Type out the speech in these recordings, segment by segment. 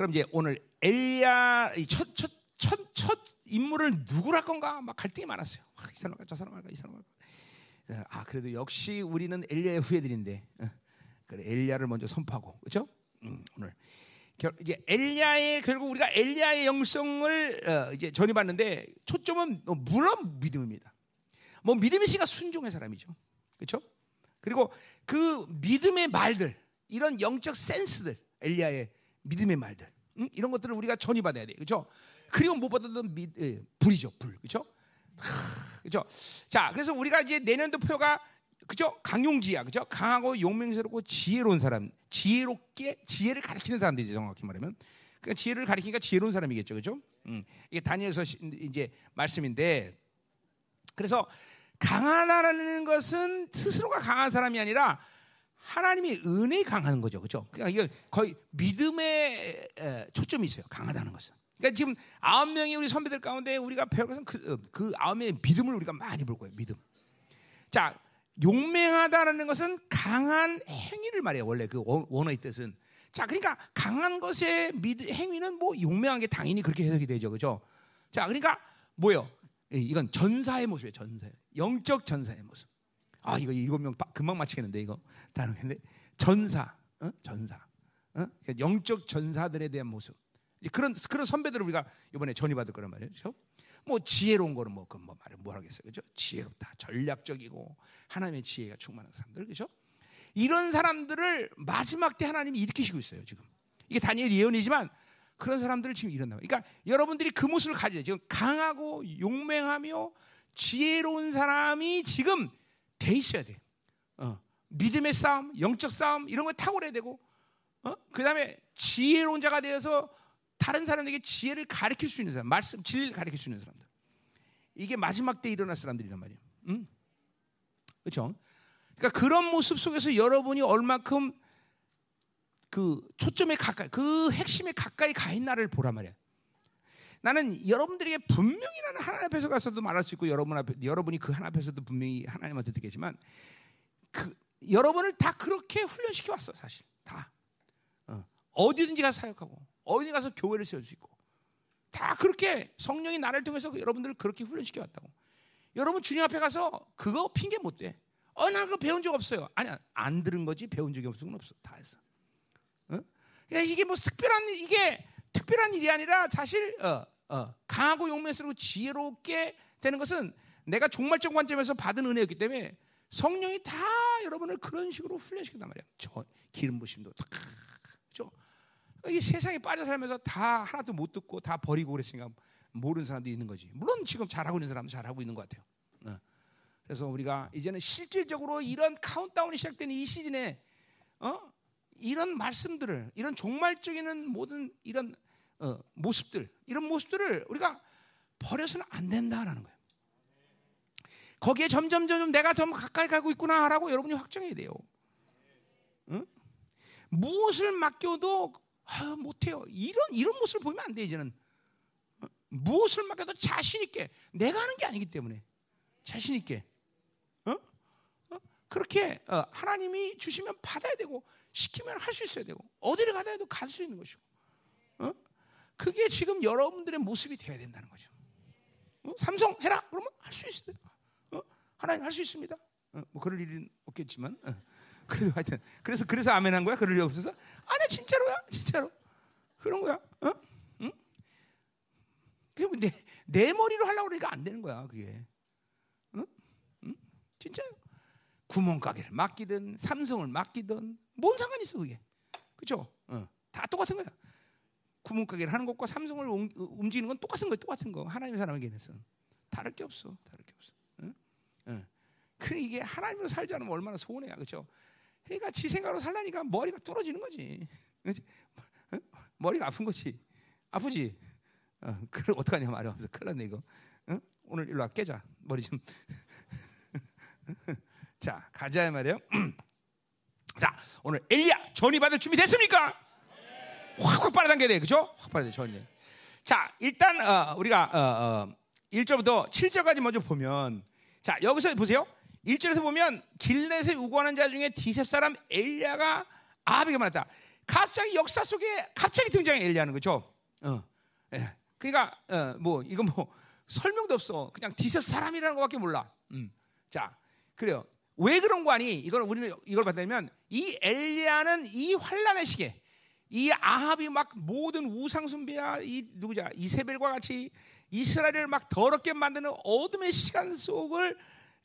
그럼 이제 오늘 엘리야 첫 첫 첫 첫 인물을 누구로 할 건가 막 갈등이 많았어요. 와, 이 사람 할까 저 사람 할까 이 사람 할까. 아 그래도 역시 우리는 엘리야의 후예들인데 어, 그래 엘리야를 먼저 선포하고 그렇죠? 음, 오늘 결, 이제 엘리야의 결국 우리가 엘리야의 영성을 어, 이제 전해봤는데 초점은 뭐 물론 믿음입니다. 뭐 믿음이 씨가 순종의 사람이죠, 그렇죠? 그리고 그 믿음의 말들 이런 영적 센스들 엘리야의 믿음의 말들 음? 이런 것들을 우리가 전이받아야 돼요, 그렇죠? 그리고 무엇보다도 미, 예, 불이죠, 불, 그렇죠? 그렇죠? 자, 그래서 우리가 이제 내년도 표가 그죠? 강용지야, 그죠? 강하고 용맹스럽고 지혜로운 사람, 지혜롭게 지혜를 가르치는 사람들이죠, 정확히 말하면. 그러니까 지혜를 가르치니까 지혜로운 사람이겠죠, 그죠? 음, 이게 다니엘서 이제 말씀인데, 그래서 강하다라는 것은 스스로가 강한 사람이 아니라 하나님의 은혜 강한 거죠, 그죠? 그러니까 이게 거의 믿음에 초점이 있어요, 강하다는 것은. 그러니까 지금 아홉 명이 우리 선배들 가운데 우리가 배울 것은 그, 어, 그 아홉 명의 믿음을 우리가 많이 볼 거예요, 믿음. 자, 용맹하다라는 것은 강한 행위를 말해요. 원래 그 원어의 뜻은. 자, 그러니까 강한 것의 행위는 뭐 용맹한 게 당연히 그렇게 해석이 되죠. 그죠? 자, 그러니까 뭐요? 이건 전사의 모습이에요. 전사. 영적 전사의 모습. 아, 이거 일곱 명 금방 맞히겠는데 이거. 다른 근데 전사. 어? 전사. 어? 그러니까 영적 전사들에 대한 모습. 그런 그런 선배들을 우리가 이번에 전이받을 거란 말이죠. 뭐 지혜로운 거는 뭐, 그뭐 말을 뭐 하겠어요. 그죠? 지혜롭다. 전략적이고 하나님의 지혜가 충만한 사람들. 그죠? 이런 사람들을 마지막 때 하나님이 일으키시고 있어요, 지금. 이게 다니엘 예언이지만 그런 사람들을 지금 일어나. 그러니까 여러분들이 그 모습을 가져야 지금 강하고 용맹하며 지혜로운 사람이 지금 돼 있어야 돼. 어. 믿음의 싸움, 영적 싸움 이런 걸 탁월해야 되고, 어? 그 다음에 지혜로운 자가 되어서 다른 사람에게 지혜를 가르칠 수 있는 사람, 말씀, 진리를 가르칠 수 있는 사람들. 이게 마지막 때 일어날 사람들이란 말이에요. 응? 그렇죠? 그러니까 그런 모습 속에서 여러분이 얼마큼 그 초점에 가까이, 그 핵심에 가까이 가 있나를 보란 말이야. 나는 여러분들에게 분명히 나는 하나님 앞에서 가서도 말할 수 있고 여러분 앞에 여러분이 그 하나님 앞에서도 분명히 하나님한테 듣겠지만 그 여러분을 다 그렇게 훈련시켜 왔어 사실 다 어. 어디든지 가서 사역하고 어디 가서 교회를 세울 수 있고 다 그렇게 성령이 나를 통해서 여러분들을 그렇게 훈련시켜 왔다고. 여러분 주님 앞에 가서 그거 핑계 못 대. 어, 나 그거 배운 적 없어요. 아니야, 안 들은 거지 배운 적이 없은 건 없어. 다 했어. 어? 그러니까 이게 뭐 특별한 이게 특별한 일이 아니라 사실 어, 어, 강하고 용맹스럽고 지혜롭게 되는 것은 내가 종말적 관점에서 받은 은혜였기 때문에 성령이 다 여러분을 그런 식으로 훈련시킨단 말이야. 저 기름 부심도 다이 세상에 빠져 살면서 다 하나도 못 듣고 다 버리고 그랬으니까 모르는 사람도 있는 거지. 물론 지금 잘하고 있는 사람도 잘하고 있는 것 같아요. 어. 그래서 우리가 이제는 실질적으로 이런 카운트다운이 시작되는 이 시즌에 어? 이런 말씀들을 이런 종말적인 모든 이런 어, 모습들 이런 모습들을 우리가 버려서는 안 된다라는 거예요. 거기에 점점 점점 내가 더 가까이 가고 있구나라고 여러분이 확정해야 돼요. 응? 무엇을 맡겨도 아, 못해요. 이런 이런 모습을 보면 안 돼 이제는 어? 무엇을 맡겨도 자신 있게 내가 하는 게 아니기 때문에 자신 있게 어? 어? 그렇게 어, 하나님이 주시면 받아야 되고 시키면 할 수 있어야 되고 어디를 가다 해도 갈 수 있는 것이고 어? 그게 지금 여러분들의 모습이 돼야 된다는 거죠. 어? 삼성 해라 그러면 할 수 있어요. 어? 하나님 할 수 있습니다. 어, 뭐 그럴 일은 없겠지만 어. 그래도 하여튼 그래서 그래서 아멘한 거야? 그럴 리 없어서? 아니 진짜로야, 진짜로 그런 거야. 어? 응? 그게 내, 내 머리로 하려고 그러니까 안 되는 거야, 그게. 진짜 구멍가게를 맡기든 삼성을 맡기든 뭔 상관 있어 그게? 어. 다 똑같은 거야. 구멍가게를 하는 것과 삼성을 움직이는 건 똑같은 거야, 똑같은 거. 하나님의 사람에게는 다를 게 없어, 다를 게 없어. 응? 응. 그래 이게 하나님으로 살지 않으면 얼마나 소원해야, 그렇죠? 그러니까 지 생각으로 살라니까 머리가 뚫어지는 거지. 그렇지? 어? 머리가 아픈 거지. 아프지? 어, 그걸 어떡하냐 말이야. 큰일 났네 이거. 어? 오늘 일로 와 깨자. 머리 좀. 자 가자 말이에요. 자 오늘 엘리야 전이 받을 준비 됐습니까? 확확 빨아당겨야 돼. 그죠? 확 빨아야 돼. 전이. 자 일단 어, 우리가 어, 어, 1절부터 7절까지 먼저 보면 자 여기서 보세요. 1절에서 보면 길넷에 우고하는 자 중에 디셉 사람 엘리야가 아합에게 말했다. 갑자기 역사 속에 갑자기 등장해 엘리야는 거죠. 어, 예. 그러니까 어, 뭐 이거 뭐 설명도 없어. 그냥 디셉 사람이라는 것밖에 몰라. 음. 자, 그래요. 왜 그런 거 아니? 이걸 우리는 이걸 받으면 이 엘리야는 이 환란의 시기에 이 아합이 막 모든 우상 숭배야 이 누구자 이세벨과 같이 이스라엘을 막 더럽게 만드는 어둠의 시간 속을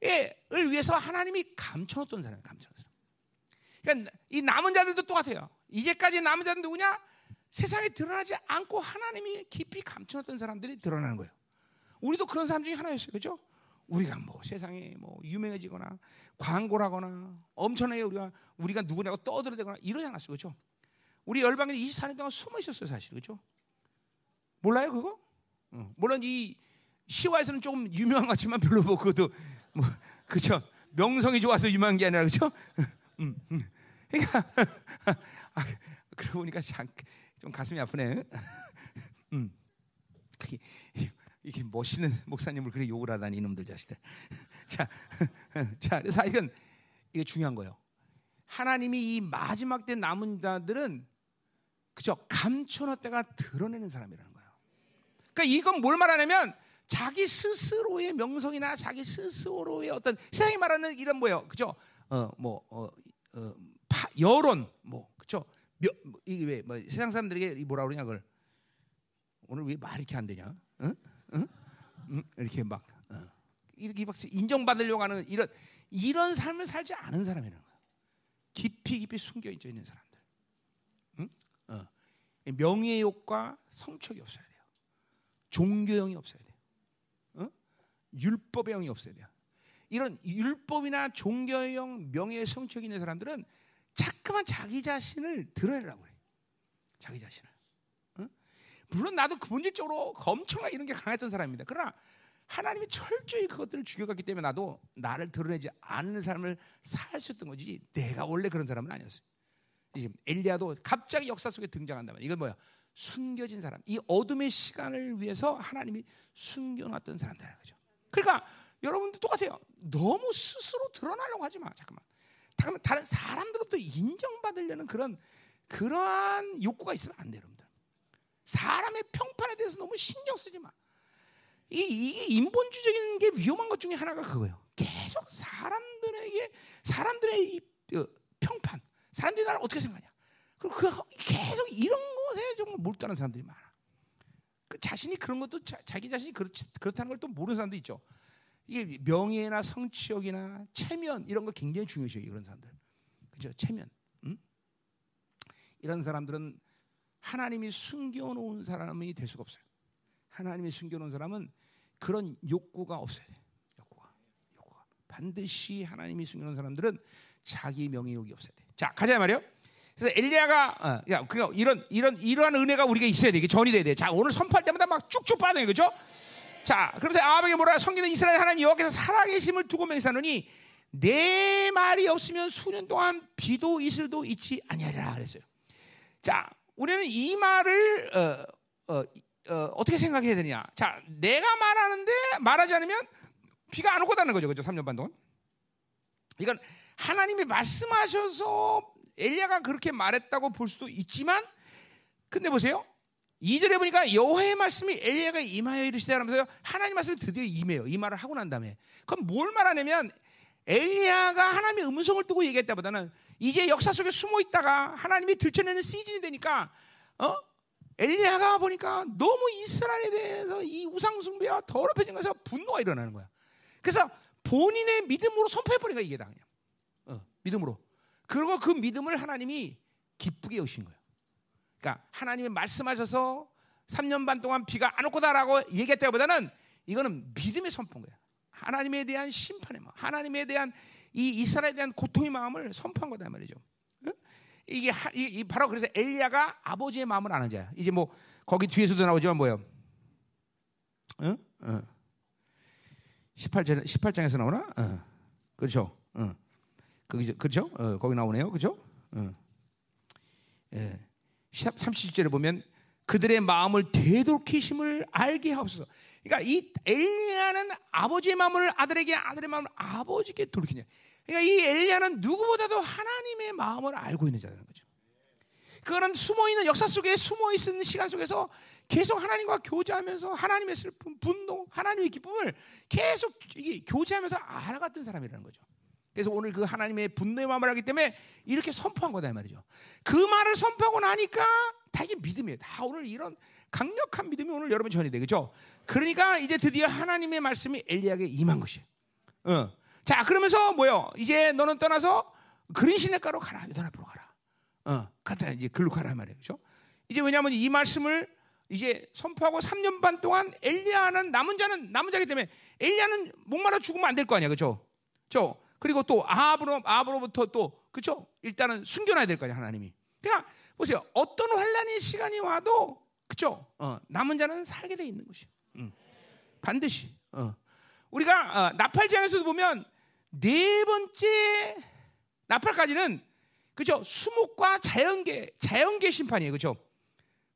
을 위해서 하나님이 감춰놓던 사람이에요. 감춰놓던 사람. 그러니까 이 남은 자들도 똑같아요. 이제까지 남은 자들 누구냐? 세상에 드러나지 않고 하나님이 깊이 감춰놨던 사람들이 드러나는 거예요. 우리도 그런 사람 중에 하나였어요. 그죠? 우리가 뭐 세상에 뭐 유명해지거나 광고라거나 엄청나게 우리가 우리가 누구냐고 떠들어대거나 이러지 않았어요. 그죠? 우리 열방에 24년 동안 숨어 있었어요, 사실. 그죠? 몰라요, 그거? 어. 물론 이 시와에서는 조금 유명한 것 같지만 별로 뭐 그것도 뭐 그죠? 명성이 좋아서 유명한 게 아니라 그죠? 음, 음. 그러니까 아, 그러고 보니까 참, 좀 가슴이 아프네. 음. 이게 멋있는 목사님을 그렇게 욕을 하다니 이놈들 자식들. 자, 자, 그래서 이건 이게 중요한 거예요. 하나님이 이 마지막 때 남은 자들은 그죠? 감춰놨다가 드러내는 사람이라는 거예요. 그러니까 이건 뭘 말하냐면 자기 스스로의 명성이나 자기 스스로의 어떤 세상이 말하는 이런 뭐예요, 그죠? 어, 뭐, 어, 어, 파, 여론, 뭐, 그죠? 이게 왜, 뭐, 세상 사람들에게 뭐라 그러냐, 그걸. 오늘 왜 말 이렇게 안 되냐? 응? 응? 응? 이렇게 막, 어. 이렇게 막 인정받으려고 하는 이런, 이런 삶을 살지 않은 사람이라는 거야. 깊이 깊이 숨겨 있는 사람들. 응? 어. 명예욕과 성촉이 없어야 돼요. 종교형이 없어야 돼요. 어? 율법의 형이 없어야 돼요. 이런 율법이나 종교형, 명예, 성촉이 있는 사람들은 자꾸만 자기 자신을 드러내라고 그래. 자기 자신을. 어? 물론 나도 본질적으로 엄청나게 이런 게 강했던 사람입니다. 그러나 하나님이 철저히 그것들을 죽여갔기 때문에 나도 나를 드러내지 않는 삶을 살 수 있던 거지. 내가 원래 그런 사람은 아니었어요. 지금 엘리야도 갑자기 역사 속에 등장한다면 이건 뭐야? 숨겨진 사람. 이 어둠의 시간을 위해서 하나님이 숨겨놨던 사람들이라는 거죠. 그러니까 여러분도 똑같아요. 너무 스스로 드러나려고 하지 마. 잠깐만. 다른 사람들로부터 인정받으려는 그런 그러한 욕구가 있으면 안 돼, 여러분들. 사람의 평판에 대해서 너무 신경 쓰지 마. 이, 이게 인본주의적인 게 위험한 것 중에 하나가 그거예요. 계속 사람들에게 사람들의 이 어, 평판, 사람들이 나를 어떻게 생각하냐. 그리고 그 계속 이런 것에 좀 몰두하는 사람들이 많아. 그 자신이 그런 것도 자, 기 자신이 그렇, 그렇다는 걸 또 모르는 사람도 있죠. 이게 명예나 성취욕이나 체면 이런 거 굉장히 중요시 그런 사람들. 그죠? 체면. 음? 이런 사람들은 하나님이 숨겨놓은 사람이 될 수가 없어요. 하나님이 숨겨놓은 사람은 그런 욕구가 없어야 돼. 욕구가, 욕구가 반드시 하나님이 숨겨놓은 사람들은 자기 명예욕이 없어야 돼. 자 가자 말이요. 그래서 엘리야가 어, 야 그러니까 이런 이런 이러한 은혜가 우리가 있어야 돼. 이게 전이 돼야 돼. 자 오늘 선포할 때마다 막 쭉쭉 빠져 그죠? 자 그러면서 아합에게 뭐라 성기는 이스라엘 하나님 여호와께서 살아계심을 두고 맹세하노니 내 말이 없으면 수년 동안 비도 이슬도 있지 아니하리라 그랬어요. 자 우리는 이 말을 어, 어, 어, 어떻게 생각해야 되냐? 자, 내가 말하는데 말하지 않으면 비가 안 오고 다는 거죠. 그죠? 3년 반 동안. 이건 하나님이 말씀하셔서 엘리야가 그렇게 말했다고 볼 수도 있지만 근데 보세요. 2절에 보니까 여호와의 말씀이 엘리야가 임하여 이르시되 하면서요. 하나님 말씀이 드디어 임해요. 이 말을 하고 난 다음에. 그럼 뭘 말하냐면 엘리야가 하나님의 음성을 두고 얘기했다보다는 이제 역사 속에 숨어 있다가 하나님이 들춰내는 시즌이 되니까 어? 엘리야가 보니까 너무 이스라엘에 대해서 이 우상 숭배와 더럽혀진 것에서 분노가 일어나는 거야. 그래서 본인의 믿음으로 선포해 버린 거야 이게 다 그냥. 어, 믿음으로. 그리고 그 믿음을 하나님이 기쁘게 여신 거예요. 그러니까 하나님이 말씀하셔서 3년 반 동안 비가 안 오고다라고 얘기했다기보다는 이거는 믿음의 선포인 거야. 하나님에 대한 심판의 마음, 하나님에 대한 이 이스라엘에 대한 고통의 마음을 선포한 거다 말이죠. 이게 하, 이, 이 바로 그래서 엘리야가 아버지의 마음을 아는 자야. 이제 뭐 거기 뒤에서도 나오지만 뭐예요? 응? 어. 18장 18장에서 나오나? 어. 그렇죠. 어. 거기 그렇죠? 어, 거기 나오네요. 그렇죠? 어. 예. 37절에 보면 그들의 마음을 되돌키심을 알게 하옵소서. 그러니까 이 엘리야는 아버지의 마음을 아들에게 아들의 마음을 아버지께 돌리냐. 그러니까 이 엘리야는 누구보다도 하나님의 마음을 알고 있는 자라는 거죠. 그거는 숨어 있는 역사 속에 숨어 있는 시간 속에서 계속 하나님과 교제하면서 하나님의 슬픔, 분노, 하나님의 기쁨을 계속 교제하면서 알아갔던 사람이라는 거죠. 그래서 오늘 그 하나님의 분노의 마음을 하기 때문에 이렇게 선포한 거다 이 말이죠. 그 말을 선포하고 나니까 다 이게 믿음이에요. 다 오늘 이런 강력한 믿음이 오늘 여러분 전이 되겠죠. 그러니까 이제 드디어 하나님의 말씀이 엘리야에게 임한 것이에요. 어. 자 그러면서 뭐요? 이제 너는 떠나서 그린 시내가로 가라. 요단 앞으로 가라. 어, 갔다 이제 글로 가라 말이에요. 그죠? 이제 왜냐하면 이 말씀을 이제 선포하고 3년 반 동안 엘리야는 남은 자는 남은 자기 때문에 엘리야는 목마르 죽으면 안 될 거 아니야. 그죠? 저 그리고 또 아합으로 아합으로부터 또 그죠? 일단은 숨겨놔야 될거 아니야, 하나님이. 그러니까 보세요. 어떤 환란의 시간이 와도 그죠? 어, 남은 자는 살게 돼 있는 것이. 음. 반드시. 어. 우리가 어, 나팔장에서도 보면 네 번째 나팔까지는 그죠? 수목과 자연계, 자연계 심판이에요. 그죠?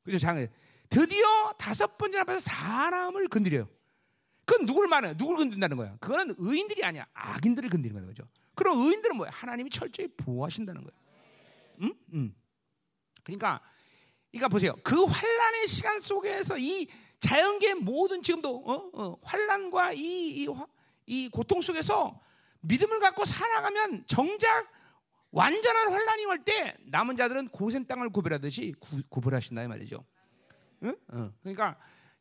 그죠? 장 드디어 다섯 번째 앞에서 사람을 건드려요. 그건 누굴 말해? 누굴 건든다는 거야? 그거는 의인들이 아니야. 악인들을 건드리는 거죠. 그럼 의인들은 뭐야? 하나님이 철저히 보호하신다는 거야. 음? 음. 그러니까, 그러니까 보세요. 그 환란의 시간 속에서 이 자연계 모든 지금도 어? 어, 환란과 이, 이, 이 고통 속에서 믿음을 갖고 살아가면 정작 완전한 환란이 올 때 남은 자들은 고센 땅을 구별하듯이 구, 구별하신다 이 말이죠. 응? 어. 그러니까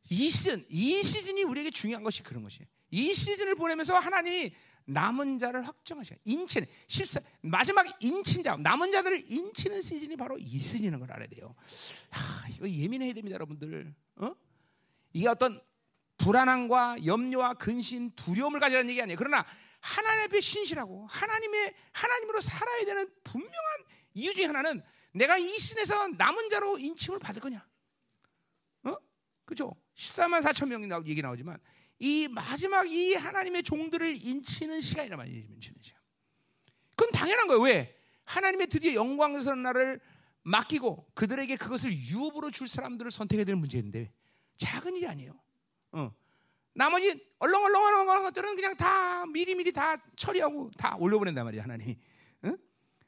이 시즌, 이 시즌이 우리에게 중요한 것이 그런 것이에요. 이 시즌을 보내면서 하나님이 남은 자를 확정하셔. 인치는 실사 마지막 인친 자 남은 자들을 인치는 시즌이 바로 이 시즌인 걸 알아야 돼요. 하, 이거 예민해야 됩니다, 여러분들. 어? 이게 어떤 불안함과 염려와 근심, 두려움을 가지라는 얘기 아니에요. 그러나 하나님 앞에 신실하고 하나님의 하나님으로 살아야 되는 분명한 이유 중에 하나는 내가 이 신에서 남은 자로 인침을 받을 거냐? 어? 그죠? 14만 4천 명이 나오 얘기 나오지만 이 마지막 이 하나님의 종들을 인치는 시간이란 말이에요. 인치는 시간. 그건 당연한 거예요. 왜? 하나님의 드디어 영광스러운 날을 맡기고 그들에게 그것을 유업으로 줄 사람들을 선택해야 되는 문제인데 작은 일이 아니에요. 어. 나머지 얼렁얼렁한 것들은 그냥 다 미리미리 다 처리하고 다 올려보낸단 말이야 하나님. 응?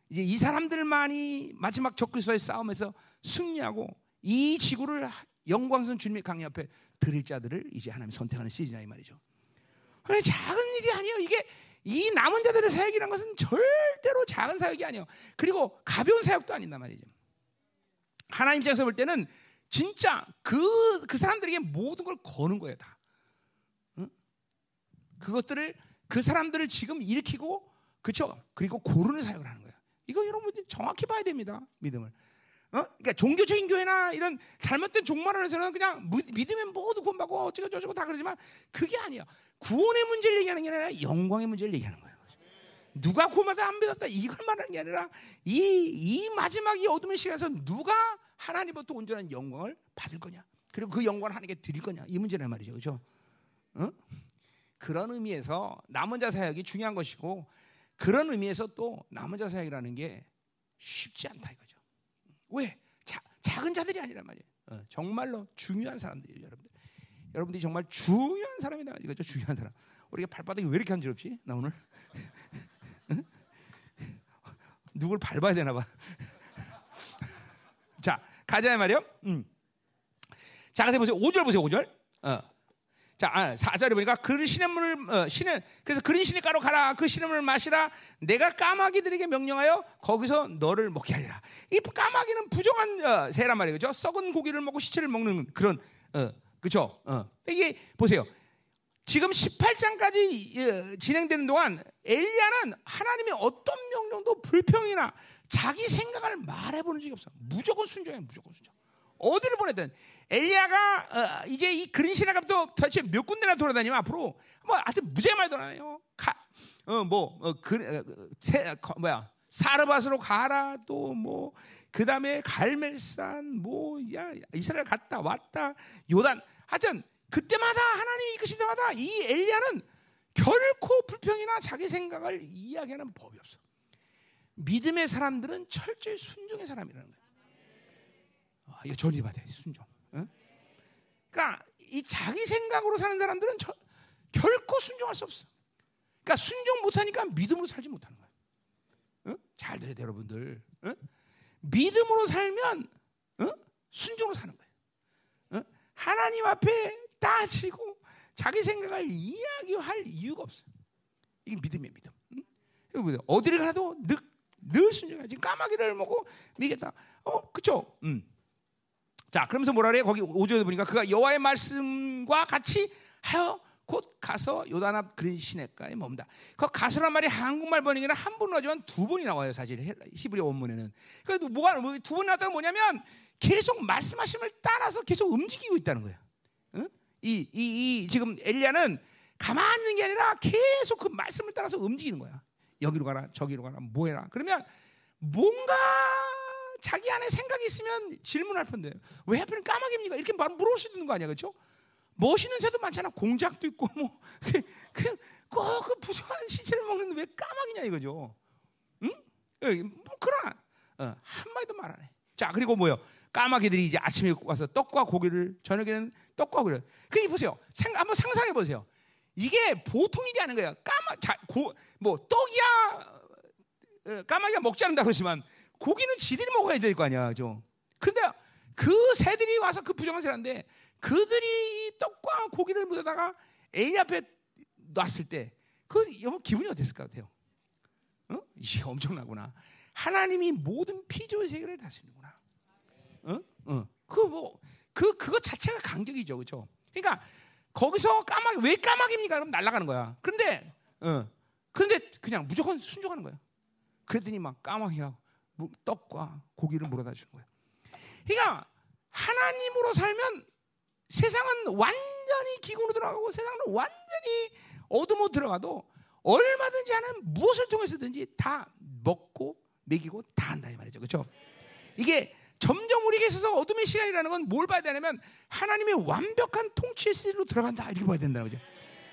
이제 이 사람들만이 마지막 적그리스도의 싸움에서 승리하고 이 지구를 영광선 주님의 강의 앞에 드릴 자들을 이제 하나님 선택하는 시즌이야 이 말이죠. 그래 작은 일이 아니에요. 이게 이 남은 자들의 사역이라는 것은 절대로 작은 사역이 아니에요. 그리고 가벼운 사역도 아닌단 말이죠. 하나님 입장에서 볼 때는 진짜 그, 그 사람들에게 모든 걸 거는 거예요, 다. 그것들을 그 사람들을 지금 일으키고 그렇죠? 그리고 고르는 사역을 하는 거예요. 이거 여러분들 정확히 봐야 됩니다. 믿음을. 어? 그러니까 종교적인 교회나 이런 잘못된 종말론에서는 그냥 믿으면 모두 구원받고 어쩌고 저쩌고 다 그러지만 그게 아니야. 구원의 문제를 얘기하는 게 아니라 영광의 문제를 얘기하는 거예요. 누가 구원받아 안 믿었다 이걸 말하는 게 아니라 이, 이 마지막 이 어둠의 시간에서 누가 하나님부터 온전한 영광을 받을 거냐 그리고 그 영광을 하나님께 드릴 거냐 이 문제란 말이죠 그렇죠? 어? 그런 의미에서 남은 자 사역이 중요한 것이고 그런 의미에서 또 남은 자 사역이라는 게 쉽지 않다 이거죠. 왜? 자, 작은 자들이 아니란 말이에요. 어, 정말로 중요한 사람들이에요, 여러분들. 여러분들이 정말 중요한 사람이다 이거죠. 중요한 사람. 우리가 발바닥이 왜 이렇게 간지럽지? 나 오늘 누굴 밟아야 되나 봐. 자, 가자 말이요. 음. 자, 근데 보세요. 5절 보세요. 5절. 어. 자, 아, 4절에 보니까 그런 시냇물을 어, 시냇 그래서 그런 시냇가로 가라. 그 시냇물을 마시라. 내가 까마귀들에게 명령하여 거기서 너를 먹게 하리라. 이 까마귀는 부정한 어, 새란 말이에요. 그죠? 썩은 고기를 먹고 시체를 먹는 그런 어, 그죠? 어. 이게 보세요. 지금 18장까지 어, 진행되는 동안 엘리야는 하나님의 어떤 명령도 불평이나 자기 생각을 말해보는 적이 없어. 무조건 순종해, 무조건 순종. 어디를 보내든 엘리야가 어, 이제 이 그린 시나가부터 도대체 몇 군데나 돌아다니면 앞으로 뭐 하여튼 무지하게 많이 돌아다녀요. 어뭐 어, 그, 어, 세, 뭐야 사르밧으로 가라 또뭐 그다음에 갈멜산 뭐야 이스라엘 갔다 왔다 요단 하여튼 그때마다 하나님이 이끄실 때마다 이 엘리야는 결코 불평이나 자기 생각을 이야기하는 법이 없어. 믿음의 사람들은 철저히 순종의 사람이라는 거야. 아, 이거 전입해야 돼 순종. 응? 그러니까 이 자기 생각으로 사는 사람들은 저, 결코 순종할 수 없어. 그러니까 순종 못하니까 믿음으로 살지 못하는 거야. 응? 잘돼 여러분들. 응? 믿음으로 살면 어? 순종으로 사는 거예요. 어? 하나님 앞에 따지고 자기 생각을 이야기할 이유가 없어요. 이게 믿음이에요, 믿음. 응? 어디를 가도 늘, 늘 순종해. 지금 까마귀를 먹고 미겠다. 어, 그쵸? 음. 자, 그러면서 뭐라 그래? 거기 5절에 보니까 그가 여호와의 말씀과 같이 하여 곧 가서 요단 앞 그린 시내가에 머문다. 그 가서란 말이 한국말 번역에는 한 번 나지만 두 번이 나와요, 사실 히브리 원문에는. 그래도 뭐가 뭐 두번 나왔다가 뭐냐면 계속 말씀하심을 따라서 계속 움직이고 있다는 거예요. 응? 이, 이, 이 지금 엘리야는 가만히 있는 게 아니라 계속 그 말씀을 따라서 움직이는 거야. 여기로 가라, 저기로 가라, 뭐 해라. 그러면 뭔가 자기 안에 생각이 있으면 질문할 텐데 왜 하필 까마귀입니까? 이렇게 말 물어볼 수 있는 거 아니야, 그렇죠? 멋있는 새도 많잖아. 공작도 있고 뭐그그 그 부정한 시체를 먹는데 왜 까마귀냐 이거죠. 응? 뭐 그러나 어, 한 마디도 말 안 해. 자 그리고 뭐요? 까마귀들이 이제 아침에 와서 떡과 고기를 저녁에는 떡과 고기를. 그니 보세요. 생, 한번 상상해 보세요. 이게 보통 일이 아닌 거예요. 까마 자 고 뭐 떡이야 어, 까마귀가 먹지 않는다 그러지만 고기는 지들이 먹어야 될 거 아니야, 죠. 근데 그 새들이 와서 그 부정한 새인데 그들이 떡과 고기를 묻어다가 에이 앞에 놨을 때 그 기분이 어땠을 것 같아요? 어? 이게 엄청나구나. 하나님이 모든 피조의 세계를 다스리는구나. 어? 어. 그 뭐 그 그거 자체가 강적이죠, 그렇죠? 그러니까 거기서 까마귀 왜 까마귀입니까? 그럼 날아가는 거야. 그런데 어. 그런데 그냥 무조건 순종하는 거야. 그랬더니 막 까마귀가 떡과 고기를 물어다 주는 거야. 그러니까 하나님으로 살면 세상은 완전히 기근으로 들어가고 세상은 완전히 어둠으로 들어가도 얼마든지 하는 무엇을 통해서든지 다 먹고 먹이고 다 한다 이 말이죠. 그렇죠? 이게 점점 우리에게 있어서 어둠의 시간이라는 건 뭘 봐야 되냐면 하나님의 완벽한 통치의 시로 들어간다 이렇게 봐야 된다 그죠?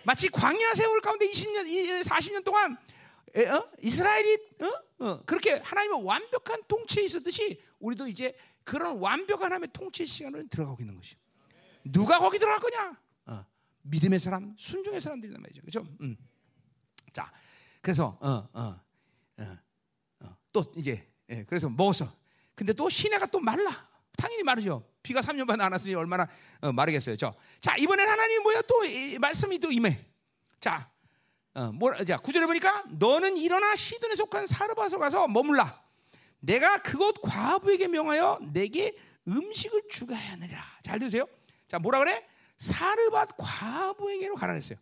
마치 광야 세월 가운데 20년, 40년 동안 에, 어? 이스라엘이 어? 어, 그렇게 하나님의 완벽한 통치에 있었듯이 우리도 이제 그런 완벽한 하나님의 통치 시간으로 들어가고 있는 것이. 누가 거기 들어갈 거냐? 어, 믿음의 사람, 순종의 사람들이란 말이죠. 그렇죠? 음. 자, 그래서 어, 어, 어, 어, 또 이제 예, 그래서 먹었어. 근데 또 시내가 또 말라. 당연히 마르죠. 비가 3년 반 안 왔으니 얼마나 어, 마르겠어요. 저. 자, 이번엔 하나님이 뭐야? 또 이, 말씀이 또 임해. 자, 어, 뭐, 자, 구절에 보니까 너는 일어나 시돈에 속한 사르바서 가서 머물라. 내가 그곳 과부에게 명하여 내게 음식을 주게 하느라. 잘 드세요. 자, 뭐라 그래? 사르밧 과부에게로 가라 했어요.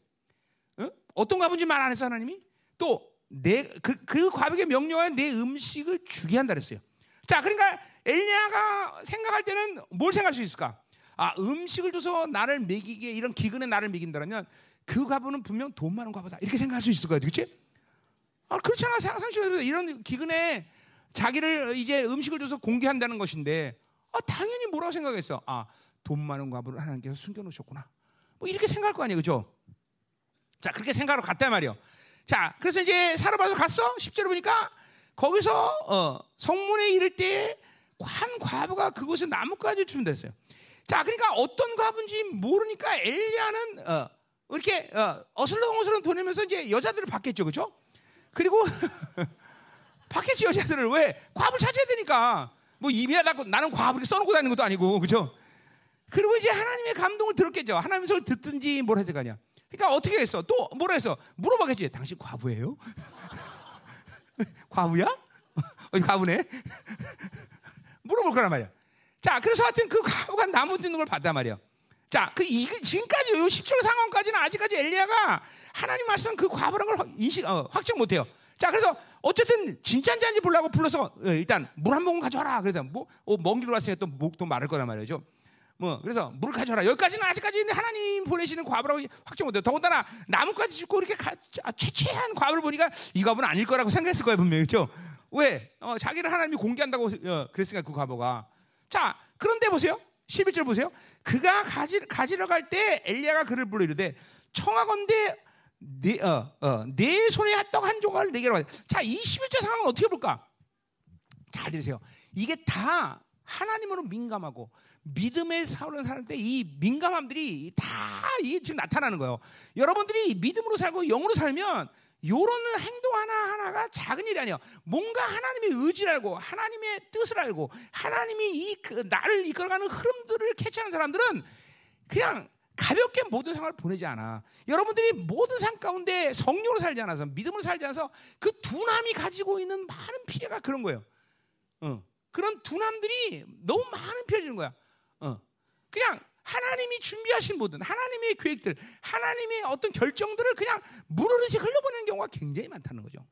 어? 어떤 과부인지 말 안 했어 하나님이? 또 내그 그 과부에게 명령하여 내 음식을 주게 한다 그랬어요. 자, 그러니까 엘리야가 생각할 때는 뭘 생각할 수 있을까? 아, 음식을 줘서 나를 먹이게 이런 기근에 나를 먹인다면 그 과부는 분명 돈 많은 과부다. 이렇게 생각할 수 있을 거야. 그렇지? 아, 그렇잖아. 상상시에서 이런 기근에 자기를 이제 음식을 줘서 공개한다는 것인데 아, 당연히 뭐라고 생각했어? 아, 돈 많은 과부를 하나님께서 숨겨 놓으셨구나. 뭐 이렇게 생각할 거 아니에요. 그죠? 자, 그렇게 생각하러 갔단 말이요. 자, 그래서 이제 사러봐서 갔어. 10절을 보니까 거기서 어, 성문에 이를 때 한 과부가 그곳에 나뭇가지 준비됐어요. 자, 그러니까 어떤 과부인지 모르니까 엘리야는 어, 이렇게 어, 어슬렁어슬렁 돌리면서 이제 여자들을 받겠죠, 그죠? 그리고 받겠지 여자들을 왜 과부를 찾아야 되니까 뭐 이미하다고 나는 과부 이렇게 써놓고 다니는 것도 아니고, 그죠? 그리고 이제 하나님의 감동을 들었겠죠. 하나님의 소리를 듣든지 뭘 해야 되냐. 그러니까 어떻게 했어? 또 뭐라 했어? 물어봐겠지. 당신 과부예요? 과부야? 어, 과부네? 물어볼 거란 말이야. 자, 그래서 하여튼 그 과부가 나무 짓는 걸 봤단 말이야. 자, 그 이, 지금까지 요 10절 상황까지는 아직까지 엘리야가 하나님 말씀 그 과부란 걸 인식, 어, 확정 못 해요. 자, 그래서 어쨌든 진짜인지 아닌지 보려고 불러서 어, 일단 물 한 모금 가져와라. 그래서 뭐, 어, 먼 길로 왔으니까 또 목도 마를 거란 말이죠. 뭐 그래서 물 가져라 여기까지는 아직까지 하나님 보내시는 과부라고 확정 못해요. 더군다나 나뭇가지 죽고 이렇게 가, 아, 최최한 과부를 보니까 이 과부는 아닐 거라고 생각했을 거예요 분명히 그렇죠? 왜? 어, 자기를 하나님이 공개한다고 어, 그랬으니까 그 과부가 자 그런데 보세요 11절 보세요. 그가 가지, 가지러 갈 때 엘리야가 그를 불러 이르되 청하건대 내, 어, 어, 내 손에 떡한 조각을 내게로 자이 11절 상황은 어떻게 볼까? 잘 들으세요. 이게 다 하나님으로 민감하고 믿음의 사는 사람 때이 민감함들이 다 이게 지금 나타나는 거예요. 여러분들이 믿음으로 살고 영으로 살면 요런 행동 하나 하나가 작은 일이 아니야. 뭔가 하나님의 의지를 알고 하나님의 뜻을 알고 하나님이 이 그 나를 이끌어가는 흐름들을 캐치하는 사람들은 그냥 가볍게 모든 상황을 보내지 않아. 여러분들이 모든 삶 가운데 성령으로 살지 않아서 믿음으로 살지 않아서 그 두남이 가지고 있는 많은 피해가 그런 거예요. 어. 그런 두남들이 너무 많은 피해 주는 거야. 어. 그냥 하나님이 준비하신 모든 하나님의 계획들, 하나님의 어떤 결정들을 그냥 물으르지 흘려보내는 경우가 굉장히 많다는 거죠.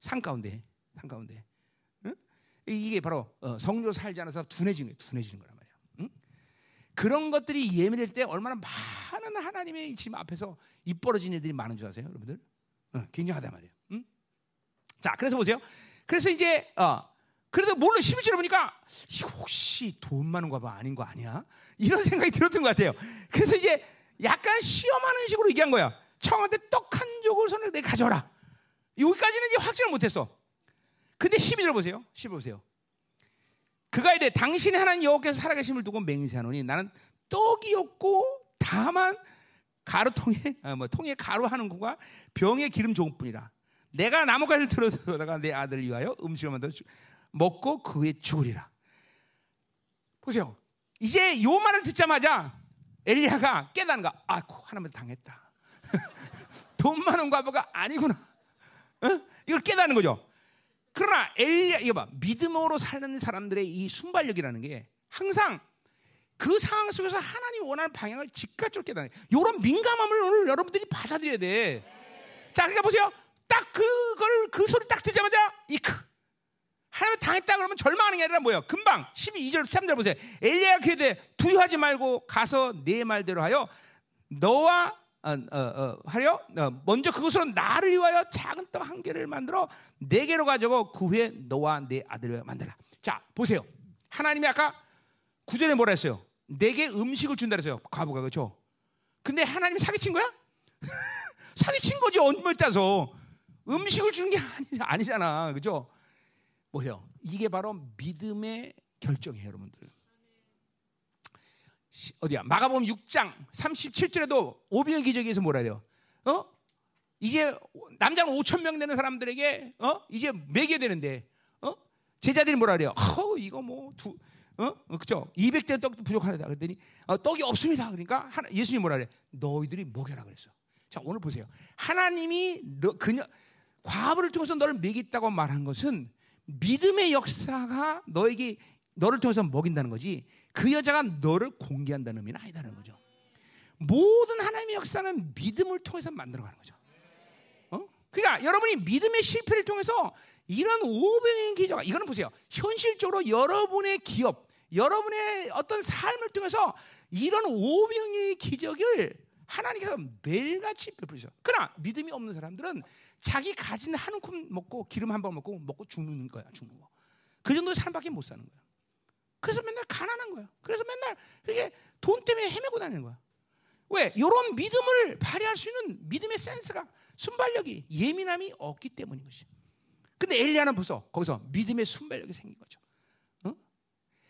삶 가운데, 삶 가운데. 응? 이게 바로 어, 성령으로 살지 않아서 둔해지는 거예요. 둔해지는 거란 말이야. 응? 그런 것들이 예민할 때 얼마나 많은 하나님의 지금 앞에서 입 벌어진 일들이 많은 줄 아세요, 여러분들? 어, 굉장하단 말이에요. 응? 자, 그래서 보세요. 그래서 이제 어, 그래도 몰래 11절에 보니까 혹시 돈 많은 거 봐 아닌 거 아니야? 이런 생각이 들었던 것 같아요. 그래서 이제 약간 시험하는 식으로 얘기한 거야. 청한테 떡한 조각 손에 내 가져라. 여기까지는 이제 확정을 못했어. 근데 12절 보세요. 12절 보세요. 그가 이래 당신의 하나님 여호와께서 살아계심을 두고 맹세하노니 나는 떡이 없고 다만 가루통에 아, 뭐 통에 가루하는 것과 병에 기름 좋은 뿐이라. 내가 나뭇가지를 들어다가 내 아들을 위하여 음식을 만들어 먹고 그 후에 죽으리라. 보세요. 이제 요 말을 듣자마자 엘리야가 깨닫는 거. 아이고 하나님 당했다. 돈 많은 과부가 아니구나. 어? 이걸 깨닫는 거죠. 그러나 엘리야 이거 봐 믿음으로 사는 사람들의 이 순발력이라는 게 항상 그 상황 속에서 하나님 원하는 방향을 즉각적으로 깨닫는 이런 민감함을 오늘 여러분들이 받아들여야 돼. 자, 그러니까 보세요. 딱 그걸 그 소리 딱 듣자마자 이크 하나님 당했다 그러면 절망하는 게 아니라 뭐예요? 금방 12절 3절 보세요. 엘리야가 그때 두려워하지 말고 가서 내 말대로 하여 너와 어, 어, 어, 하려 어, 먼저 그것으로 나를 위하여 작은 떡 한 개를 만들어 네 개로 가지고 그 후에 너와 내 아들을 만들라. 자 보세요. 하나님이 아까 구절에 뭐라 했어요? 내게 음식을 준다 그랬어요. 과부가 그렇죠? 근데 하나님 사기친 거야? 사기친 거지 언제 따서 음식을 주는 게 아니, 아니잖아. 그죠? 뭐예요? 이게 바로 믿음의 결정이에요, 여러분들. 어디야? 마가복음 6장 37절에도 오병의 기적에서 뭐라 해요? 어? 이제 남자는 5천 명 되는 사람들에게 어? 이제 매게 되는데 어? 제자들이 뭐라 그래요? 어, 이거 뭐두 어? 어? 그죠? 200대 떡도 부족하다 그랬더니 어, 떡이 없습니다. 그러니까 하나, 예수님 뭐라 그래? 너희들이 먹여라 그랬어. 자, 오늘 보세요. 하나님이 너 그녀 과부를 통해서 너를 먹이겠다고 말한 것은 믿음의 역사가 너에게 너를 통해서 먹인다는 거지. 그 여자가 너를 공개한다는 의미는 아니다는 거죠. 모든 하나님의 역사는 믿음을 통해서 만들어가는 거죠. 어? 그러니까 여러분이 믿음의 실패를 통해서 이런 오병의 기적, 이거는 보세요. 현실적으로 여러분의 기업, 여러분의 어떤 삶을 통해서 이런 오병의 기적을 하나님께서 매일같이 베푸셔. 그러나 믿음이 없는 사람들은 자기 가진 한 움큼 먹고 기름 한방 먹고 먹고 죽는 거야, 죽는 거. 그 정도 삶밖에 못 사는 거야. 그래서 맨날 가난한 거야. 그래서 맨날 그게 돈 때문에 헤매고 다니는 거야. 왜? 이런 믿음을 발휘할 수 있는 믿음의 센스가 순발력이 예민함이 없기 때문인 것이. 근데 엘리야는 벌써 거기서 믿음의 순발력이 생긴 거죠. 어?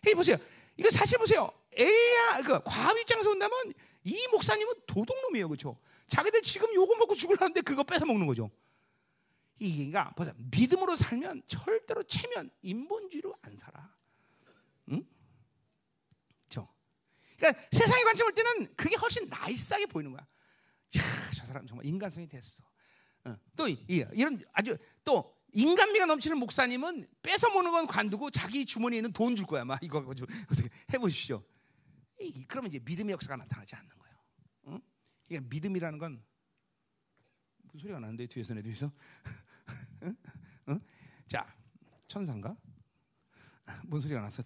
해 보세요. 이거 사실 보세요. 엘리야 그 과학 입장에서 본다면 이 목사님은 도둑놈이에요, 그렇죠? 자기들 지금 요거 먹고 죽을라는데 그거 뺏어 먹는 거죠. 이게가 보세요. 믿음으로 살면 절대로 체면 인본주의로 안 살아. 응? 저. 그러니까 세상의 관점을 때는 그게 훨씬 나이스하게 보이는 거야. 야, 저 사람 정말 인간성이 됐어. 어. 또 이, 이런 아주 또 인간미가 넘치는 목사님은 뺏어 먹는 건 관두고 자기 주머니에 있는 돈 줄 거야. 막 이거 가지고 어떻게 해보십시오. 이, 그러면 이제 믿음의 역사가 나타나지 않는 거예요. 응? 그러니까 믿음이라는 건 무슨 소리가 나는데 뒤에서 내 뒤에서 응? 응? 자 천사인가? 뭔 소리가 났어?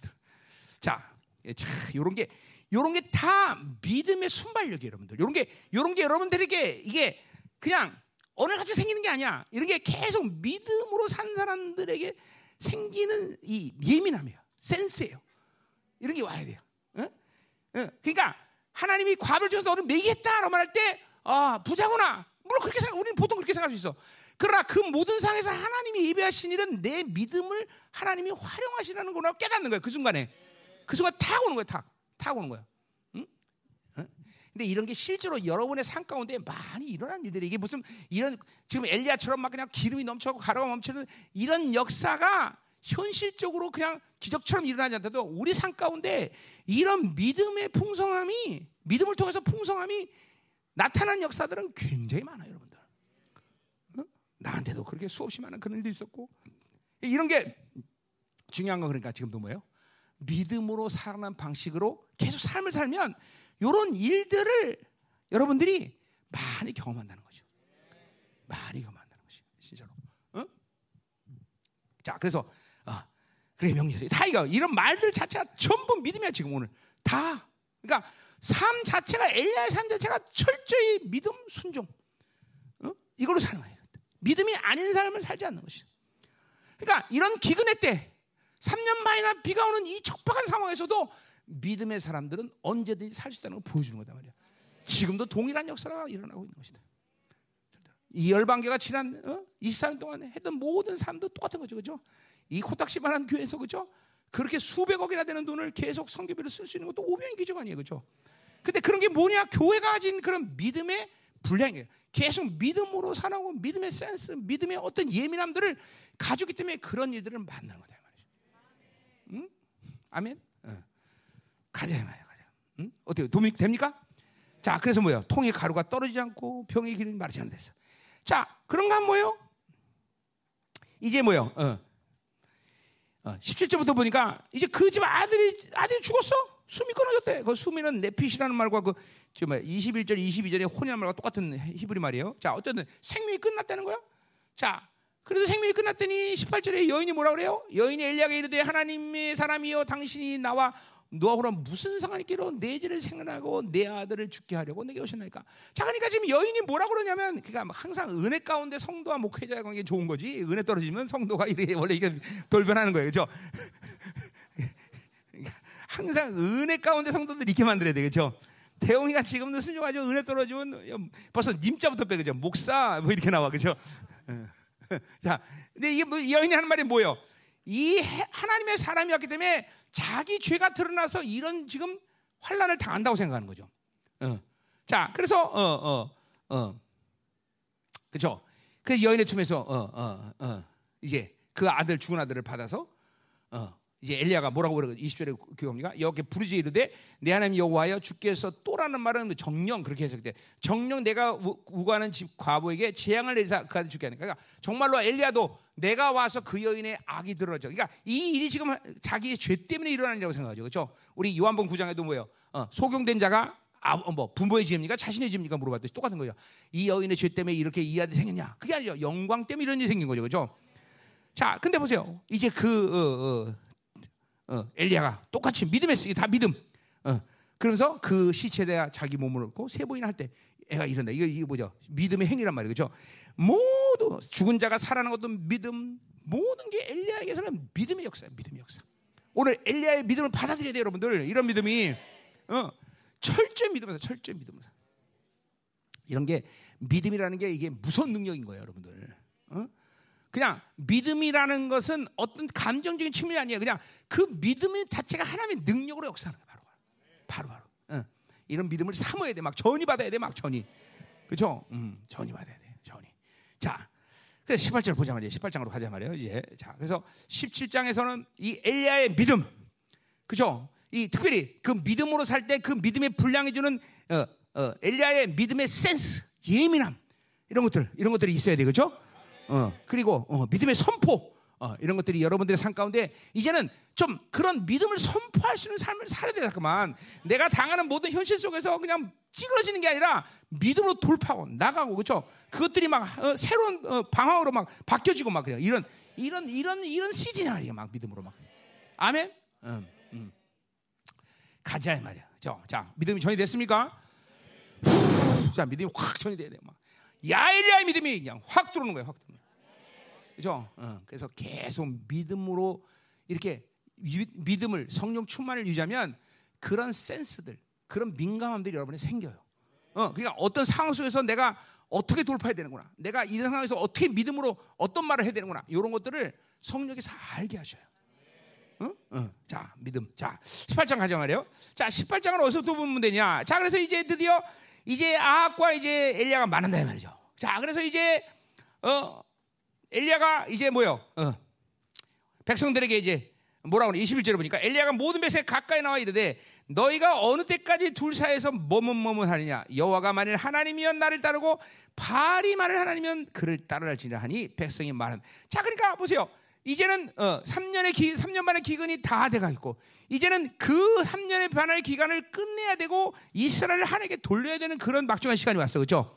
자, 예, 자, 요런 게 요런 게 다 믿음의 순발력이에요, 여러분들. 요런 게 요런 게 여러분들에게 이게 그냥 어느 가지고 생기는 게 아니야. 이런 게 계속 믿음으로 산 사람들에게 생기는 이 예민함이에요. 센스예요. 이런 게 와야 돼요. 응? 응. 그러니까 하나님이 과를 줘서 너를 매겠다라고 말할 때, 아 부자구나. 물론 그렇게 생각, 우리는 보통 그렇게 생각할 수 있어. 그러나 그 모든 상에서 하나님이 예배하신 일은 내 믿음을 하나님이 활용하시라는 거라고 깨닫는 거예요. 그 순간에. 그 순간 탁 오는 거예요. 탁. 탁 오는 거예요. 근데 이런 게 실제로 여러분의 삶 가운데 많이 일어난 일들이 이게 무슨 이런 지금 엘리야처럼 막 그냥 기름이 넘쳐고 가루가 멈추는 이런 역사가 현실적으로 그냥 기적처럼 일어나지 않더라도 우리 삶 가운데 이런 믿음의 풍성함이 믿음을 통해서 풍성함이 나타난 역사들은 굉장히 많아요? 나한테도 그렇게 수없이 많은 그런 일도 있었고 이런 게 중요한 건 그러니까 지금도 뭐예요? 믿음으로 살아가는 방식으로 계속 삶을 살면 이런 일들을 여러분들이 많이 경험한다는 거죠. 많이 경험한다는 것이 진짜로. 어? 자, 그래서 아, 그래 명령. 다 이거 이런 말들 자체가 전부 믿음이야 지금 오늘 다. 그러니까 삶 자체가 엘리야의 삶 자체가 철저히 믿음 순종. 어? 이걸로 사는 거예요. 믿음이 아닌 삶을 살지 않는 것이. 그러니까 이런 기근의 때 3년 만이나 비가 오는 이 척박한 상황에서도 믿음의 사람들은 언제든지 살 수 있다는 걸 보여주는 거다 말이야. 지금도 동일한 역사가 일어나고 있는 것이다. 이 열방계가 지난 어? 24년 동안 했던 모든 삶도 똑같은 거죠, 그죠? 이 코딱지만한 교회에서 그죠? 그렇게 수백억이나 되는 돈을 계속 성교비로 쓸 수 있는 것도 오병이 기적 아니에요, 그죠? 근데 그런 게 뭐냐? 교회가 가진 그런 믿음의 분량이에요. 계속 믿음으로 살아고 믿음의 센스, 믿음의 어떤 예민함들을 가지기 때문에 그런 일들을 만나는 거다 말이죠. 응? 아멘. 어. 가자 말이야, 가자. 응? 어때요? 도움이 됩니까? 자, 그래서 뭐예요? 통에 가루가 떨어지지 않고 병의 기름이 마르지 않는 데서. 자, 그런가 뭐예요? 이제 뭐예요? 어. 어, 17절부터 보니까 이제 그 집 아들이 아들이 죽었어. 숨이 끊어졌대. 그 숨이는 네핏이라는 말과 그 지금 21절, 22절의 혼이라는 말과 똑같은 히브리 말이에요. 자, 어쨌든 생명이 끝났다는 거야. 자, 그래도 생명이 끝났더니 18절에 여인이 뭐라 그래요? 여인이 엘리야에게 이르되 하나님의 사람이여 당신이 나와 너하고는 무슨 상관이 있기로 내 죄를 생각하고 내 아들을 죽게 하려고 내게 오셨나니까. 자, 그러니까 지금 여인이 뭐라 그러냐면, 그러니까 항상 은혜 가운데 성도와 목회자의 관계 좋은 거지. 은혜 떨어지면 성도가 이래 원래 이게 돌변하는 거예요, 그렇죠? 항상 은혜 가운데 성도들 이렇게 만들어야 되겠죠. 대웅이가 지금도 순종하죠. 은혜 떨어지면 벌써 님자부터 빼 그죠. 목사 뭐 이렇게 나와 그죠. 자, 근데 이게 뭐 여인이 하는 말이 뭐예요? 이 하나님의 사람이었기 때문에 자기 죄가 드러나서 이런 지금 환란을 당한다고 생각하는 거죠. 어. 자, 그래서 어, 어, 어, 그렇죠. 그 여인의 틈에서 어, 어, 어, 이제 그 아들 죽은 아들을 받아서 어, 이제 엘리야가 뭐라고 그러고 20절에 기억합니까? 여기 부르지 이르되 내 하나님 여호와여 주께서 또라는 말은 정령 그렇게 해서 그때 정령 내가 우구하는 집 과부에게 재앙을 내사 그 아들 죽게 하니까 그러니까 정말로 엘리야도 내가 와서 그 여인의 악이 들어져. 그러니까 이 일이 지금 자기의 죄 때문에 일이라고 생각하죠. 그렇죠? 우리 요한복 9장에도 뭐예요? 어, 소경된 자가 아, 뭐 부모의 죄입니까? 자신의 죄입니까? 물어봤듯이 똑같은 거예요. 이 여인의 죄 때문에 이렇게 이 아들이 생겼냐? 그게 아니죠. 영광 때문에 이런 일이 생긴 거죠. 그렇죠? 자, 근데 보세요. 이제 그 어, 어, 어, 엘리야가 똑같이 믿음에 쓰기 다 믿음. 어, 그러면서 그 시체에다 자기 몸을 넣고 세 번이나 할때 애가 이런다. 이거 이게 뭐죠? 믿음의 행위란 말이죠. 모두 죽은 자가 살아나는 것도 믿음, 모든 게 엘리야에게서는 믿음의 역사예요. 믿음의 역사. 오늘 엘리야의 믿음을 받아들여야 돼요, 여러분들. 이런 믿음이 어, 철저히 믿음에서 철저히 믿음에서 이런 게 믿음이라는 게 이게 무서운 능력인 거예요, 여러분들. 어? 그냥 믿음이라는 것은 어떤 감정적인 측면이 아니에요. 그냥 그 믿음 자체가 하나님의 능력으로 역사하는 거예요. 바로 바로. 바로. 어. 이런 믿음을 삼아야 돼. 막 전이 받아야 돼. 막 전이. 그렇죠? 음, 전이 받아야 돼. 자, 그래서 18절 보자 말이에요. 18장으로 가자 말이에요. 이제 자, 그래서 17장에서는 이 엘리야의 믿음, 그죠? 이 특별히 그 믿음으로 살 때 그 믿음의 분량해 주는 어, 어, 엘리야의 믿음의 센스, 예민함 이런 것들 이런 것들이 있어야 되겠죠? 어, 그리고 어, 믿음의 선포 어, 이런 것들이 여러분들의 삶 가운데 이제는 좀 그런 믿음을 선포할 수 있는 삶을 살아야 되겠구만. 내가 당하는 모든 현실 속에서 그냥 찌그러지는 게 아니라 믿음으로 돌파하고 나가고 그렇죠. 그것들이 막 어, 새로운 어, 방황으로 막 바뀌어지고 막 그냥 이런 이런 이런 이런 시즌이 아니야 막 믿음으로 막. 아멘. 음, 음. 가자 이 말이야. 자, 자 믿음이 전이 됐습니까? 자 믿음이 확 전이 돼야 돼. 막 야일야의 믿음이 그냥 확 들어오는 거야. 확 들어오는. 그죠? 어, 그래서 계속 믿음으로 이렇게 믿음을 성령 충만을 유지하면 그런 센스들, 그런 민감함들이 여러분에 생겨요. 어, 그러니까 어떤 상황 속에서 내가 어떻게 돌파해야 되는구나. 내가 이 상황에서 어떻게 믿음으로 어떤 말을 해야 되는구나. 이런 것들을 성령께서 알게 하셔요. 어? 어. 자, 믿음. 자, 18장 가자 말이에요. 자, 18장은 어디서부터 보면 되냐? 자, 그래서 이제 드디어 이제 아합과 이제 엘리야가 만난다 이 말이죠. 자, 그래서 이제 어 엘리야가 이제 뭐요? 어. 백성들에게 이제 뭐라고 그래? 21절에 보니까 엘리야가 모든 백성에 가까이 나와 이르되 너희가 어느 때까지 둘 사이에서 머뭇머뭇하느냐 여호와가 만일 하나님이면 나를 따르고 바알이 만일 하나님이면 그를 따르랄지라 하니 백성이 말한 자 그러니까 보세요 이제는 어, 3년의 기, 3년 반의 기간이 다 돼가 있고 이제는 그 3년의 반의 기간을 끝내야 되고 이스라엘을 하나님께 돌려야 되는 그런 막중한 시간이 왔어 그렇죠?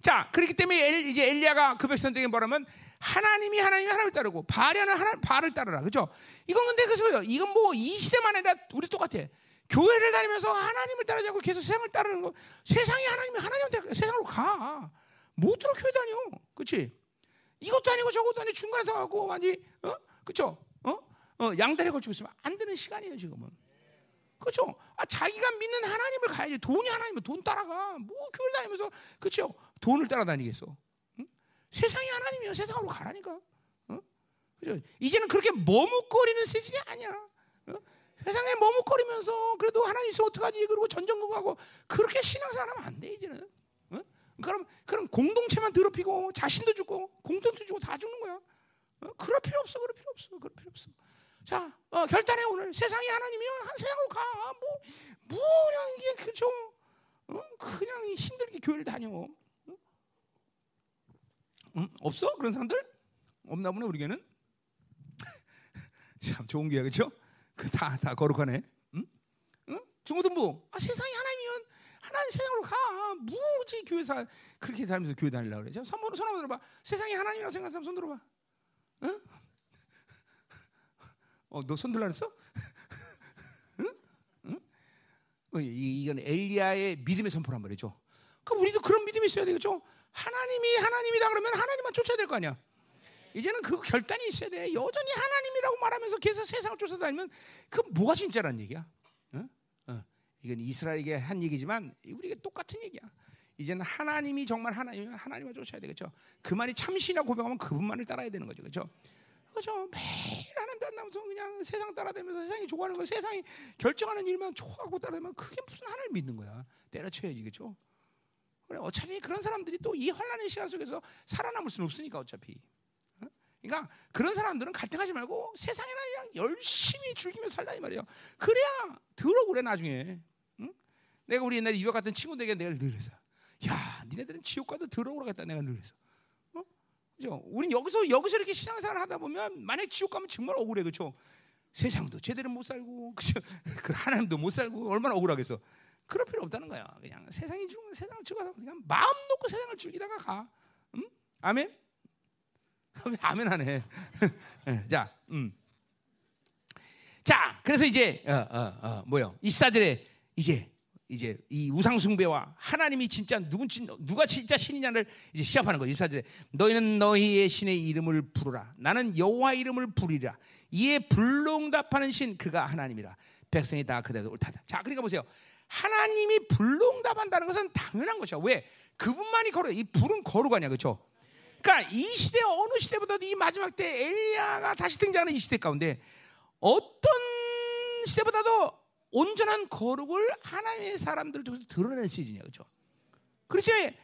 자 그렇기 때문에 엘, 이제 엘리야가 그 백성들에게 뭐라면 하나님이 하나님이 하나님을 따르고 바알이 하나 바알을 따르라 그렇죠? 이건 근데 그래서 이건 뭐 이 시대만 해도 우리 똑같아. 교회를 다니면서 하나님을 따르지 않고 계속 세상을 따르는 거 세상이 하나님이 하나님한테 세상으로 가. 못 들어 교회 다녀. 그렇지? 이것도 아니고 저것도 아니고 중간에서 가고 완전히 어? 그렇죠? 어? 어, 양다리 걸치고 있으면 안 되는 시간이에요, 지금은. 그렇죠? 아, 자기가 믿는 하나님을 가야지. 돈이 하나님은 돈 따라가. 뭐 교회 다니면서 그렇죠? 돈을 따라다니겠어. 응? 세상이 하나님이야. 세상으로 가라니까. 어? 그죠? 이제는 그렇게 머뭇거리는 시즌이 아니야. 어? 세상에 머뭇거리면서 그래도 하나님 있으면 어떡하지? 그리고 전전긍긍하고 그렇게 신앙생활 하면 안 돼, 이제는. 어? 그럼 그럼 공동체만 더럽히고 자신도 죽고 공동체도 죽고 다 죽는 거야. 어? 그럴 필요 없어. 그럴 필요 없어. 그럴 필요 없어. 자, 어, 결단해 오늘 세상이 하나님이면 한 세상으로 가. 뭐, 뭐 그냥 이게 그죠? 어? 그냥 힘들게 교회를 다녀. 응? 응? 없어 그런 사람들? 없나 보네 우리에게는. 참 좋은 교회 그렇죠? 그다 다 거룩하네. 응? 응? 중고등부. 아 세상이 하나님이면 하나님 세상으로 가. 뭐지 교회사 그렇게 살면서 교회 다니려고 그래. 손손 들어봐. 세상이 하나님이라고 생각하는 사람 손 들어봐. 응? 어, 너 손 들라 그랬어? 응? 응? 어, 이, 이건 엘리야의 믿음의 선포란 말이죠. 그럼 우리도 그런 믿음이 있어야 되겠죠. 하나님이 하나님이다 그러면 하나님만 쫓아야 될 거 아니야. 이제는 그 결단이 있어야 돼. 여전히 하나님이라고 말하면서 계속 세상을 쫓아다니면 그 뭐가 진짜란 얘기야? 어? 어. 이건 이스라엘에게 한 얘기지만 우리에게 똑같은 얘기야. 이제는 하나님이 정말 하나님이면 하나님을 쫓아야 되겠죠. 그 말이 참신이라 고백하면 그분만을 따라야 되는 거죠. 그렇죠? 그죠? 매일 하나님 따라면서 그냥 세상 따라다니면서 세상이 좋아하는 거 세상이 결정하는 일만 좋아하고 따라다니면 그게 무슨 하나님을 믿는 거야. 때려쳐야지. 그렇죠? 그래 어차피 그런 사람들이 또 이 환란의 시간 속에서 살아남을 수는 없으니까 어차피. 어? 그러니까 그런 사람들은 갈등하지 말고 세상이나 그냥 열심히 즐기며 살라 이 말이에요. 그래야 들어 그래 나중에. 응? 내가 우리 옛날에 유학 갔던 친구들에게 내가 늘 해서 야, 니네들은 지옥 가도 들어오라겠다 내가 늘 해서. 어? 그죠? 우린 여기서 여기서 이렇게 신앙생활 하다 보면 만약 지옥 가면 정말 억울해 그죠? 세상도 제대로 못 살고 그죠? 그 하나님도 못 살고 얼마나 억울하겠어. 그럴 필요 없다는 거야. 그냥 세상이 주면 세상을 즐겨서 그냥 마음 놓고 세상을 즐기다가 가. 응? 아멘. 왜 아멘 하네. 자, 음. 자, 그래서 이제 어, 어, 어, 뭐요? 이사들의 이제 이제 이 우상 숭배와 하나님이 진짜 누군 누가 진짜 신이냐를 이제 시합하는 거죠. 이사들 너희는 너희의 신의 이름을 부르라. 나는 여호와 이름을 부리라. 이에 불응답하는 신 그가 하나님이라. 백성이 다 그대로 옳다다. 자, 그러니까 보세요. 하나님이 불응답한다는 것은 당연한 것이야. 왜? 그분만이 거룩. 이 불은 거룩하냐, 그렇죠? 그러니까 이 시대 어느 시대보다도 이 마지막 때 엘리야가 다시 등장하는 이 시대 가운데 어떤 시대보다도 온전한 거룩을 하나님의 사람들 중에서 드러내는 시즌이야, 그렇죠? 그렇기 때문에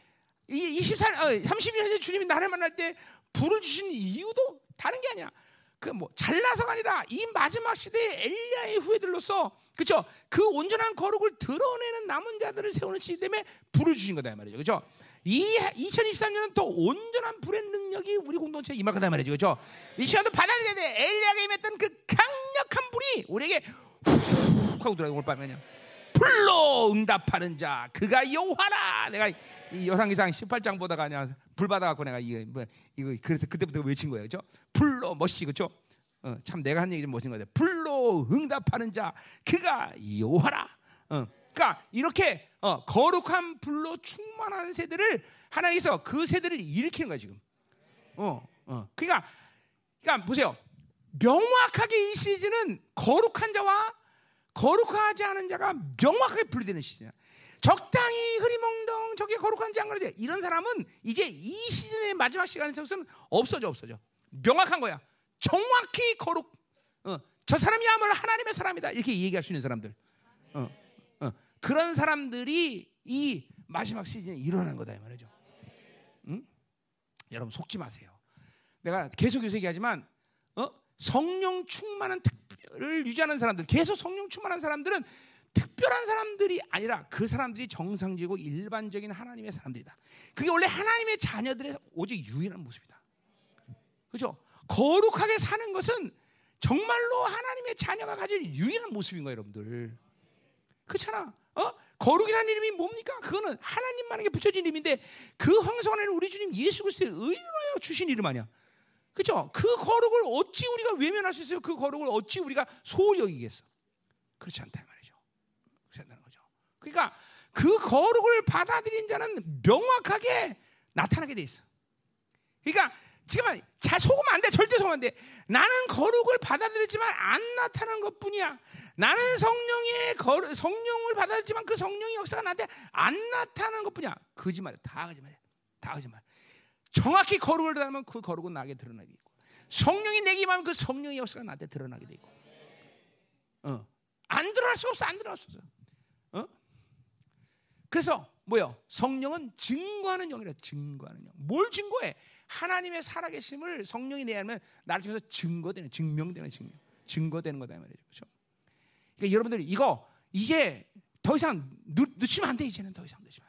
이 24, 어, 30년 주님이 나를 만날 때 불을 주신 이유도 다른 게 아니야. 그 뭐 잘나서가 아니라 이 마지막 시대의 엘리야의 후예들로서 그렇죠? 그 온전한 거룩을 드러내는 남은 자들을 세우는 시기 때문에 불을 주신 거다 말이죠, 그렇죠? 이 2023년은 또 온전한 불의 능력이 우리 공동체에 임할 거다 말이죠, 그렇죠? 이 시간도 받아들여야 돼. 엘리야가 임했던 그 강력한 불이 우리에게 훅 하고 들어가 올 밤에냐. 불로 응답하는 자 그가 여호와라. 내가 이 여상기상 18장 보다가 그냥 불 받아갖고 내가 이거 뭐 이거 그래서 그때부터 외친 거예요, 그렇죠? 불로 멋이 그렇죠? 어, 참 내가 한 얘기 좀 멋진 거같 불로 응답하는 자 그가 여호와라. 어, 그러니까 이렇게 어, 거룩한 불로 충만한 세대를 하나님께서 그 세대를 일으키는 거야 지금. 어, 어. 그러니까 그러니까 보세요. 명확하게 이 시즌은 거룩한 자와 거룩하지 않은 자가 명확하게 분리되는 시즌이야. 적당히 흐리멍덩 저게 거룩한 지 안 그러지 이런 사람은 이제 이 시즌의 마지막 시간에서는 없어져 없어져 명확한 거야 정확히 거룩 어, 저 사람이야말로 하나님의 사람이다 이렇게 얘기할 수 있는 사람들. 어, 어. 그런 사람들이 이 마지막 시즌에 일어나는 거다 이 말이죠. 응? 여러분 속지 마세요. 내가 계속 계속 얘기하지만 어? 성령 충만한 특 별을 유지하는 사람들, 계속 성령 충만한 사람들은 특별한 사람들이 아니라 그 사람들이 정상적이고 일반적인 하나님의 사람들이다. 그게 원래 하나님의 자녀들의 오직 유일한 모습이다. 그죠? 거룩하게 사는 것은 정말로 하나님의 자녀가 가질 유일한 모습인 거예요, 여러분들. 그렇잖아. 어? 거룩이라는 이름이 뭡니까? 그거는 하나님만에게 붙여진 이름인데 그 황성하는 우리 주님 예수 그리스도의 의인으로 주신 이름 아니야. 그렇죠? 그 거룩을 어찌 우리가 외면할 수 있어요? 그 거룩을 어찌 우리가 소홀히 여기겠어? 그렇지 않다 말이죠. 그렇지 않다는 거죠. 그러니까 그 거룩을 받아들인 자는 명확하게 나타나게 돼 있어. 그러니까 지금 잘 속으면 안 돼. 절대 속으면 안 돼. 나는 거룩을 받아들였지만 안 나타난 것 뿐이야. 나는 성령의 거, 성령을 받아들였지만 그 성령의 역사가 나한테 안 나타나는 것 뿐이야. 거짓말이야. 다 거짓말이야. 다 거짓말. 정확히 거룩을 닮으면 그 거룩은 나에게 드러나게 있고 성령이 내게 임하면 그 성령의 역사가 나한테 드러나게 돼 있고. 어. 안 드러날 수 없어 안 드러날 수 없어. 어? 그래서 뭐요? 성령은 증거하는 영이라 증거하는 영뭘 증거해? 하나님의 살아계심을 성령이 내면 나를 통해서 증거되는 증명되는 증명. 증거되는 거다 말이죠. 그렇죠? 그러니까 여러분들이 이거 이제 더 이상 늦, 늦추면 안 돼 이제는 더 이상 늦추면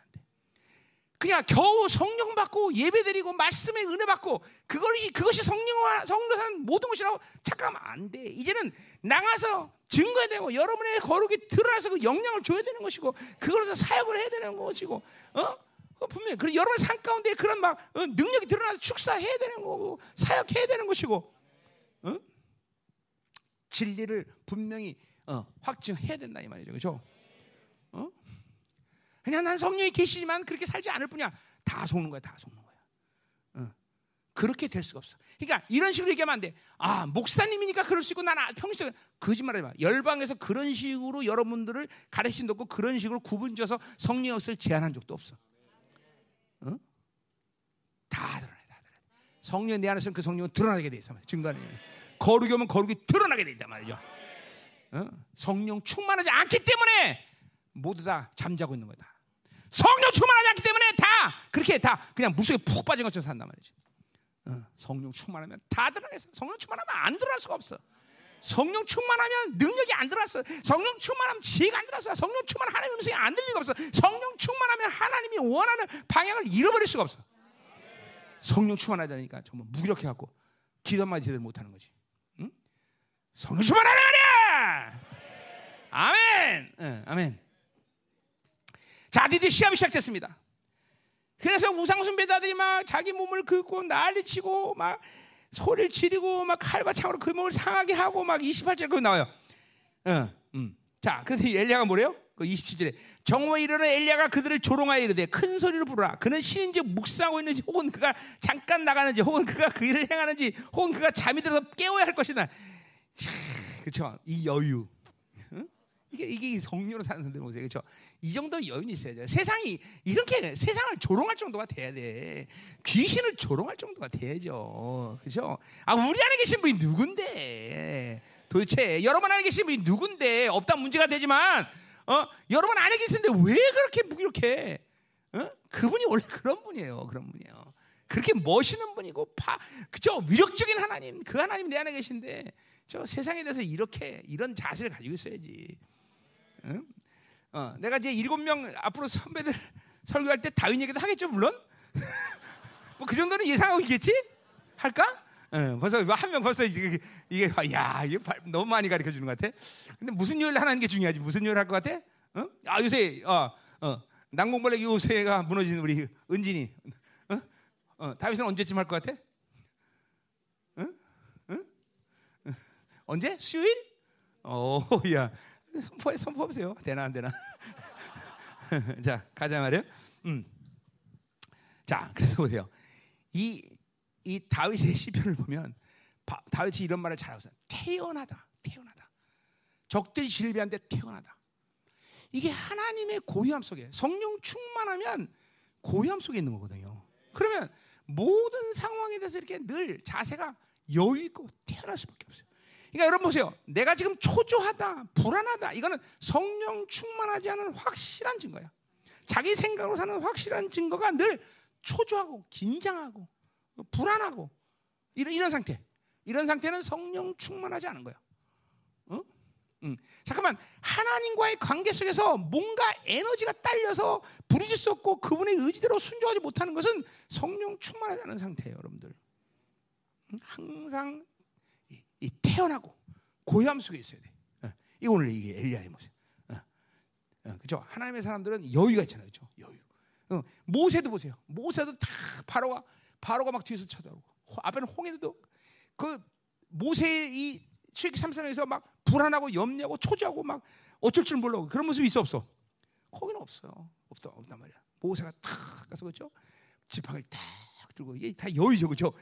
그냥 겨우 성령 받고 예배 드리고 말씀의 은혜 받고 그걸 그것이 성령화 성령산 모든 것이라고 착각하면 안 돼. 이제는 나가서 증거해야 되고 여러분의 거룩이 드러나서 그 영향을 줘야 되는 것이고 그걸로 사역을 해야 되는 것이고 어? 분명히 그 여러분 산 가운데 그런 막 어, 능력이 드러나서 축사해야 되는 거고 사역해야 되는 것이고 어? 진리를 분명히 어, 확증해야 된다 이 말이죠. 그렇죠? 어? 그냥 난 성령이 계시지만 그렇게 살지 않을 뿐이야. 다 속는 거야, 다 속는 거야. 어. 그렇게 될 수가 없어. 그러니까 이런 식으로 얘기하면 안 돼. 아, 목사님이니까 그럴 수 있고 나는 평소에 거짓말하지 마. 열방에서 그런 식으로 여러분들을 가르친 없고 그런 식으로 구분져서 성령 역사를 제한한 적도 없어. 어? 다 드러나, 다 드러나. 성령 내 안에서는 그 성령은 드러나게 돼 있어. 증거하는 거룩이 오면 거룩이 드러나게 돼 있단 말이죠. 어? 성령 충만하지 않기 때문에 모두 다 잠자고 있는 거다. 성령 충만하지 않기 때문에 다 그렇게 다 그냥 물속에 푹 빠진 것처럼 산단 말이지. 어, 성령 충만하면 다 드러나겠어. 성령 충만하면 안 드러날 수가 없어. 성령 충만하면 능력이 안 들어왔어. 성령 충만하면 지혜가 안 들어왔어. 성령 충만 하나님 음성이 안 들리가 없어. 성령 충만하면 하나님이 원하는 방향을 잃어버릴 수가 없어. 성령 충만하자니까 정말 무기력해 갖고 기도 한마디 제대로 못 하는 거지. 응? 성령 충만하라 말이야. 아멘. 응, 아멘. 자, 드디어 시합이 시작됐습니다. 그래서 우상숭배자들이 막 자기 몸을 긁고 난리치고 막 소리를 지르고 막 칼과 창으로 그 몸을 상하게 하고 막 28절 그 나와요. 어, 음. 자, 그래서 엘리야가 뭐래요? 그 27절에 정오에 이르는 엘리야가 그들을 조롱하여 이르되 큰 소리로 부르라. 그는 신인지 묵상하고 있는지 혹은 그가 잠깐 나가는지 혹은 그가 그 일을 행하는지 혹은 그가 잠이 들어서 깨워야 할 것이다. 그렇죠? 이 여유. 이게 이게 성령으로 사는 사람들 모습 그렇죠? 이 정도 여유는 있어야 돼. 세상이 이렇게 세상을 조롱할 정도가 돼야 돼. 귀신을 조롱할 정도가 돼야죠. 그렇죠? 아 우리 안에 계신 분이 누군데? 도대체 여러분 안에 계신 분이 누군데? 없다 문제가 되지만 어 여러분 안에 계신데 왜 그렇게 무기력해? 어? 그분이 원래 그런 분이에요. 그런 분이에요. 그렇게 멋있는 분이고 파 그죠? 위력적인 하나님 그 하나님 내 안에 계신데 저 세상에 대해서 이렇게 이런 자세를 가지고 있어야지. 응? 어, 내가 이제 일곱 명 앞으로 선배들 설교할 때 다윈 얘기도 하겠죠, 물론. 뭐 그 정도는 예상하고 있겠지? 할까? 어, 벌써 한 명 벌써 이게, 이게 야 이게 너무 많이 가르쳐 주는 것 같아. 근데 무슨 요일 하는 게 중요하지? 무슨 요일 할 것 같아? 어? 아 요새 어, 어, 난공벌레 요새가 무너지는 우리 은진이. 어? 어, 다윗은 언제쯤 할 것 같아? 응? 응? 언제? 수요일? 어, 야, 선포해 선포해 보세요. 되나 안 되나? 자 가자 말이요. 음. 자 그래서 보세요. 이 이 다윗의 시편을 보면 바, 다윗이 이런 말을 잘하고 있어요. 태어나다, 태어나다. 적들이 질비한데 태어나다. 이게 하나님의 고요함 속에 성령 충만하면 고요함 속에 있는 거거든요. 그러면 모든 상황에 대해서 이렇게 늘 자세가 여유 있고 태어날 수밖에 없어요. 그러니까 여러분 보세요. 내가 지금 초조하다, 불안하다. 이거는 성령 충만하지 않은 확실한 증거야. 자기 생각으로 사는 확실한 증거가 늘 초조하고 긴장하고 불안하고 이런 이런 상태. 이런 상태는 성령 충만하지 않은 거야. 어? 음. 잠깐만 하나님과의 관계 속에서 뭔가 에너지가 딸려서 부르질 수 없고 그분의 의지대로 순종하지 못하는 것은 성령 충만하지 않은 상태예요, 여러분들. 음? 항상 이, 이 태어나고 고요함 속에 있어야 돼. 어. 이 오늘 이게 엘리야의 모습. 어. 어, 그렇죠? 하나님의 사람들은 여유가 있잖아요, 그렇죠? 여유. 어, 모세도 보세요. 모세도 다 바로가 바로가 막 뒤에서 쳐다보고 앞에는 홍해도 그 모세의 이 출애굽 3장에서 막 불안하고 염려하고 초조하고 막 어쩔 줄 몰라 그런 모습이 있어 없어? 거기는 없어. 없어. 없단 말이야. 모세가 탁 가서 그죠? 지팡이를 탁 들고 이게 다 여유죠, 그죠?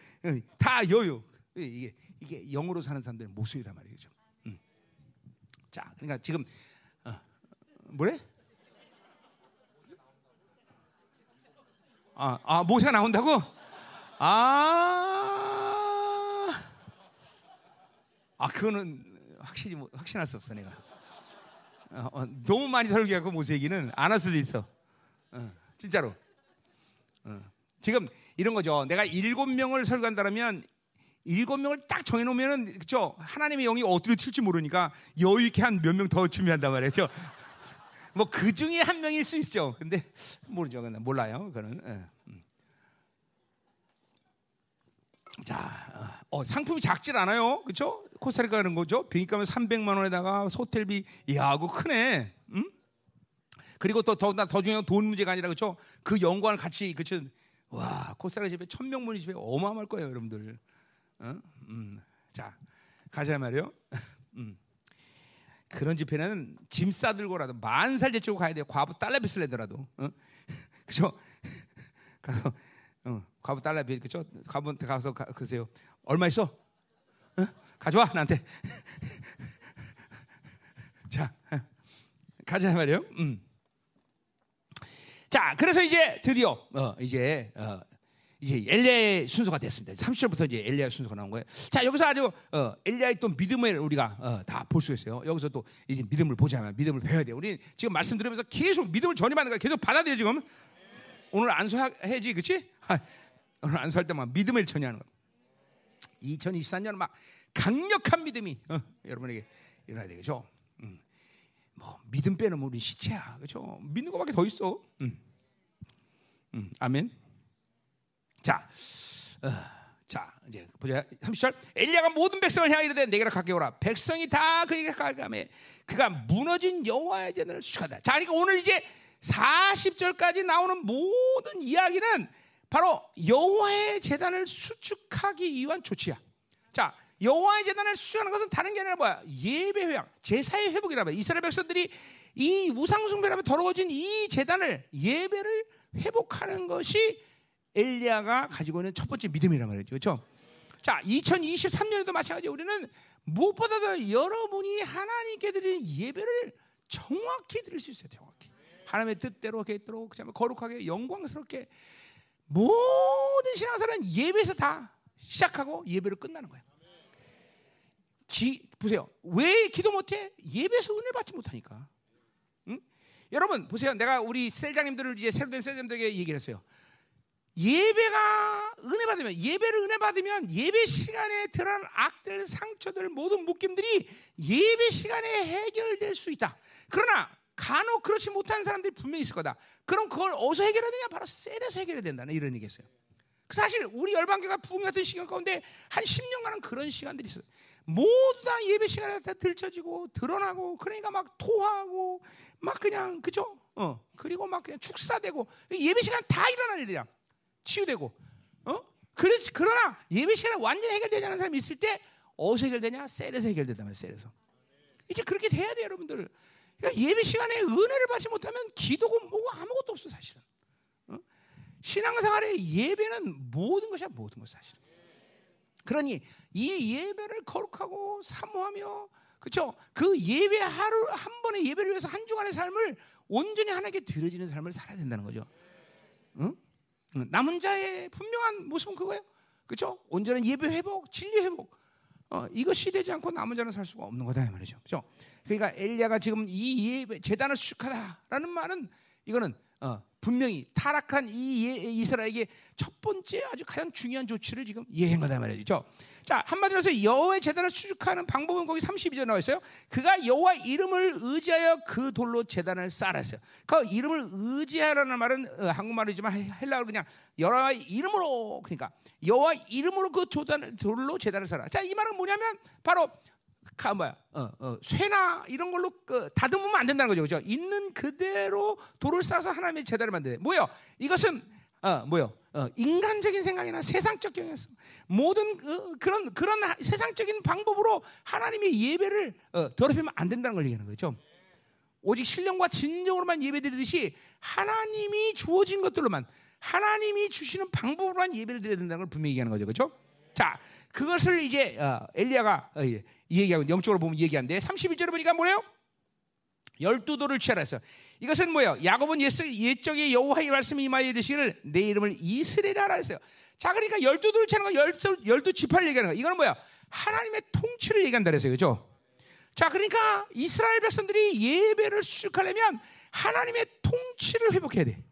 다 여유. 이게 이게 영으로 사는 사람들의 모습이란 말이죠. 음. 자, 그러니까 지금 어, 뭐래? 아, 아 모세가 나온다고? 아, 아 그거는 확실히 뭐, 확신할 수 없어 내가. 어, 어, 너무 많이 설교하고 모세 얘기는 안 할 수도 있어. 어, 진짜로. 어. 지금 이런 거죠. 내가 일곱 명을 설교한다면 일곱 명을 딱 정해놓으면은 그죠 하나님의 영이 어디로 튈지 모르니까 여유 있게 한 몇 명 더 준비한단 말이죠. 뭐 그 중에 한 명일 수 있죠. 근데 모르죠. 몰라요. 그거는. 예. 음. 자, 어, 상품이 작질 않아요. 그렇죠? 코스타리카 가는 거죠. 비행값은 300만 원에다가 호텔비 야, 그거 크네. 응? 그리고 또더더 더 중요한 돈 문제가 아니라 그렇죠? 그 영광을 같이 그렇죠? 와, 코스타리카 집에 천명 분이 집에 어마어마할 거예요, 여러분들. 어? 음. 자, 가자 말이요. 음. 그런 집회는 짐 싸들고라도 만살 제치고 가야 돼요. 과부 빚을 내더라도. 어? 그죠? 가서 어, 과부 빚 그죠? 과부 가서 가, 그러세요. 얼마 있어? 어? 가져와 나한테. 자, 어. 가자 말이요. 음. 자, 그래서 이제 드디어 어, 이제 어, 이제 엘리야의 순서가 됐습니다. 30절부터 이제 엘리야의 순서가 나온 거예요. 자, 여기서 아주 어, 엘리야의 또 믿음을 우리가 어, 다볼 수 있어요. 여기서 또 이제 믿음을 보자면 믿음을 배워야 돼요. 우리 지금 말씀 들으면서 계속 믿음을 전임하는 거야. 계속 받아들여 지금. 오늘 안수해지, 그렇지? 오늘 안수할 때만 믿음을 전이하는 거. 2024년 막 강력한 믿음이 어, 여러분에게 일어나야 되겠죠. 음. 뭐 믿음 빼는 우리 시체야, 그렇죠? 믿는 것밖에 더 있어. 음. 음. 아멘. 자, 어, 자 이제 보자. 30절. 엘리야가 모든 백성을 향하여 이르되 내게로 가게 오라. 백성이 다 그에게 가감해 그가 무너진 여호와의 제단을 수축한다. 자 그러니까 오늘 이제 40절까지 나오는 모든 이야기는 바로 여호와의 제단을 수축하기 위한 조치야. 자 여호와의 제단을 수축하는 것은 다른 게 아니라 뭐야? 예배 회양 제사의 회복이라 말 이스라엘 백성들이 이 우상 숭배라면 더러워진 이 제단을 예배를 회복하는 것이 엘리야가 가지고 있는 첫 번째 믿음이란 말이죠. 그렇죠? 자, 2023년에도 마찬가지 우리는 무엇보다도 여러분이 하나님께 드리는 예배를 정확히 드릴 수 있어요. 정확히. 하나님의 뜻대로 그다음에 거룩하게 영광스럽게 모든 신앙사는 예배에서 다 시작하고 예배로 끝나는 거예요. 기, 보세요. 왜 기도 못해? 예배에서 은혜 받지 못하니까. 응? 여러분 보세요. 내가 우리 셀장님들을 이제 새로 된 셀장님들에게 얘기를 했어요. 예배가 은혜 받으면 예배를 은혜 받으면 예배 시간에 드러난 악들, 상처들, 모든 묶임들이 예배 시간에 해결될 수 있다. 그러나 간혹 그렇지 못한 사람들이 분명히 있을 거다. 그럼 그걸 어디서 해결해야 되냐? 바로 셀에서 해결해야 된다는 이런 얘기겠어요. 사실 우리 열방교가 부흥 같은 시간 가운데 한 10년간은 그런 시간들이 있어요. 모두 다 예배 시간에 다 들춰지고 드러나고 그러니까 막 토하고 막 그냥 그죠? 어 그리고 막 그냥 축사되고 예배 시간 다 일어날 일이야. 치유되고, 어? 그렇 그러나 예배 시간에 완전히 해결되지 않은 사람이 있을 때 어디서 해결되냐? 셀에서 해결된다면 셀에서. 이제 그렇게 돼야 돼 여러분들. 그러니까 예배 시간에 은혜를 받지 못하면 기도고 뭐고 아무것도 없어 사실은. 어? 신앙생활의 예배는 모든 것이야 모든 것 사실은. 그러니 이 예배를 거룩하고 사모하며 그렇죠? 그 예배 하루 한 번의 예배를 위해서 한 주간의 삶을 온전히 하나님께 드려지는 삶을 살아야 된다는 거죠. 응? 남은 자의 분명한 모습은 그거예요. 그렇죠? 온전한 예배 회복, 진리 회복. 어, 이것이 되지 않고 남은 자는 살 수가 없는 거다 이 말이죠. 그죠? 그러니까 엘리야가 지금 이 예배, 재단을 수축하다라는 말은 이거는 어, 분명히 타락한 이 예- 이스라엘에게 첫 번째 아주 가장 중요한 조치를 지금 예행한 거다 말이죠. 자 한마디로 해서 여호와의 재단을 수축하는 방법은 거기 32절 나와 있어요. 그가 여호와 이름을 의지하여 그 돌로 재단을 쌓았어요. 그 이름을 의지하라는 말은 어, 한국말이지만 헬라어로 그냥 여호와 이름으로 그러니까 여호와 이름으로 그 조단을 돌로 재단을 쌓아. 자 이 말은 뭐냐면 바로 가 뭐야 어, 어, 쇠나 이런 걸로 그, 다듬으면 안 된다는 거죠, 그죠? 있는 그대로 돌을 싸서 하나님의 제단을 만드는 뭐요? 이것은 어, 뭐요? 어, 인간적인 생각이나 세상적 경향성 모든 그, 그런 그런 하- 세상적인 방법으로 하나님의 예배를 어, 더럽히면 안 된다는 걸 얘기하는 거죠. 오직 신령과 진정으로만 예배드리듯이 하나님이 주어진 것들로만 하나님이 주시는 방법으로만 예배를 드려야 된다는 걸 분명히 얘기하는 거죠, 그렇죠? 자, 그것을 이제 어, 엘리야가 어, 예, 얘기하고 영적으로 보면 얘기하는데 31절에 보니까 뭐래요? 열두 돌을 취하라 했어. 이것은 뭐예요? 야곱은 예수, 옛적에 여호와의 말씀이 임하여 이르시기를 내 이름을 이스라엘이라 했어요. 자, 그러니까 열두 돌을 취하는 거 열두, 열두 지파를 얘기하는 거. 이거는 뭐야? 하나님의 통치를 얘기한다 그랬어요. 그죠? 자, 그러니까 이스라엘 백성들이 예배를 수축하려면 하나님의 통치를 회복해야 돼.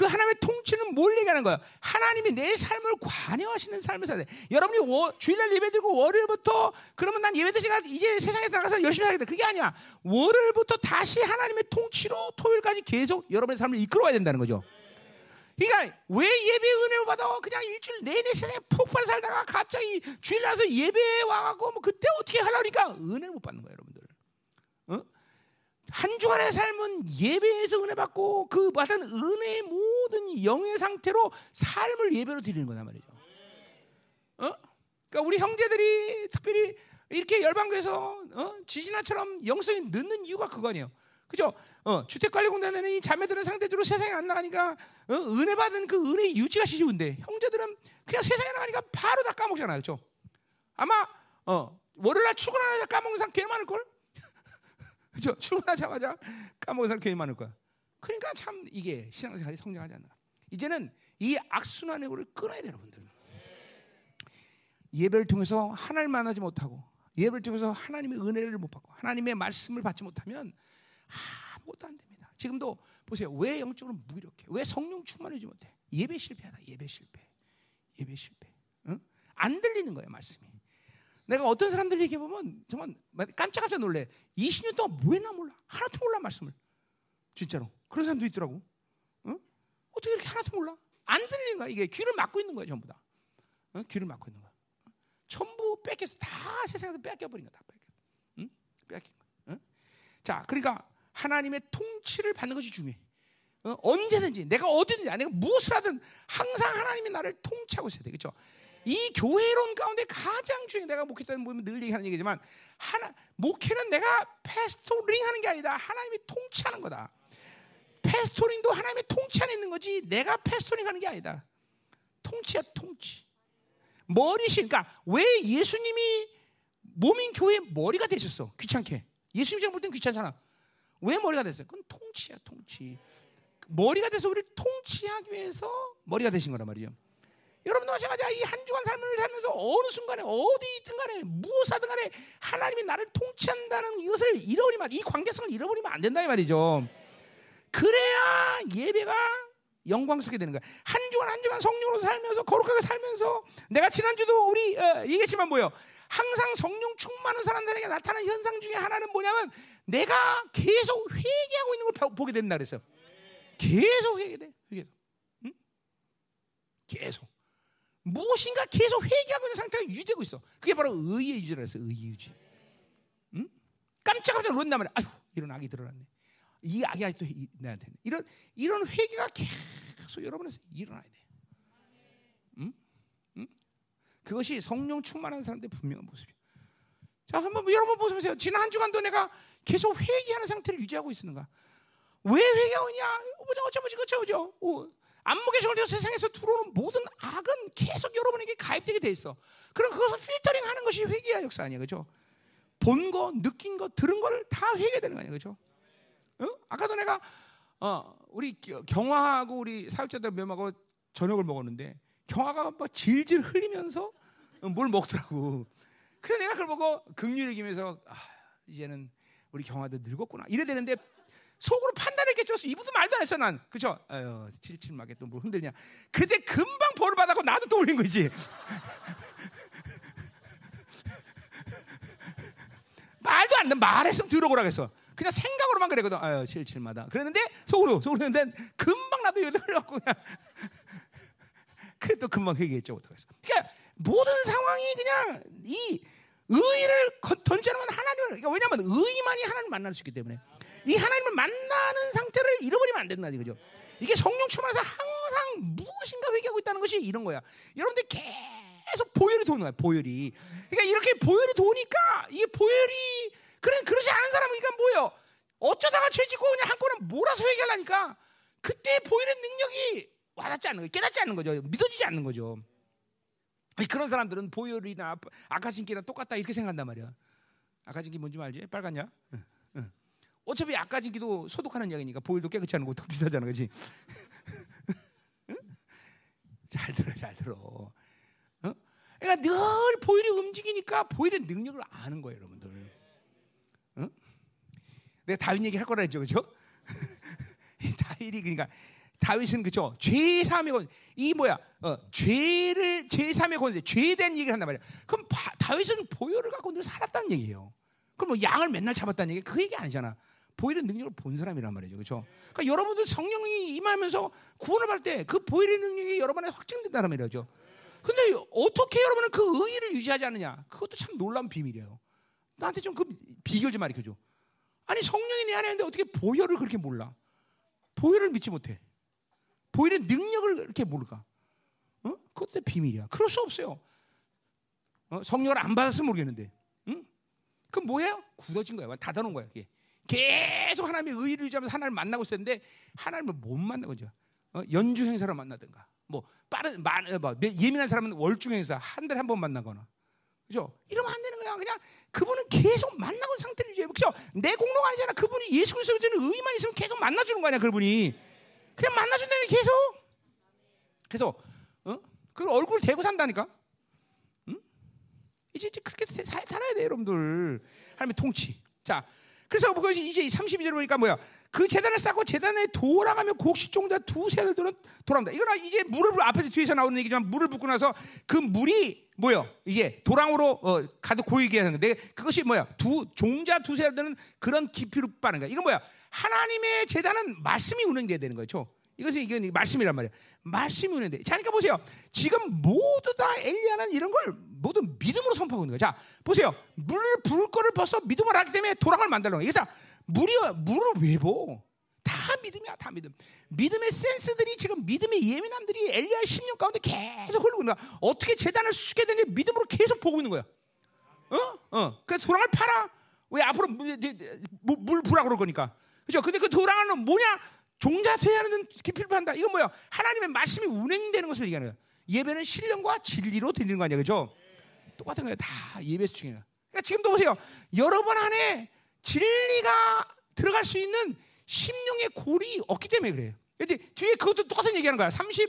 그 하나님의 통치는 뭘 얘기하는 거예요? 하나님이 내 삶을 관여하시는 삶을 살아야 돼. 여러분이 워, 주일날 예배 드리고 월요일부터 그러면 난 예배 드시가 이제 세상에서 나가서 열심히 살겠다. 그게 아니야. 월요일부터 다시 하나님의 통치로 토요일까지 계속 여러분의 삶을 이끌어와야 된다는 거죠. 그러니까 왜 예배 은혜를 받아? 그냥 일주일 내내 세상에 푹 빠져 살다가 갑자기 주일 나서 예배에 와갖고 뭐 그때 어떻게 하려니까 은혜를 못 받는 거예요, 여러분들. 어? 한 주간의 삶은 예배에서 은혜 받고 그 받은 은혜의 모든 영의 상태로 삶을 예배로 드리는 거단 말이죠. 어? 그러니까 우리 형제들이 특별히 이렇게 열방교에서 어? 지진아처럼 영성이 늦는 이유가 그거 아니에요. 그죠? 어, 주택관리공단에는 이 자매들은 상대적으로 세상에 안 나가니까 어, 은혜 받은 그 은혜 유지가 쉬운데 형제들은 그냥 세상에 나가니까 바로 다 까먹잖아요. 그죠? 아마 어, 월요일 날 출근하자마자 까먹는 사람 꽤 많을 걸. 그죠? 출근하자마자 사람 괜히 많을 거야. 그러니까 참 이게 신앙생활이 성장하지 않나. 이제는 이 악순환의 고를 끊어야 돼요, 여러분들. 예배를 통해서 하나님을 만나지 못하고 예배를 통해서 하나님의 은혜를 못 받고 하나님의 말씀을 받지 못하면 아무것도 안 됩니다. 지금도 보세요. 왜 영적으로 무기력해? 왜 성령 충만하지 못해? 예배 실패하다. 예배 실패. 예배 실패. 응? 안 들리는 거예요, 말씀이. 내가 어떤 사람들 얘기해 보면 정말 깜짝깜짝 놀래. 20년 동안 뭐 했나 몰라. 하나도 몰라 말씀을. 진짜로. 그런 사람도 있더라고. 응? 어떻게 이렇게 하나도 몰라? 안 들리는 거야. 이게 귀를 막고 있는 거야, 전부 다. 응? 귀를 막고 있는 거야. 전부 뺏겨서 다 세상에서 뺏겨 버린 거다. 뺏겨. 응? 뺏긴 거. 응? 자, 그러니까 하나님의 통치를 받는 것이 중요해. 어? 언제든지 내가 어디든지 내가 무엇을 하든 항상 하나님이 나를 통치하고 있어야 돼. 그렇죠? 이 교회론 가운데 가장 중요해. 내가 목회자는 보면 늘 얘기하는 얘기지만 하나 목회는 내가 패스토링 하는 게 아니다. 하나님이 통치하는 거다. 패스토링도 하나님의 통치 안에 있는 거지. 내가 패스토링 하는 게 아니다. 통치야, 통치. 머리신, 그러니까 왜 예수님이 몸인 교회 머리가 되셨어? 귀찮게. 예수님처럼 볼땐 귀찮잖아. 왜 머리가 됐어요? 그건 통치야, 통치. 머리가 돼서 우리를 통치하기 위해서 머리가 되신 거란 말이죠. 여러분도 마찬가지야. 이 한 주간 삶을 살면서 어느 순간에 어디 있든 간에 무엇 하든 간에 하나님이 나를 통치한다는 이것을 잃어버리면 이 관계성을 잃어버리면 안 된다 이 말이죠. 그래야 예배가 영광스럽게 되는 거야. 한 주간 한 주간 성령으로 살면서 거룩하게 살면서 내가 지난주도 우리 어, 얘기했지만 뭐요? 항상 성령 충만한 사람들에게 나타나는 현상 중에 하나는 뭐냐면 내가 계속 회개하고 있는 걸 보게 된다 그랬어요. 계속 회개돼. 회개돼. 응? 계속. 무엇인가 계속 회개하고 있는 상태가 유지되고 있어. 그게 바로 의의 유지라 했어요. 의의 유지. 응? 깜짝깜짝 놀란단 말이야. 아휴, 이런 악이 드러났네. 이 악이 아직도 내한테 이런 이런 회개가 계속 여러분에서 일어나야 돼. 응? 응? 그것이 성령 충만한 사람들의 분명한 모습이야. 자, 한번 여러분 보세요. 지난 한 주간도 내가 계속 회개하는 상태를 유지하고 있는가? 왜 회개하고 있냐? 어쩌고 저쩌고 저쩌고 어, 안목의 정을 세상에서 들어오는 모든 악은 계속 여러분에게 가입되게 돼 있어. 그럼 그것을 필터링 하는 것이 회개의 역사 아니야, 그렇죠? 본 거, 느낀 거, 들은 걸 다 회개되는 거 아니야, 그렇죠? 어? 아까도 내가 어, 우리 경화하고 우리 사역자들 몇하고 저녁을 먹었는데 경화가 막 질질 흘리면서 뭘 먹더라고. 그래 내가 그걸 보고 극률을 기면서 아, 이제는 우리 경화도 늙었구나 이래 되는데 속으로 판단했겠죠. 이분도 말도 안 했어 난. 그죠? 아유, 칠칠 맞게 또 뭐 흔들냐. 그때 금방 벌을 받았고 나도 떠올린 거지. 말도 안 돼. 말했으면 들어보라겠어. 그냥 생각으로만 그랬거든. 아유, 칠칠마다. 그랬는데 속으로 속으로 했는데 금방 나도 이러고 그냥. 그래도 금방 회개했죠. 어떡했어. 그러니까 모든 상황이 그냥 이 의를 던져놓으면 하나님을 그러니까 왜냐하면 의만이 하나님 만날 수 있기 때문에 이 하나님을 만나는 상태를 잃어버리면 안 된다 이거죠. 이게 성령 충만해서 항상 무엇인가 회개하고 있다는 것이 이런 거야. 여러분들 계속 보혈이 도는 거야. 보혈이. 그러니까 이렇게 보혈이 도니까 이게 보혈이 그런 그러지 않은 사람은 그러니까 뭐예요? 어쩌다가 죄짓고 그냥 한꺼번에 몰아서 회개하려니까 그때 보혈의 능력이 와닿지 않는 거예요. 깨닫지 않는 거죠. 믿어지지 않는 거죠. 그런 사람들은 보혈이나 아카신기나 똑같다 이렇게 생각한단 말이야. 아카신기 뭔지 알지? 빨갛냐? 응, 응. 어차피 아카신기도 소독하는 약이니까 보혈도 깨끗이 하는 거더 비싸잖아, 그렇지? 잘 들어, 잘 들어. 어? 그러니까 늘 보혈이 움직이니까 보혈의 능력을 아는 거예요, 여러분들. 어? 내가 다윗 얘기 할 거라 했죠, 그렇죠? 다윗이 그러니까 다윗은 그죠? 죄 사함의 권, 이 뭐야? 어, 죄를 죄 사함의 권세, 대한 얘기를 한단 말이야. 그럼 바, 다윗은 보혈을 갖고 늘 살았다는 얘기예요. 그럼 뭐 양을 맨날 잡았다는 얘기 그 얘기 아니잖아. 보혈의 능력을 본 사람이란 말이죠, 그렇죠? 그러니까 여러분들 성령이 임하면서 구원을 받을 때 그 보혈의 능력이 여러분 안에 확증된다는 말이죠. 근데 어떻게 여러분은 그 의의를 유지하지 않느냐? 그것도 참 놀라운 비밀이에요. 나한테 좀 그 비결 좀 가르쳐 줘. 아니 성령이 내 안에 있는데 어떻게 보혈을 그렇게 몰라? 보혈을 믿지 못해. 보혈의 능력을 이렇게 모를까? 어? 그것도 비밀이야. 그럴 수 없어요. 어? 성령을 안 받았으면 모르겠는데. 응? 그럼 뭐예요? 굳어진 거야. 닫아놓은 거야. 그게. 계속 하나님의 의를 유지하면서 하나님을 만나고 있었는데 하나님을 못 만난 거죠. 어? 연주 행사로 만나든가. 뭐 빠른 만, 어, 뭐, 예민한 사람은 월중 행사 한 달에 한 번 만나거나. 그죠? 이러면 안 되는 거야. 그냥 그분은 계속 만나고 상태를 유지해. 그죠? 내 공로가 아니잖아. 그분이 예수 그리스도에 대한 의만 있으면 계속 만나주는 거 아니야, 그분이. 그냥 만나준다니 계속. 그래서 어? 그 얼굴 대고 산다니까. 응? 이제, 이제 그렇게 살, 살아야 돼, 여러분들. 하나님의 통치. 자, 그래서 그 이제 32절 보니까 뭐야? 그 재단을 쌓고 재단에 돌아가며 곡식종자 두 세들은 돌아온다. 이거는 이제 물을 앞에 뒤에서 나오는 얘기지만 물을 붓고 나서 그 물이 뭐요? 이제 도랑으로 어, 가득 고이게 하는 건데 그것이 뭐야? 두 종자 두 세들은 그런 깊이로 빠는 거야. 이건 뭐야? 하나님의 재단은 말씀이 운행돼야 되는 거죠. 이것은 이건 말씀이란 말이야. 말씀이 운행돼. 자, 그러니까 보세요. 지금 모두 다 엘리야는 이런 걸 모두 믿음으로 선포하고 있는 거야. 자, 보세요. 물을 부을 거를 벌써 믿음으로 하기 때문에 도랑을 만들어. 이게 자, 물이 물을 왜 보? 다 믿음이야, 다 믿음. 믿음의 센스들이 지금 믿음의 예민함들이 엘리야 10년 가운데 계속 흐르고 있는 거야. 어떻게 재단을 수게 되는지 믿음으로 계속 보고 있는 거야. 어? 어. 그래서 도랑을 팔아. 왜 앞으로 물, 물 부라 그럴 거니까. 그죠? 근데 그 도랑은 뭐냐? 종자 되야하는 깊이를 판다. 이건 뭐야? 하나님의 말씀이 운행되는 것을 얘기하는 거야. 예배는 신령과 진리로 드리는 거 아니야, 그죠? 똑같은 거예요. 다 예배 수준이야. 그러니까 지금도 보세요. 여러분 안에 진리가 들어갈 수 있는 심령의 골이 없기 때문에 그래요. 근데 뒤에 그것도 똑같은 얘기하는 거야. 30,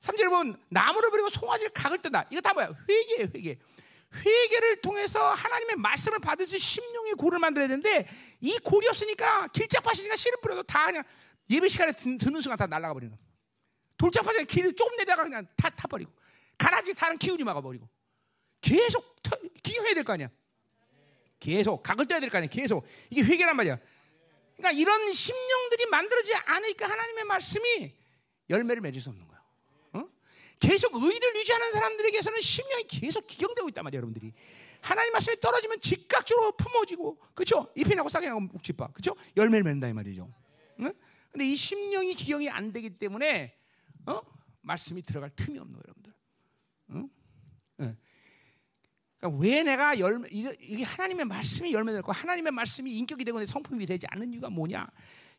3절에 보면 나무를 버리고 송아지를 각을 뜬다. 이거 다 뭐야? 회개예요, 회개. 회개를 통해서 하나님의 말씀을 받을 수 심령의 골을 만들어야 되는데 이 골이 없으니까 길잡하시니까 씨를 뿌려도 다 그냥 예배 시간에 듣는 순간 다 날아가 버리는 거야. 돌짝파장에 길을 조금 내다가 그냥 다 타버리고 가라지 다른 기운이 막아버리고 계속 터, 기용해야 될 거 아니야. 계속 각을 떠야 될 거 아니야. 계속 이게 회개란 말이야. 그러니까 이런 심령들이 만들어지지 않으니까 하나님의 말씀이 열매를 맺을 수 없는 거야. 어? 계속 의를 유지하는 사람들에게서는 심령이 계속 기경되고 있단 말이야, 여러분들이. 하나님 말씀이 떨어지면 즉각적으로 품어지고, 그렇죠? 잎이 나고 싹이 나고 묵지빠, 그렇죠? 열매를 맺는다 이 말이죠. 응? 근데 이 심령이 기경이 안 되기 때문에 어? 말씀이 들어갈 틈이 없는 거예요, 여러분들. 응? 응. 그러니까 왜 내가 열매 이게 하나님의 말씀이 열매 되고 하나님의 말씀이 인격이 되고 성품이 되지 않는 이유가 뭐냐?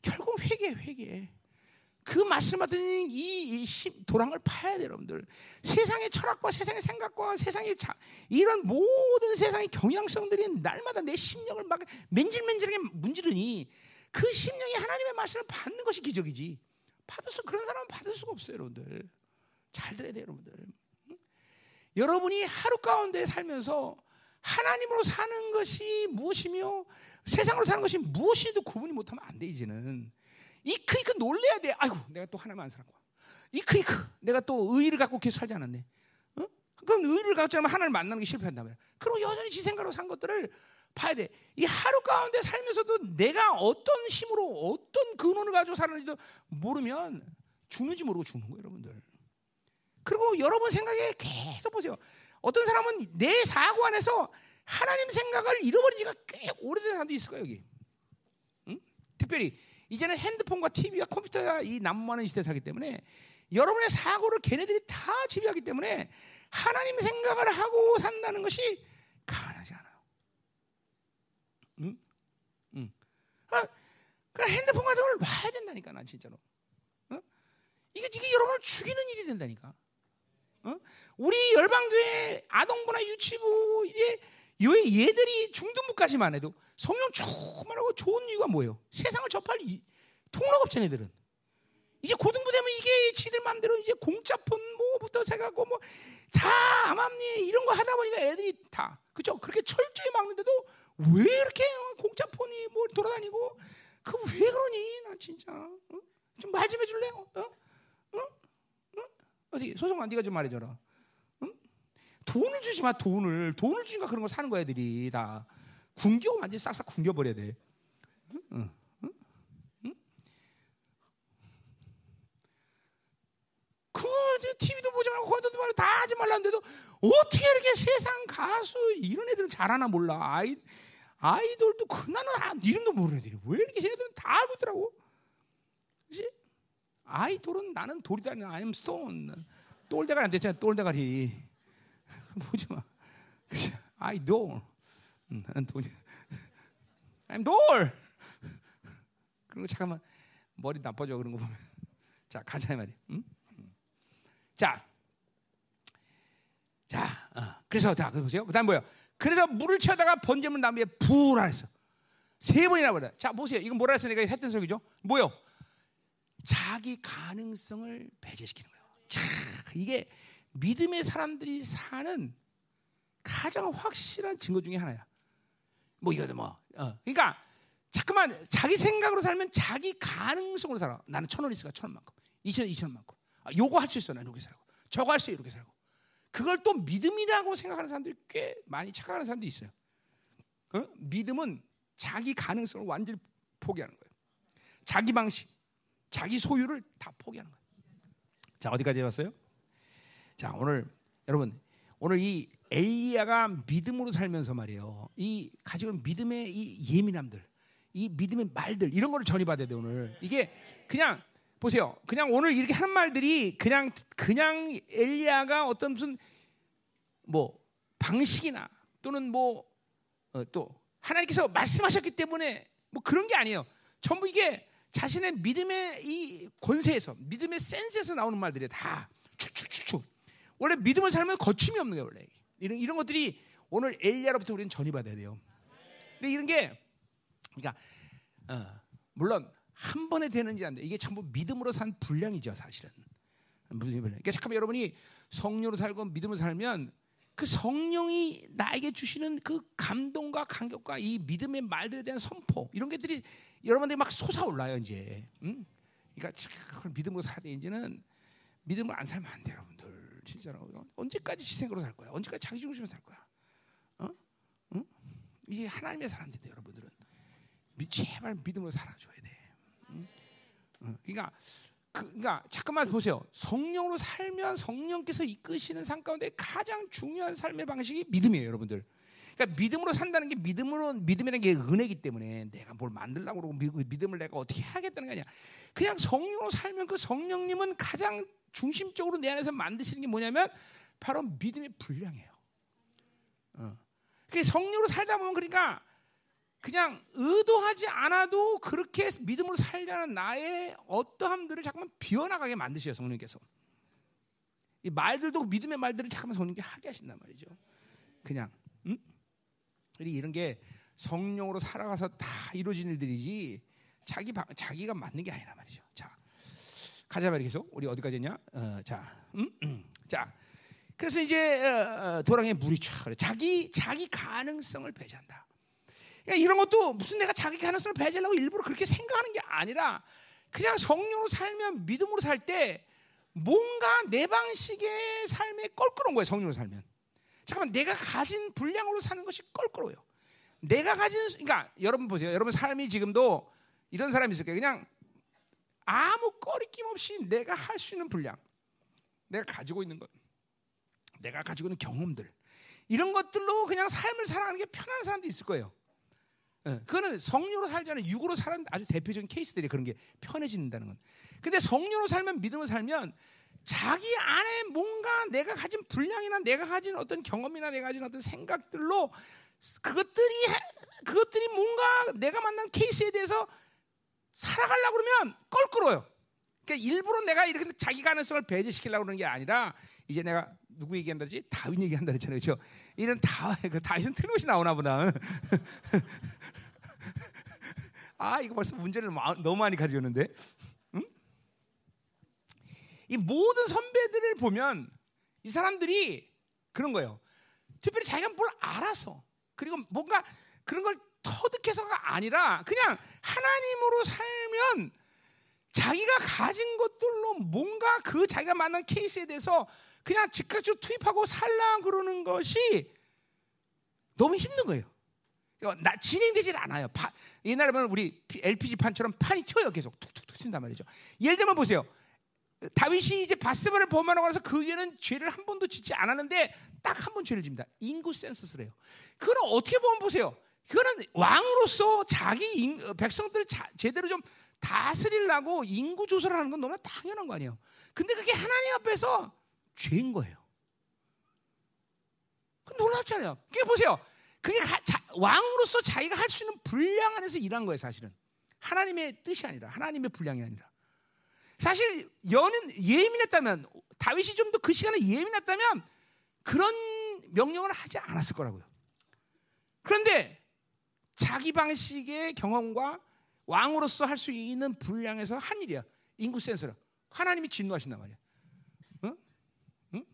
결국 회개, 회개. 그 말씀 받은 이, 이 도랑을 파야 돼요, 여러분들. 세상의 철학과 세상의 생각과 세상의 자, 이런 모든 세상의 경향성들이 날마다 내 심령을 막 맨질맨질하게 문지르니 그 심령이 하나님의 말씀을 받는 것이 기적이지. 받을 수 그런 사람은 받을 수가 없어요, 여러분들. 잘 들어야 돼요, 여러분들. 응? 여러분이 하루 가운데 살면서 하나님으로 사는 것이 무엇이며 세상으로 사는 것이 무엇이도 구분이 못하면 안 돼 이제는 이크 이크 놀래야 돼. 아이고 내가 또 하나만 안 살았고 이크 이크 내가 또 의의를 갖고 계속 살지 않았네. 어? 그럼 의의를 갖지 않으면 하나님을 만나는 게 실패한다면 그리고 여전히 지 생각으로 산 것들을 봐야 돼. 이 하루 가운데 살면서도 내가 어떤 힘으로 어떤 근원을 가지고 살았는지도 모르면 죽는지 모르고 죽는 거예요, 여러분들. 그리고 여러분 생각에 계속 보세요. 어떤 사람은 내 사고 안에서 하나님 생각을 잃어버린 지가 꽤 오래된 사람도 있을 거예요, 여기. 응? 특별히 이제는 핸드폰과 TV와 컴퓨터가 이 난무하는 시대에 살기 때문에 여러분의 사고를 걔네들이 다 지배하기 때문에 하나님 생각을 하고 산다는 것이 가능하지 않아요. 응? 응. 아, 그 핸드폰 같은 걸 놔야 된다니까, 난 진짜로. 어? 이게, 이게 여러분을 죽이는 일이 된다니까. 어? 우리 열방교회 아동부나 유치부 이제 얘들이 중등부까지만 해도 성령 충만하고 좋은 이유가 뭐예요? 세상을 접할 이, 통로가 없잖아 애들은. 이제 고등부 되면 이게 지들 마음대로 이제 공짜폰 뭐부터 해갖고 뭐 다 암암리 이런 거 하다 보니까 애들이 다 그죠? 그렇게 철저히 막는데도 왜 이렇게 공짜 폰이 뭐 돌아다니고 그 왜 그러니? 나 진짜 어? 좀말 좀 해줄래요? 어? 어? 어? 어디 소송아 네가 좀 말해줘라. 응? 돈을 주지 마 돈을 돈을 주니까 그런 거 사는 거야 애들이 다 군겨 완전 싹싹 군겨 버려야 돼. 응? 응? 그 TV도 보지 말고 콘서트도 말고 다 하지 말라는데도 어떻게 이렇게 세상 가수 이런 애들은 잘하나 몰라 아이 아이돌도 그 나는 아, 이름도 모르는 애들이 왜 이렇게 쟤네들은 다 알고 있더라고? 그지? 아이돌은 나는 돌이다 아임 스톤 똘대가리 안 됐잖아 똘대가리. 보지 마. 그지? 아이돌. 음, 나는 돌 I'm 돌. 그리고 잠깐만 머리 나빠져 그런 거 보면. 자 가자 말이 응? 자, 자, 어, 그래서 자, 그 보세요. 그다음 뭐요? 그래서 물을 채다가 번제물 나무에 불안했어. 세 번이나 버려. 자, 보세요. 이건 뭐라 내가 했던 소리죠? 뭐요? 자기 가능성을 배제시키는 거예요. 자, 이게 믿음의 사람들이 사는 가장 확실한 증거 중에 하나야. 뭐 이거도 뭐, 어. 그러니까 자꾸만 자기 생각으로 살면 자기 가능성으로 살아. 나는 천 원 있으니까 천 원만큼, 이천 이천 원만큼. 아, 요거 할 수 있어. 난 이렇게 살고. 저거 할 수 있어. 이렇게 살고. 그걸 또 믿음이라고 생각하는 사람들이 꽤 많이 착각하는 사람들이 있어요. 어? 믿음은 자기 가능성을 완전히 포기하는 거예요. 자기 방식, 자기 소유를 다 포기하는 거예요. 자, 어디까지 왔어요? 자, 오늘 여러분, 오늘 이 엘리야가 믿음으로 살면서 말이에요. 이 가지고 믿음의 이 예민함들, 이 믿음의 말들 이런 거를 전이받아야 돼 오늘. 이게 그냥 보세요. 그냥 오늘 이렇게 한 말들이 그냥 그냥 엘리야가 어떤 무슨 뭐 방식이나 또는 뭐또 어 하나님께서 말씀하셨기 때문에 뭐 그런 게 아니에요. 전부 이게 자신의 믿음의 이 권세에서 믿음의 센스에서 나오는 말들이 다 축축축축. 원래 믿음을 살면 거침이 없는 거예요, 원래. 이런 이런 것들이 오늘 엘리야로부터 우리는 전이 받아야 돼요. 근데 이런 게 그러니까 어, 물론 한 번에 되는지 안 돼. 이게 전부 믿음으로 산 분량이죠, 사실은. 무슨 분량. 그러니까 잠깐만 여러분이 성령으로 살고 믿음으로 살면 그 성령이 나에게 주시는 그 감동과 감격과 이 믿음의 말들에 대한 선포 이런 것들이 여러분들이 막 솟아올라요 이제. 응? 그러니까 참 믿음으로 돼 이제는 믿음을 안 살면 안 돼, 여러분들. 진짜로 언제까지 희생으로 살 거야? 언제까지 자기 중심으로 살 거야? 어? 응? 이게 하나님의 사람들인데 여러분들은 제발 믿음으로 살아줘야 돼. 그러니까 그, 그러니까 잠깐만 보세요. 성령으로 살면 성령께서 이끄시는 삶 가운데 가장 중요한 삶의 방식이 믿음이에요, 여러분들. 그러니까 믿음으로 산다는 게 믿음으로 믿음이라는 게 은혜기 때문에 내가 뭘 만들려고 그러고 믿음을 내가 어떻게 하겠다는 게 아니야. 그냥 성령으로 살면 그 성령님은 가장 중심적으로 내 안에서 만드시는 게 뭐냐면 바로 믿음의 분량이에요. 어. 그 성령으로 살다 보면 그러니까 그냥 의도하지 않아도 그렇게 믿음으로 살려는 나의 어떠함들을 잠깐만 비워나가게 만드셔요 성령께서. 이 말들도 믿음의 말들을 잠깐만 성령께 하게 하신단 말이죠. 그냥, 응? 이런 게 성령으로 살아가서 다 이루어진 일들이지 자기 자기가 맞는 게 아니란 말이죠. 자, 가자 말이 계속 우리 어디까지 했냐? 어, 자, 음, 음. 자, 그래서 이제 어, 어, 도랑에 물이 쫙 흐르. 자기 자기 가능성을 배제한다. 그러니까 이런 것도 무슨 내가 자기 가능성을 배제하려고 일부러 그렇게 생각하는 게 아니라 그냥 성령으로 살면 믿음으로 살 때 뭔가 내 방식의 삶에 껄끄러운 거예요. 성령으로 살면. 잠깐만 내가 가진 분량으로 사는 것이 껄끄러워요. 내가 가진 그러니까 여러분 보세요. 여러분 삶이 지금도 이런 사람이 있을 거예요. 그냥 아무 꺼리낌 없이 내가 할 수 있는 분량, 내가 가지고 있는 것, 내가 가지고 있는 경험들 이런 것들로 그냥 삶을 살아가는 게 편한 사람도 있을 거예요. 예, 그거는 성령으로 살지 않은 육으로 사는 아주 대표적인 케이스들이 그런 게 편해진다는 건. 근데 성령으로 살면 믿음으로 살면 자기 안에 뭔가 내가 가진 분량이나 내가 가진 어떤 경험이나 내가 가진 어떤 생각들로 그것들이 그것들이 뭔가 내가 만난 케이스에 대해서 살아가려고 그러면 껄끄러워요. 그러니까 일부러 내가 이렇게 자기 가능성을 배제시키려고 그러는 게 아니라 이제 내가 누구 얘기한다지 다윈 얘기한다 그랬잖아요. 그렇죠? 이런 다, 그 다윗은 틀림없이 나오나 보다. 아, 이거 벌써 문제를 너무 많이 가져오는데. 응? 이 모든 선배들을 보면 이 사람들이 그런 거예요. 특별히 자기가 뭘 알아서 그리고 뭔가 그런 걸 터득해서가 아니라 그냥 하나님으로 살면 자기가 가진 것들로 뭔가 그 자기가 만난 케이스에 대해서 그냥 즉각적으로 투입하고 살라 그러는 것이 너무 힘든 거예요. 나 진행되질 않아요. 파, 옛날에 보면 우리 LPG 판처럼 판이 튀어요. 계속 툭툭툭 튄단 말이죠. 예를 들면 보세요. 다윗이 이제 바스바를 범하고 나서 그 위에는 죄를 한 번도 짓지 않았는데 딱 한 번 죄를 집니다. 인구 센서스를 해요. 그거는 어떻게 보면 보세요. 그거는 왕으로서 자기 인, 백성들 자, 제대로 좀 다스리려고 인구 조사를 하는 건 너무나 당연한 거 아니에요. 근데 그게 하나님 앞에서 죄인 거예요. 놀랍잖아요. 그게 보세요. 그게 가, 자, 왕으로서 자기가 할 수 있는 분량 안에서 일한 거예요, 사실은. 하나님의 뜻이 아니라 하나님의 분량이 아니라. 사실 연은 예민했다면 다윗이 좀 더 그 시간에 예민했다면 그런 명령을 하지 않았을 거라고요. 그런데 자기 방식의 경험과 왕으로서 할 수 있는 분량에서 한 일이야. 인구 센서를. 하나님이 진노하신단 말이야. 응? 응?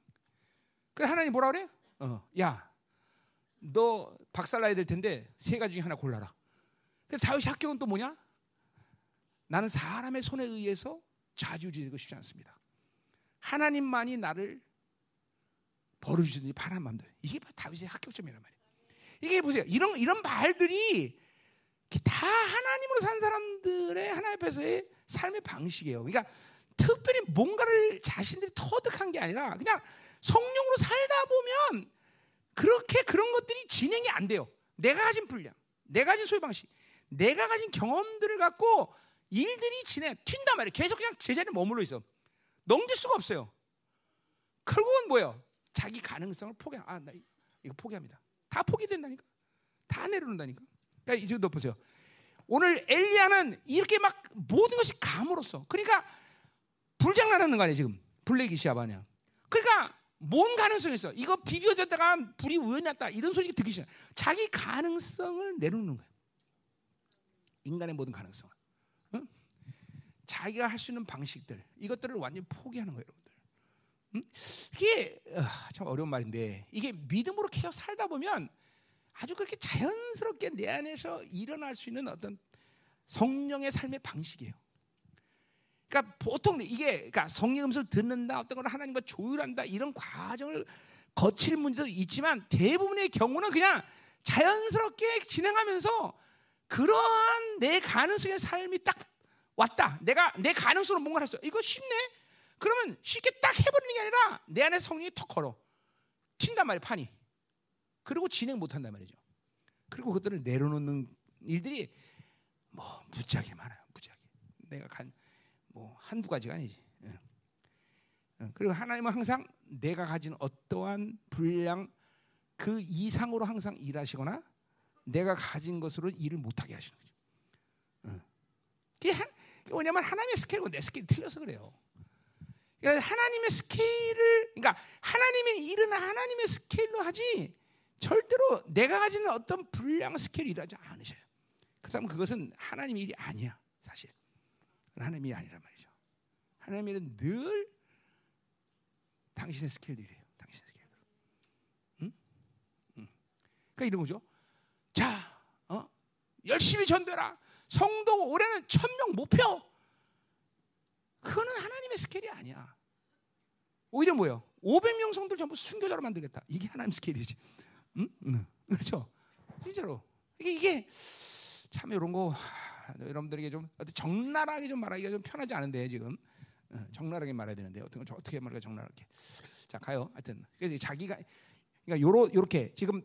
그래 하나님 뭐라 그래? 어, 야, 너 박살나야 될 텐데 세 가지 중에 하나 골라라. 근데 다윗의 합격은 또 뭐냐? 나는 사람의 손에 의해서 좌지우지되고 싶지 않습니다. 하나님만이 나를 벌어주시니 바란 마음들. 이게 다윗의 합격점이란 말이에요. 이게 보세요. 이런 이런 말들이 다 하나님으로 산 사람들의 하나님 앞에서의 삶의 방식이에요. 그러니까 특별히 뭔가를 자신들이 터득한 게 아니라 그냥 성령으로 살다 보면 그렇게 그런 것들이 진행이 안 돼요. 내가 가진 분량, 내가 가진 소유 방식, 내가 가진 경험들을 갖고 일들이 진행, 튄단 말이에요. 계속 그냥 제자리에 머물러 있어. 넘길 수가 없어요. 결국은 뭐예요? 자기 가능성을 포기, 아, 나 이거 포기합니다. 다 포기된다니까. 다 내려놓는다니까. 그러니까 이제 너 보세요. 오늘 엘리야는 이렇게 막 모든 것이 감으로써. 그러니까 불장난하는 거 아니에요, 지금. 블랙이 시아바냐. 그러니까 뭔 가능성이 있어? 이거 비벼졌다가 불이 우연히 났다. 이런 소리 듣기 싫어. 자기 가능성을 내놓는 거예요. 인간의 모든 가능성. 응? 자기가 할 수 있는 방식들, 이것들을 완전히 포기하는 거예요, 여러분들. 응? 이게 어, 참 어려운 말인데, 이게 믿음으로 계속 살다 보면 아주 그렇게 자연스럽게 내 안에서 일어날 수 있는 어떤 성령의 삶의 방식이에요. 그러니까 보통 이게 그러니까 성령 음성을 듣는다, 어떤 걸 하나님과 조율한다 이런 과정을 거칠 문제도 있지만 대부분의 경우는 그냥 자연스럽게 진행하면서 그러한 내 가능성의 삶이 딱 왔다. 내가 내 가능성으로 뭔가를 했어. 이거 쉽네. 그러면 쉽게 딱 해버리는 게 아니라 내 안에 성령이 턱 걸어 튄단 말이야 판이. 그리고 진행 못 한단 말이죠. 그리고 그것들을 내려놓는 일들이 뭐 무지하게 많아요. 무지하게. 내가 간 뭐 한두 가지가 아니지. 그리고 하나님은 항상 내가 가진 어떠한 분량 그 이상으로 항상 일하시거나 내가 가진 것으로 일을 못하게 하시는 거죠. 그게 한, 왜냐면 하나님의 스케일과 내 스케일이 틀려서 그래요. 그러니까 하나님의 스케일을, 그러니까 하나님의 일은 하나님의 스케일로 하지 절대로 내가 가지는 어떤 분량 스케일로 일하지 않으셔요. 그렇다면 그것은 하나님의 일이 아니야, 사실. 하나님이 아니란 말이죠. 하나님은 늘 당신의 스케일이래요. 당신의 스케일. 응? 응. 그러니까 이런 거죠. 자, 어? 열심히 전도라 성도 올해는 천명 목표. 그거는 하나님의 스케일이 아니야. 오히려 뭐예요? 500명 성들 전부 순교자로 만들겠다. 이게 하나님 스케일이지. 응? 응. 그렇죠? 진짜로. 이게, 이게 참 이런 거 여러분들에게 좀 적나라하게 좀 말하기가 좀 편하지 않은데 지금 어, 적나라하게 말해야 되는데 어떻게 어떻게 말할까 적나라하게. 자 가요. 하여튼 그래서 자기가 그러니까 요로 요렇게 지금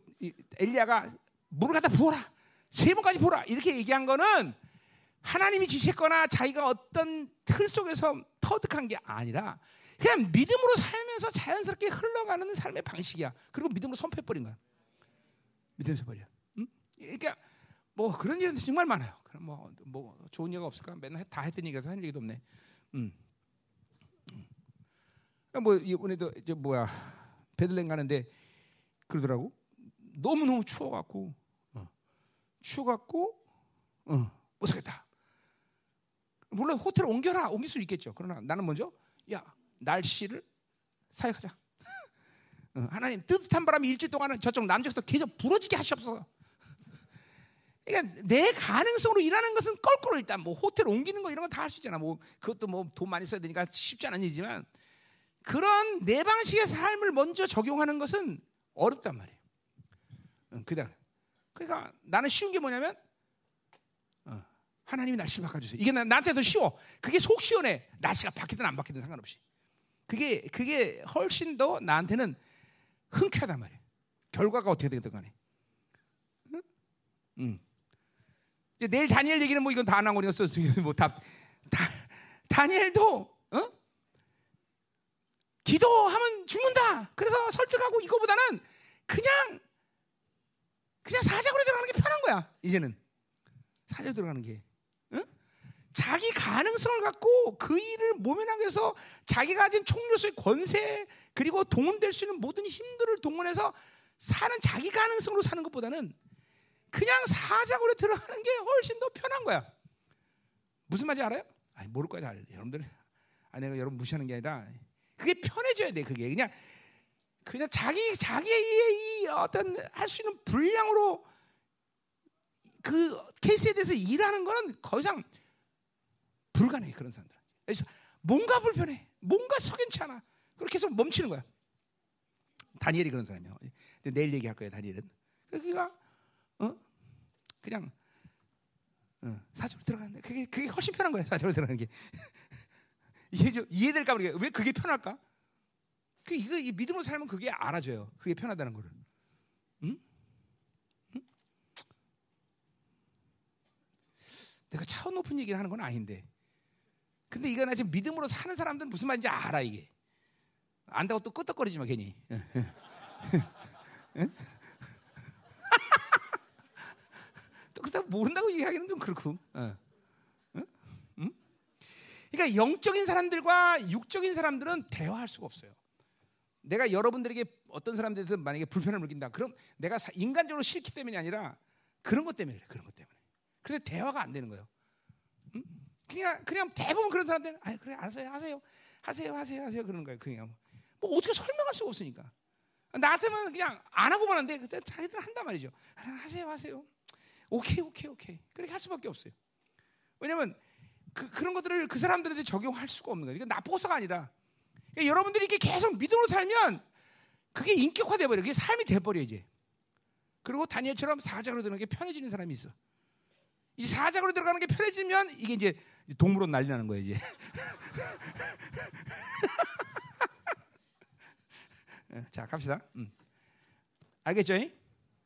엘리야가 물을 갖다 부어라 세 번까지 부어라 이렇게 얘기한 거는 하나님이 지시했거나 자기가 어떤 틀 속에서 터득한 게 아니라 그냥 믿음으로 살면서 자연스럽게 흘러가는 삶의 방식이야. 그리고 믿음으로 선포해버린 거야. 믿음에서 버려. 응? 그러니까 뭐 그런 일은 정말 많아요. 그럼 뭐, 뭐 좋은 얘기가 없을까? 맨날 다 했던 얘기라서 한 얘기도 없네. 음. 그러니까 뭐 이번에도 이제 뭐야 베들레 가는데 그러더라고. 너무 너무 추워갖고 어. 추워갖고 어, 못 살겠다. 물론 호텔 옮겨라 옮길 수 있겠죠. 그러나 나는 먼저 야 날씨를 사역하자. 어, 하나님 뜨뜻한 바람이 일주일 동안은 저쪽 남쪽에서 계속 부러지게 하시옵소서. 그러니까 내 가능성으로 일하는 것은 껄끄러 일단 뭐 호텔 옮기는 거 이런 거다할 수 있잖아. 뭐 그것도 뭐 돈 많이 써야 되니까 쉽지 않은 일이지만 그런 내 방식의 삶을 먼저 적용하는 것은 어렵단 말이에요. 그다 그러니까 나는 쉬운 게 뭐냐면 어, 하나님이 날씨 바꿔주세요. 이게 나, 나한테 더 쉬워. 그게 속 시원해. 날씨가 바뀌든 안 바뀌든 상관없이. 그게 그게 훨씬 더 나한테는 흔쾌하단 말이에요. 결과가 어떻게 되든 간에. 응? 응. 내일 다니엘 얘기는 뭐 이건 다 안한거리였어. 뭐다 다, 다니엘도 어? 기도하면 죽는다. 그래서 설득하고 이거보다는 그냥 그냥 사자으로 들어가는 게 편한 거야. 이제는 사자로 들어가는 게. 응? 자기 가능성을 갖고 그 일을 모면하기 위해서 자기가 가진 총력의 권세 그리고 동원될 수 있는 모든 힘들을 동원해서 사는 자기 가능성으로 사는 것보다는 그냥 사자고로 들어가는 게 훨씬 더 편한 거야. 무슨 말인지 알아요? 아니, 모를 거야 잘. 여러분들, 아 내가 여러분 무시하는 게 아니라 그게 편해져야 돼. 그게 그냥 그냥 자기 자기의 이 어떤 할 수 있는 분량으로 그 케이스에 대해서 일하는 거는 더 이상 불가능해 그런 사람들. 그래서 뭔가 불편해, 뭔가 석연치 않아. 그렇게 해서 멈추는 거야. 다니엘이 그런 사람이야. 내일 얘기할 거예요, 다니엘은. 그러니까 어? 그냥 어, 사적으로 들어가는데 그게 그게 훨씬 편한 거야 사적으로 들어가는 게 이해 좀 이해될까 모르겠 왜 그게 편할까? 그 이거 이 믿음으로 살면 그게 알아져요. 그게 편하다는 거를. 응? 응? 내가 차원 높은 얘기를 하는 건 아닌데. 근데 이거는 지금 믿음으로 사는 사람들은 무슨 말인지 알아 이게. 안다고 또 끄떡거리지 마 괜히. 응? 그렇다고 모른다고 얘기하기는 좀 그렇고. 어. 응? 응? 그러니까 영적인 사람들과 육적인 사람들은 대화할 수가 없어요. 내가 여러분들에게 어떤 사람들에서 만약에 불편을 느낀다. 그럼 내가 인간적으로 싫기 때문이 아니라 그런 것 때문에 그래. 그런 것 때문에. 그래서 대화가 안 되는 거예요. 응? 그냥 그냥 대부분 그런 사람들은 아 그래 알았어요 하세요 하세요 하세요 하세요 그러는 거예요. 그냥 뭐 어떻게 설명할 수가 없으니까. 나한테만 그냥 안 하고만 한데 자기들은 한단 말이죠. 하세요 하세요. 오케이, 오케이, 오케이. 그렇게 할 수밖에 없어요. 왜냐면 그, 그런 것들을 그 사람들한테 적용할 수가 없는 거예요. 이건 나쁘고서가 아니라. 그러니까 여러분들이 이렇게 계속 믿음으로 살면 그게 인격화돼 버려. 그게 삶이 돼 버려 이제. 그리고 다니엘처럼 사작으로 들어가는 게 편해지는 사람이 있어. 이 사작으로 들어가는 게 편해지면 이게 이제 동물원 난리 나는 거예요 이제. 자 갑시다. 음. 알겠죠?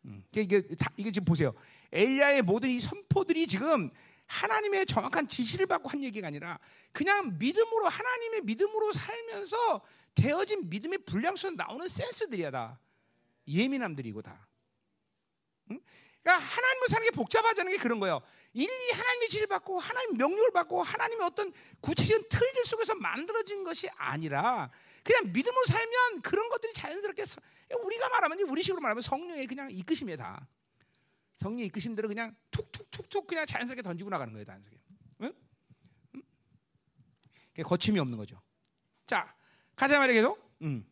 음. 이게, 이게 지금 보세요. 엘리야의 모든 이 선포들이 지금 하나님의 정확한 지시를 받고 한 얘기가 아니라 그냥 믿음으로 하나님의 믿음으로 살면서 되어진 믿음의 불량에서 나오는 센스들이야 다 예민함들이고 다. 응? 그러니까 하나님을 사는 게 복잡하자는 게 그런 거예요. 일일이 하나님의 지시를 받고 하나님 명령을 받고 하나님의 어떤 구체적인 틀들 속에서 만들어진 것이 아니라 그냥 믿음으로 살면 그런 것들이 자연스럽게 우리가 말하면 우리 식으로 말하면 성령의 그냥 이끄심이야 다. 성령 이끄신 대로 그냥 툭툭툭툭 그냥 자연스럽게 던지고 나가는 거예요, 자연스럽게. 응? 응? 거침이 없는 거죠. 자, 가자 계속. 음.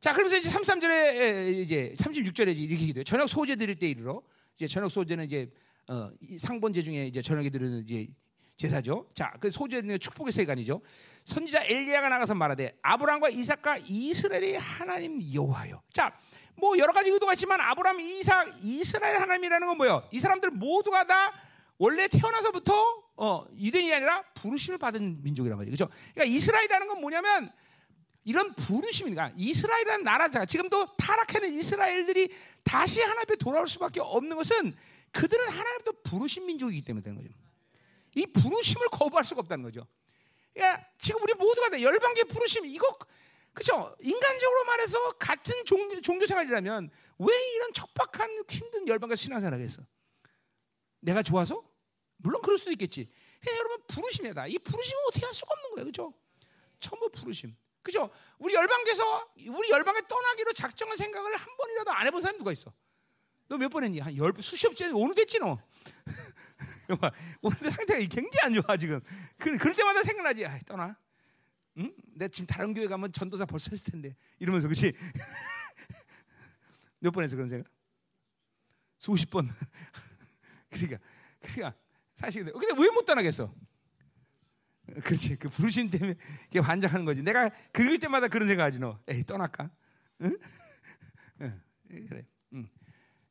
자, 그러면서 이제 33절에 이제 36절에 이렇게 기도해요. 저녁 소재 드릴 때 이르러 이제 저녁 소재는 이제 어, 이 상번제 중에 이제 저녁에 드리는 이제 제사죠. 자, 그 소재는 축복의 세간이죠. 선지자 엘리야가 나가서 말하되 아브라함과 이삭과 이스라엘의 하나님 여호와요. 자, 뭐 여러 가지 의도가 있지만 아브라함, 이삭, 이스라엘 하나님이라는 건 뭐예요? 이 사람들 모두가 다 원래 태어나서부터 어, 유대인이 아니라 부르심을 받은 민족이란 말이죠. 그렇죠? 그러니까 이스라엘이라는 건 뭐냐면 이런 부르심이니까 이스라엘이라는 나라자 지금도 타락하는 이스라엘들이 다시 하나님 앞에 돌아올 수밖에 없는 것은 그들은 하나님부터 부르신 민족이기 때문에 되는 거죠. 이 부르심을 거부할 수가 없다는 거죠. 야, 지금 우리 모두가 다 열방계 부르심 이거 그죠? 인간적으로 말해서 같은 종교, 종교 생활이라면 왜 이런 척박한 힘든 열방계 신앙생활을 했어? 내가 좋아서? 물론 그럴 수도 있겠지. 여러분 부르심이다. 이 부르심은 어떻게 할 수가 없는 거예요, 그죠? 전부 부르심. 그죠? 우리 열방계에서 우리 열방에 떠나기로 작정한 생각을 한 번이라도 안 해본 사람이 누가 있어? 너 몇 번 했니? 한 열, 수십 번 오늘 됐지 너. 오늘 상태가 굉장히 안 좋아 지금. 그, 그럴 때마다 생각나지. 아, 떠나. 응? 내가 지금 다른 교회 가면 전도사 벌써 했을 텐데. 이러면서 그렇지. 몇 번 했어 그런 생각? 수십 번. 그러니까 그러니까 사실 근데 왜못 떠나겠어? 그렇지. 그 부르심 때문에 이게 환장하는 거지. 내가 긁을 때마다 그런 생각하지 너. 에이 떠날까? 응? 응. 그래. 응.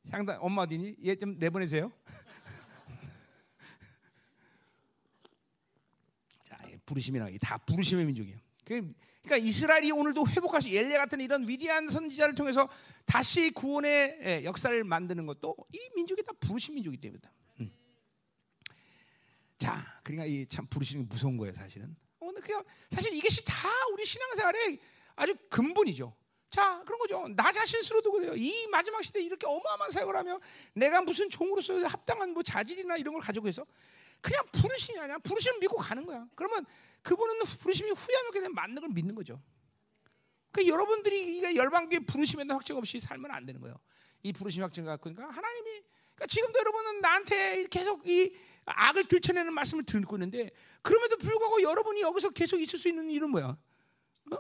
향단 엄마 어디니? 얘 좀 내보내세요. 자, 부르심이나 다 부르심의 민족이에요. 그러니까 이스라엘이 오늘도 회복할 수 엘레 같은 이런 위대한 선지자를 통해서 다시 구원의 역사를 만드는 것도 이 민족이 다 부르심 민족이기 때문이다. 자, 그러니까 이참게 무서운 거예요, 사실은. 어, 근데 그냥 사실 이것이 다 우리 신앙생활의 아주 근본이죠. 자, 그런 거죠. 나 자신 스스로도 그래요. 이 마지막 시대에 이렇게 어마어마한 사역을 하며 내가 무슨 종으로서 합당한 뭐 자질이나 이런 걸 가지고 해서 그냥 부르심이 아니야. 부르심을 믿고 가는 거야. 그러면 그분은 부르심이 후회하게 되면 맞는 걸 믿는 거죠. 그 여러분들이 이 열방교회 부르심에 대한 확증 없이 살면 안 되는 거예요. 이 부르심 확증 갖고 그러니까 하나님이 그러니까 지금도 여러분은 나한테 계속 이 악을 들춰내는 말씀을 듣고 있는데 그럼에도 불구하고 여러분이 여기서 계속 있을 수 있는 일은 뭐야? 어?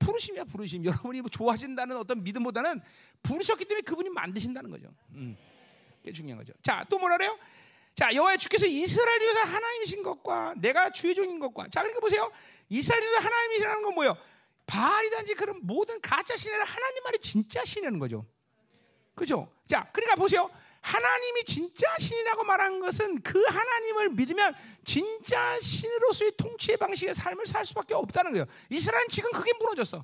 부르심이야 부르심. 여러분이 뭐 좋아하신다는 어떤 믿음보다는 부르셨기 때문에 그분이 만드신다는 거죠. 음. 그게 중요한 거죠. 자, 또 뭐라 그래요? 자, 여호와 주께서 이스라엘 중에서 하나님이신 것과 내가 주의 종인 것과 자, 그러니까 보세요. 이스라엘 중에서 하나님이시라는 건 뭐예요? 바알이든지 그런 모든 가짜 신을 하나님 말이 진짜 신이라는 거죠. 그죠? 자, 그러니까 보세요. 하나님이 진짜 신이라고 말한 것은 그 하나님을 믿으면 진짜 신으로서의 통치의 방식의 삶을 살 수밖에 없다는 거예요. 이스라엘은 지금 그게 무너졌어.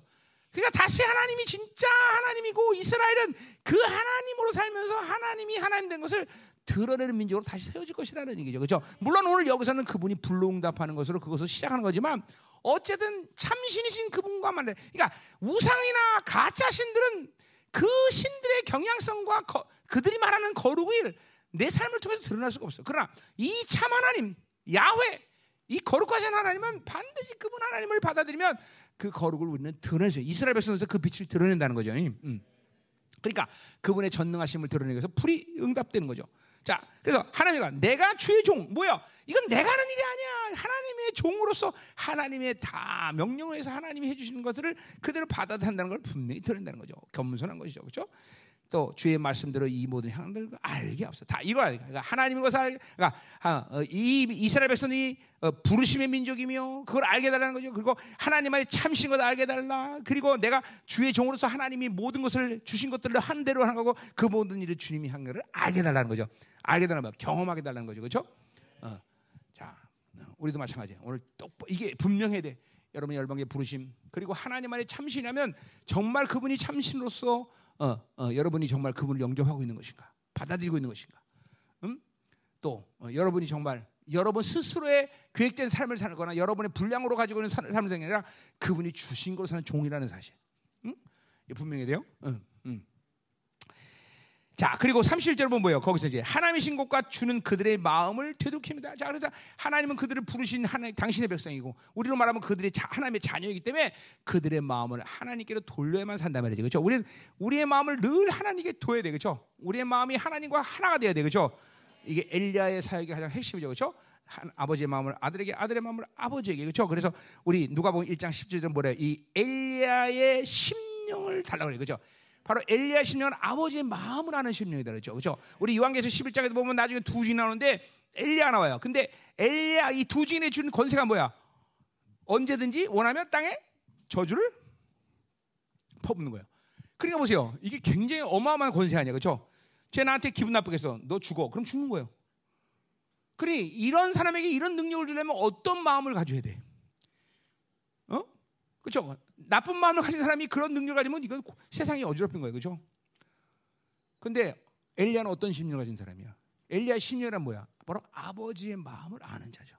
그러니까 다시 하나님이 진짜 하나님이고 이스라엘은 그 하나님으로 살면서 하나님이 하나님 된 것을 드러내는 민족으로 다시 세워질 것이라는 얘기죠. 그렇죠? 물론 오늘 여기서는 그분이 불로응답하는 것으로 그것을 시작하는 거지만 어쨌든 참신이신 그분과 만나. 그러니까 우상이나 가짜 신들은 그 신들의 경향성과 거, 그들이 말하는 거룩을 내 삶을 통해서 드러날 수가 없어. 그러나 이 참 하나님, 야훼, 이 거룩하신 하나님은 반드시 그분 하나님을 받아들이면 그 거룩을 우리는 드러내죠. 이스라엘 백성에서 그 빛을 드러낸다는 거죠. 음. 그러니까 그분의 전능하심을 드러내기 위해서 풀이 응답되는 거죠. 자, 그래서 하나님과 내가 주의 종, 뭐야? 이건 내가 하는 일이 아니야. 하나님의 종으로서 하나님의 다 명령을 해서 하나님이 해주시는 것들을 그대로 받아들인다는 걸 분명히 드러낸다는 거죠. 겸손한 것이죠. 그렇죠? 또 주의 말씀대로 이 모든 향들 알게 없어. 다 이거 알게. 그러니까 하나님의 것을 알게. 그러니까 어, 이 이스라엘 백성이 어, 부르심의 민족이며 그걸 알게 달라는 거죠. 그리고 하나님의 참신 것을 알게 달라. 그리고 내가 주의 종으로서 하나님이 모든 것을 주신 것들을 한 대로 하는 거고 그 모든 일을 주님이 한 것을 알게 달라는 거죠. 알게 달라는 거, 경험하게 달라는 거죠. 그렇죠? 어. 자, 우리도 마찬가지야. 오늘 또 이게 분명해야 돼. 여러분이 열방의 부르심 그리고 하나님 안에 참신하면 정말 그분이 참신으로서 어, 어, 여러분이 정말 그분을 영접하고 있는 것인가? 받아들이고 있는 것인가? 음? 또 어, 여러분이 정말 여러분 스스로의 계획된 삶을 살거나 여러분의 분량으로 가지고 있는 삶을 사는 게 아니라 그분이 주신 것으로 사는 종이라는 사실. 음? 분명해야 돼요. 음, 음. 자, 그리고 31절 보면 뭐예요? 거기서 이제 하나님이신 것과 주는 그들의 마음을 되돌킵니다. 자, 그래서 하나님은 그들을 부르신 하나님, 당신의 백성이고, 우리로 말하면 그들이 자, 하나님의 자녀이기 때문에 그들의 마음을 하나님께로 돌려야만 산다 말이죠. 그렇죠? 우리는 우리의 마음을 늘 하나님께 둬야 돼. 그렇죠? 우리의 마음이 하나님과 하나가 돼야 돼. 그렇죠? 이게 엘리야의 사역의 가장 핵심이죠. 그렇죠? 한 아버지의 마음을 아들에게 아들의 마음을 아버지에게 그렇죠? 그래서 우리 누가 보면 1장 10절에 뭐래? 이 엘리야의 심령을 달라고 그래요. 그죠? 바로 엘리야 심령은 아버지의 마음을 아는 심령이다 그렇죠. 그렇죠? 우리 요한계시록 11장에도 보면 나중에 두 증이 나오는데 엘리야 나와요. 근데 엘리야 이 두 증에 주는 권세가 뭐야? 언제든지 원하면 땅에 저주를 퍼붓는 거예요. 그러니까 보세요. 이게 굉장히 어마어마한 권세 아니야. 그렇죠? 쟤 나한테 기분 나쁘게 했어. 너 죽어. 그럼 죽는 거예요. 그래 이런 사람에게 이런 능력을 주려면 어떤 마음을 가져야 돼? 어? 그렇죠? 나쁜 마음을 가진 사람이 그런 능력을 가지면 이건 세상이 어지럽힌 거예요. 그렇죠? 근데 엘리야는 어떤 심령을 가진 사람이야? 엘리야 심령이란 뭐야? 바로 아버지의 마음을 아는 자죠.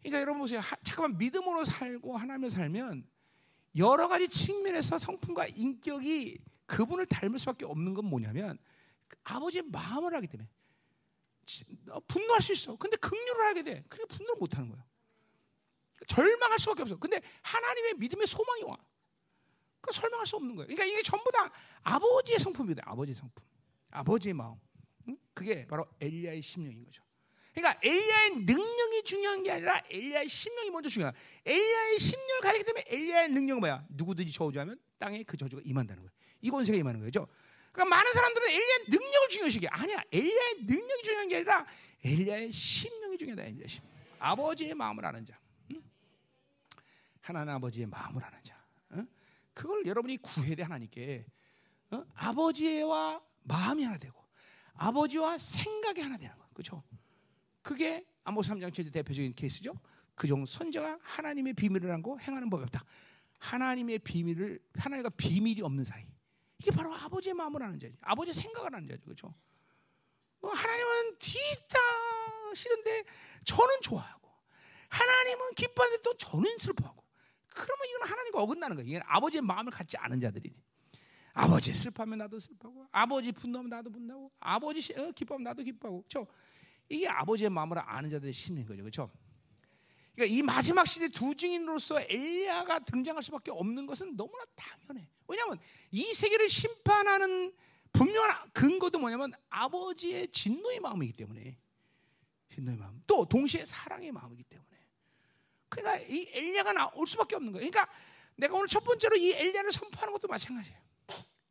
그러니까 여러분 보세요. 하, 잠깐만 믿음으로 살고 하나님을 살면 여러 가지 측면에서 성품과 인격이 그분을 닮을 수밖에 없는 건 뭐냐면 아버지의 마음을 하기 때문에 어, 분노할 수 있어. 근데 긍휼을 하게 돼. 그래 분노를 못 하는 거야. 절망할 수밖에 없어. 근데 하나님의 믿음의 소망이 와. 그 설명할 수 없는 거예요. 그러니까 이게 전부 다 아버지의 성품이다. 아버지의 성품. 아버지의 마음. 응? 그게 바로 엘리야의 심령인 거죠. 그러니까 엘리야의 능력이 중요한 게 아니라 엘리야의 심령이 먼저 중요한. 엘리야의 심령을 가지기 때문에 엘리야의 능력은 뭐야? 누구든지 저주하면 땅에 그 저주가 임한다는 거예요. 이 권세가 임하는 거죠. 그러니까 많은 사람들은 엘리야의 능력을 중요시게 아니야. 엘리야의 능력이 중요한 게 아니라 엘리야의 심령이 중요하다. 엘리야의 심령. 아버지의 마음을 아는 자. 응? 하나님 아버지의 마음을 아는 자. 응? 그걸 여러분이 구해야 돼 하나님께. 어? 아버지와 마음이 하나 되고 아버지와 생각이 하나 되는 거. 그렇죠? 그게 아모스 3장 7 대표적인 케이스죠. 그종 선자가 하나님의 비밀을 안고 행하는 법이 없다. 하나님의 비밀을 하나님과 비밀이 없는 사이. 이게 바로 아버지의 마음을 아는 자지. 아버지의 생각을 아는 자죠. 그렇죠? 하나님은 뒤다 싫은데 저는 좋아하고 하나님은 기뻐하는데 또 저는 슬퍼하고 그러면 이건 하나님과 어긋나는 거예요. 이건 아버지의 마음을 갖지 않은 자들이지. 아버지 슬퍼하면 나도 슬퍼하고 아버지 분노하면 나도 분노하고 아버지 어, 기뻐하면 나도 기뻐하고 그렇죠? 이게 아버지의 마음을 아는 자들의 심리인 거죠. 그렇죠? 그러니까 이 마지막 시대 두 증인으로서 엘리야가 등장할 수밖에 없는 것은 너무나 당연해. 왜냐하면 이 세계를 심판하는 분명한 근거도 뭐냐면 아버지의 진노의 마음이기 때문에 진노의 마음 또 동시에 사랑의 마음이기 때문에 그러니까 이 엘리야가 나올 수밖에 없는 거예요. 그러니까 내가 오늘 첫 번째로 이 엘리야를 선포하는 것도 마찬가지예요.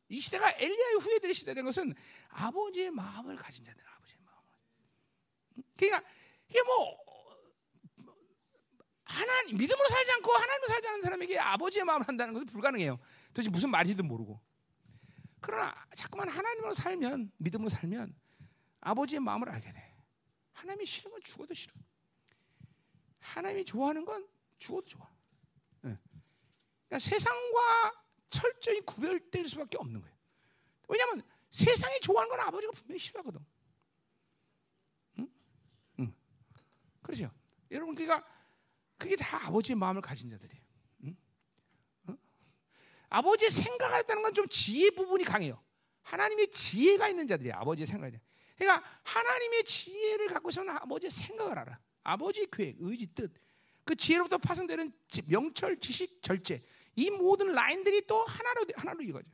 이 시대가 엘리야의 후예들의 시대된 것은 아버지의 마음을 가진 자들, 아버지의 마음을. 그러니까 이게 뭐 하나님 믿음으로 살지 않고 하나님으로 살지 않는 사람에게 아버지의 마음을 한다는 것은 불가능해요. 도대체 무슨 말인지도 모르고. 그러나 자꾸만 하나님으로 살면 믿음으로 살면 아버지의 마음을 알게 돼. 하나님이 건 죽어도 싫어. 하나님이 좋아하는 건 죽어도 좋아. 네. 그러니까 세상과 철저히 구별될 수밖에 없는 거예요. 왜냐하면 세상이 좋아하는 건 아버지가 분명히 싫어하거든. 응? 응. 그렇죠. 여러분 그러니까 그게 다 아버지의 마음을 가진 자들이에요. 응? 어? 아버지의 생각을 했다는 건 좀 지혜 부분이 강해요. 하나님의 지혜가 있는 자들이에요. 아버지의 생각이. 그러니까 하나님의 지혜를 갖고 있으면 아버지의 생각을 알아. 아버지의 계획, 의지, 뜻. 그 지혜로부터 파생되는 명철, 지식, 절제. 이 모든 라인들이 또 하나로 하나로 이거죠.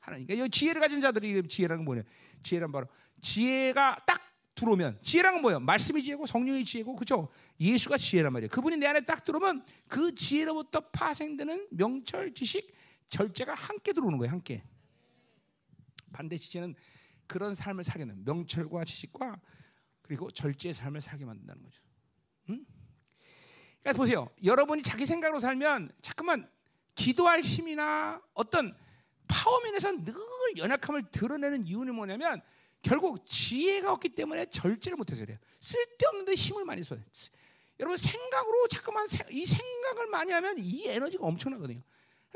하나님. 그러니까 이 지혜를 가진 자들이 지혜라는 뭐냐? 지혜란 바로 지혜가 딱 들어오면 지혜란 건 뭐예요? 말씀이 지혜고 성령이 지혜고 그죠? 예수가 지혜란 말이에요. 그분이 내 안에 딱 들어오면 그 지혜로부터 파생되는 명철, 지식, 절제가 함께 들어오는 거예요. 함께. 반대 지혜는 그런 삶을 살게 하는 명철과 지식과 그리고 절제의 삶을 살게 만든다는 거죠. 응? 그러니까 보세요. 여러분이 자기 생각으로 살면 자꾸만 기도할 힘이나 어떤 파워면에서 늘 연약함을 드러내는 이유는 뭐냐면 결국 지혜가 없기 때문에 절제를 못해서 그래요. 쓸데없는데 힘을 많이 써요. 여러분 생각으로 자꾸만 이 생각을 많이 하면 이 에너지가 엄청나거든요.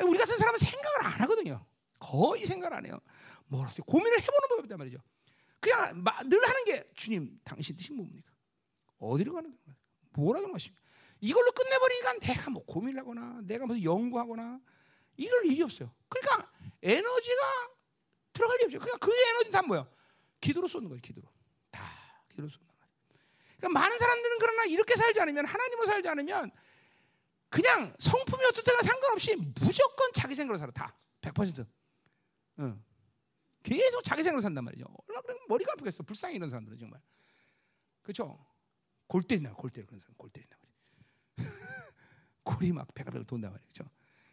우리 같은 사람은 생각을 안 하거든요. 거의 생각을 안 해요. 뭐라 고민을 해보는 법이단 말이죠. 그냥 늘 하는 게 주님 당신 뜻이 뭡니까? 어디로 가는 거예요? 뭐라고 하십니까? 이걸로 끝내버리니까 내가 뭐 고민을 하거나 내가 무슨 연구하거나 이럴 일이 없어요. 그러니까 에너지가 들어갈 일 없죠. 그러니까 그 에너지 다 뭐야? 기도로 쏟는 거예요. 기도로. 다 기도로 쏟는 거예요. 그러니까 많은 사람들은 그러나 이렇게 살지 않으면 하나님으로 살지 않으면 그냥 성품이 어떻든 상관없이 무조건 자기 생각으로 살아. 다. 100%. 응. 계속 자기 생각으로 산단 말이죠. 얼마나 그러면 머리가 아프겠어. 불쌍해 이런 사람들은 정말. 그렇죠? 골 때린다. 골 때려 그런 사람. 골 때린다. 골이 막 배가 배가 돈단 말이죠.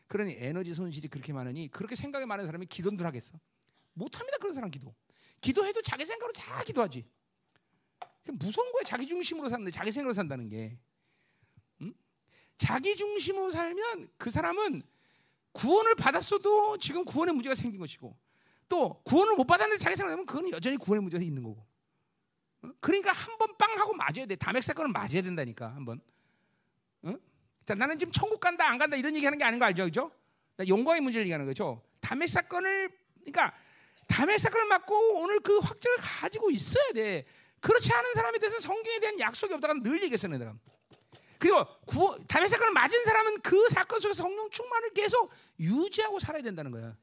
그러니 에너지 손실이 그렇게 많으니 그렇게 생각이 많은 사람이 기도들 하겠어? 못합니다 그런 사람 기도. 기도해도 자기 생각으로 다 기도하지. 무서운 거야 자기 중심으로 사는데 자기 생각으로 산다는 게. 응? 자기 중심으로 살면 그 사람은 구원을 받았어도 지금 구원의 문제가 생긴 것이고 또 구원을 못 받았는데 자기 생각하면 그건 여전히 구원의 문제가 있는 거고. 그러니까 한 번 빵 하고 맞아야 돼. 담액 사건은 맞아야 된다니까 한 번. 응? 자, 나는 지금 천국 간다 안 간다 이런 얘기하는 게 아닌 거 알죠, 그죠? 나 영광의 문제를 얘기하는 거죠. 담액 사건을 그러니까 담액 사건을 맞고 오늘 그 확증을 가지고 있어야 돼. 그렇지 않은 사람에 대해서 성경에 대한 약속이 없다가 늘 얘기했어요, 내가. 그리고 구원, 담의 사건을 맞은 사람은 그 사건 속에서 성령 충만을 계속 유지하고 살아야 된다는 거야.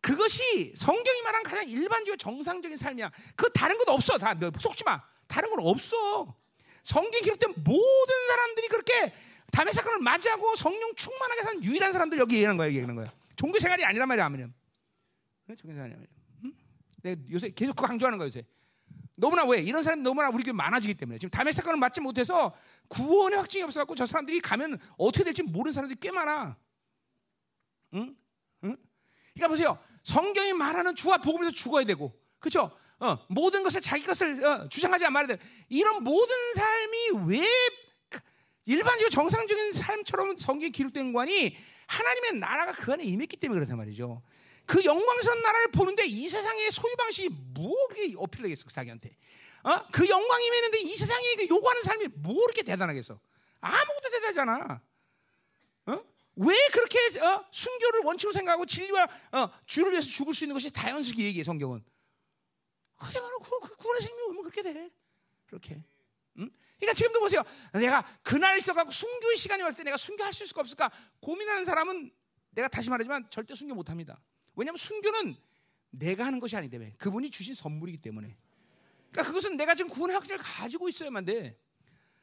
그것이 성경이 말한 가장 일반적이고 정상적인 삶이야. 그 다른 것 없어. 다 속지 마. 다른 건 없어. 성경 기록된 모든 사람들이 그렇게 담의 사건을 맞이하고 성령 충만하게 사는 유일한 사람들 여기 얘기하는 거야. 얘기하는 거야. 종교 생활이 아니란 말이야. 아니면. 종교 생활이 아니야. 응? 내가 요새 계속 강조하는 거야 요새. 너무나 왜 이런 사람이 너무나 우리 교회 많아지기 때문에 지금 담의 사건을 맞지 못해서 구원의 확증이 없어갖고 저 사람들이 가면 어떻게 될지 모르는 사람들이 꽤 많아. 응? 응? 그러니까 보세요. 성경이 말하는 주와 복음에서 죽어야 되고, 그렇죠? 어, 모든 것을 자기 것을 어, 주장하지 말아야 돼. 이런 모든 삶이 왜 일반적으로 정상적인 삶처럼 성경에 기록된 관이 하나님의 나라가 그 안에 임했기 때문에 그렇단 말이죠. 그 영광스러운 나라를 보는데 이 세상의 소유 방식이 뭐게 어필되겠어 자기한테? 어? 그 영광이 임했는데 이 세상에 그 요구하는 삶이 뭐 그렇게 대단하겠어? 아무것도 대단하잖아. 어? 왜 그렇게 어? 순교를 원칙으로 생각하고 진리와 어, 주를 위해서 죽을 수 있는 것이 자연스럽게 얘기해 성경은. 그게 바로 그, 그 구원의 생명이 오면 그렇게 돼. 그렇게. 응? 그러니까 지금도 보세요. 내가 그날 있어갖고 순교의 시간이 올때 내가 순교할 수 있을까 없을까 고민하는 사람은 내가 다시 말하지만 절대 순교 못합니다. 왜냐하면 순교는 내가 하는 것이 아니기 때문에 그분이 주신 선물이기 때문에. 그러니까 그것은 내가 지금 구원의 확신을 가지고 있어야만 돼.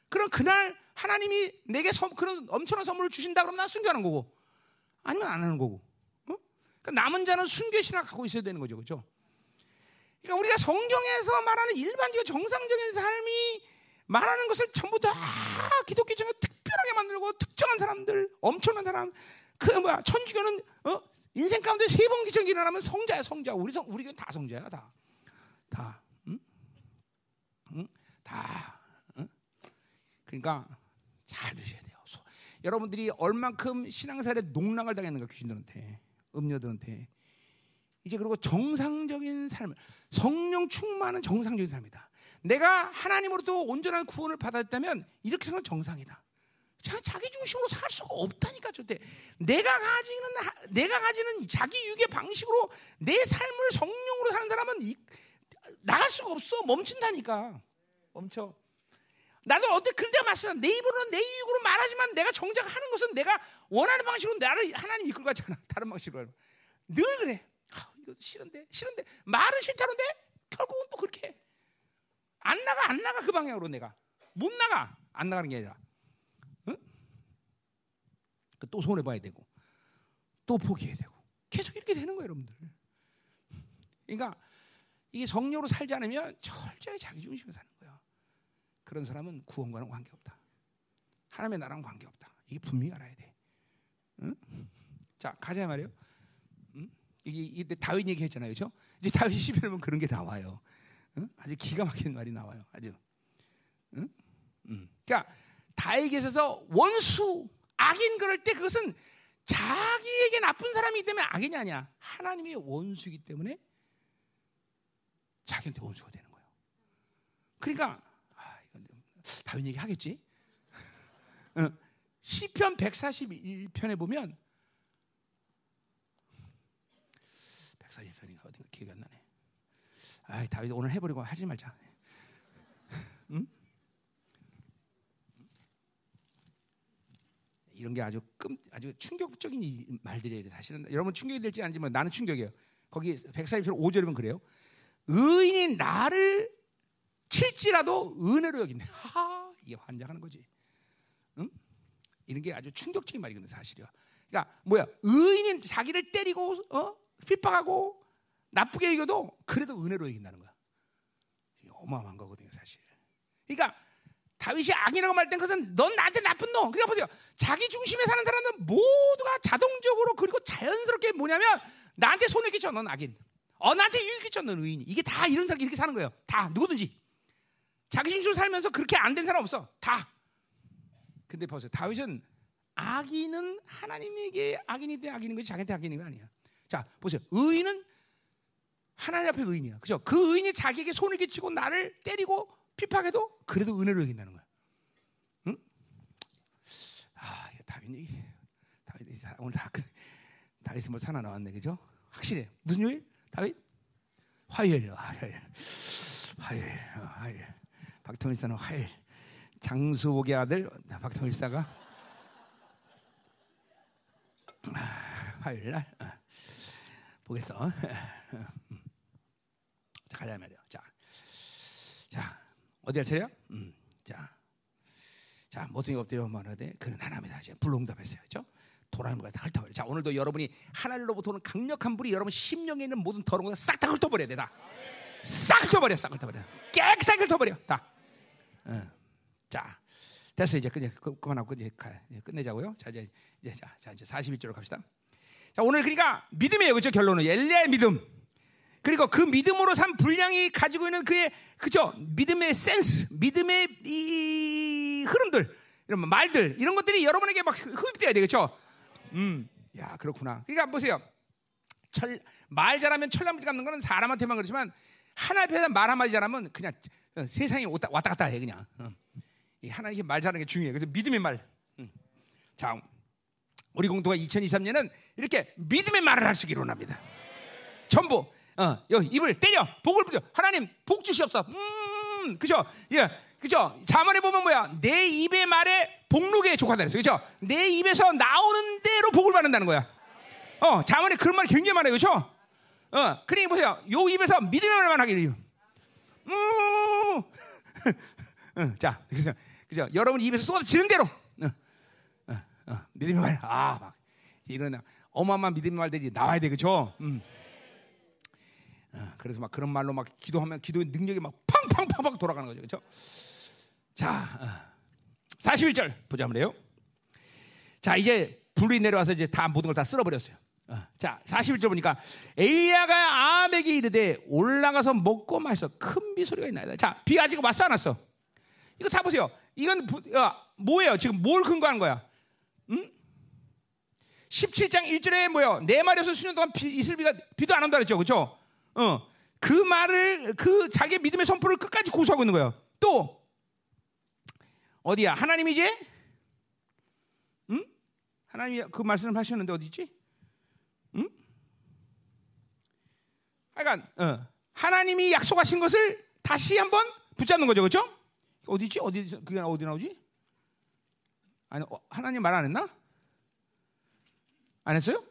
그럼 그날 하나님이 내게 선, 그런 엄청난 선물을 주신다 그러면 난 순교하는 거고 아니면 안 하는 거고. 어? 그러니까 남은 자는 순교의 신앙 갖고 있어야 되는 거죠, 그렇죠? 그러니까 우리가 성경에서 말하는 일반적인 정상적인 삶이 말하는 것을 전부 다 기독교적으로 특별하게 만들고 특정한 사람들, 엄청난 사람, 그 뭐야 천주교는 어? 인생 가운데 세 번 기적이 일어나면 성자야, 성자. 우리 성 우리 교다 성자야, 다, 다, 응? 응? 다. 응? 그러니까 잘 드셔야 돼요. 소, 여러분들이 얼만큼 신앙생활에 농락을 당했는가 귀신들한테, 음녀들한테. 이제 그리고 정상적인 삶을 성령 충만한 정상적인 삶이다. 내가 하나님으로부터 온전한 구원을 받았다면 이렇게 생각 정상이다. 자기 중심으로 살 수가 없다니까 절대. 내가 가지는 내가 가지는 자기 유의 방식으로 내 삶을 성령으로 사는 사람은 이, 나갈 수가 없어. 멈춘다니까. 멈춰. 나도 어때 그때 말씀 내 입으로는 내 유익으로 말하지만 내가 정작 하는 것은 내가 원하는 방식으로 나를 하나님 이끌 것 같잖아. 다른 방식으로. 늘 그래. 아, 이거 싫은데 싫은데 말은 싫다는데 결국은 또 그렇게 해. 안 나가 안 나가 그 방향으로 내가 못 나가 안 나가는 게 아니라 그또 손해 봐야 되고 또 포기해야 되고 계속 이렇게 되는 거예요, 여러분들. 그러니까 이게 성령으로 살지 않으면 철저히 자기 중심으로 사는 거야. 그런 사람은 구원과는 관계 없다. 하나님의 나랑 관계 없다. 이게 분명히 알아야 돼. 응? 자 가자 말이요. 응? 이게, 이게 다윗 얘기했잖아요, 그렇죠? 이제 다윗 시편에 그런 게 나와요. 응? 아주 기가 막힌 말이 나와요, 아주. 응? 응. 그러니까 다윗에서 원수 악인 그럴 때 그것은 자기에게 나쁜 사람이기 때문에 악인이 아니야. 하나님의 원수이기 때문에 자기한테 원수가 되는 거예요. 그러니까 아, 이건 다윈 얘기 하겠지. 어, 시편 141편에 보면 141편인가 어디가 기억이 안 나네. 아, 다윗 오늘 해버리고 하지 말자. 응? 이런 게 아주 끔 아주 충격적인 말들이에요. 사실은 여러분 충격이 될지 아닌지 뭐 나는 충격이에요. 거기 141편 5절이면 그래요. 의인이 나를 칠지라도 은혜로 여긴다. 하, 이게 환장하는 거지. 응? 이런 게 아주 충격적인 말이거든 사실이야. 그러니까 뭐야? 의인이 자기를 때리고 어? 핍박하고 나쁘게 이겨도 그래도 은혜로 이긴다는 거야. 어마어마한 거거든요, 사실. 그러니까 다윗이 악이라고 말할 땐 그것은 넌 나한테 나쁜 놈. 그러니까 보세요. 자기 중심에 사는 사람은 모두가 자동적으로 그리고 자연스럽게 뭐냐면 나한테 손해 끼쳐 넌 악인. 어 나한테 유익 끼쳐 넌 의인. 이게 다 이런 사람 이렇게 사는 거예요. 다 누구든지. 자기 중심으로 살면서 그렇게 안 된 사람 없어. 다. 근데 보세요. 다윗은 악인은 하나님에게 악인이 돼 악인인 거지 자기한테 악인인 거 아니야. 자 보세요. 의인은 하나님 앞에 의인이야. 그죠? 그 의인이 자기에게 손을 끼치고 나를 때리고 피파해도 그래도 은혜를 여긴다는 거야. 응? 아, 다윗이 다윗이 오늘 다 다윗이 뭐 하나 나왔네, 그죠? 확실해. 무슨 요일? 다윗? 화요일, 화요일, 화요일, 어, 화요일. 박통일사는 화요일. 장수복의 아들 박통일사가 아, 화요일 날 어. 보겠어. 가자 말이야. 자, 자 어디 할 차례야? 음, 자, 자 모퉁이 엎드려 말하되 그는 하나입니다. 이제 불응답했어요, 그렇죠? 도라는 거다 훑어버려. 자 오늘도 여러분이 하나님로부터 오는 강력한 불이 여러분 심령에 있는 모든 더러운 거싹 다 훑어버려야 돼, 다. 싹 훑어버려, 싹 훑어버려. 깨끗하게 훑어버려, 다. 어. 자, 됐어 이제 그냥 그만하고 이제 끝내자고요. 자 이제 이제 자, 자 이제 41절로 갑시다. 자 오늘 그러니까 믿음이에요, 그렇죠? 결론은 엘리야의 믿음. 그리고 그 믿음으로 산 분량이 가지고 있는 그의 그죠 믿음의 센스, 믿음의 이 흐름들, 이런 말들 이런 것들이 여러분에게 막 흡입돼야 되겠죠. 음, 야 그렇구나. 그러니까 보세요. 철, 말 잘하면 철나무지 갚는 거는 사람한테만 그렇지만 하나 앞에서 말 한마디 잘하면 그냥 어, 세상이 왔다, 왔다 갔다 해 그냥. 어. 하나님께 말 잘하는 게 중요해. 그래서 믿음의 말. 음. 자, 우리 공동화 2023년은 이렇게 믿음의 말을 할 수 있기로 합니다. 전부 어, 여 입을 때려 복을 부려 하나님 복 주시옵소서. 음, 그죠? 예, 그죠? 자문에 보면 뭐야? 내 입의 말에 복록에 족하다 그랬어, 그죠? 내 입에서 나오는 대로 복을 받는다는 거야. 어, 자문에 그런 말 굉장히 많아요, 그죠? 어, 그러니 보세요. 요 입에서 믿음의 말만 하기를. 음, 음, 자, 그죠? 그죠? 여러분 입에서 쏟아지는 대로. 어, 어, 어, 믿음의 말, 아, 막 이런 어마어마한 믿음의 말들이 나와야 돼, 그죠? 음. 어, 그래서 막 그런 말로 막 기도하면 기도의 능력이 막 팡팡팡팡 돌아가는 거죠. 그렇죠? 자, 어, 41절 보자 말이에요. 자, 이제 불이 내려와서 이제 다 모든 걸 다 쓸어버렸어요. 어, 자, 41절 보니까 에리야가 아합에게 이르되 올라가서 먹고 마셔 큰 비 소리가 있나이다. 자, 비 아직 왔어 안 왔어? 이거 다 보세요. 이건 부, 어, 뭐예요? 지금 뭘 근거하는 거야? 음? 17장 1절에 뭐요? 네 마리에서 수년 동안 비, 이슬비가 비도 안 온다 그랬죠. 그렇죠? 어, 그 말을 그 자기의 믿음의 선포를 끝까지 고수하고 있는 거예요. 또 어디야? 하나님이 이제 응? 하나님이 그 말씀을 하셨는데 어디지? 응? 하여간 어, 하나님이 약속하신 것을 다시 한번 붙잡는 거죠, 그렇죠? 어디지? 어디 그게 어디 나오지? 아니 어, 하나님 말 안 했나? 안 했어요?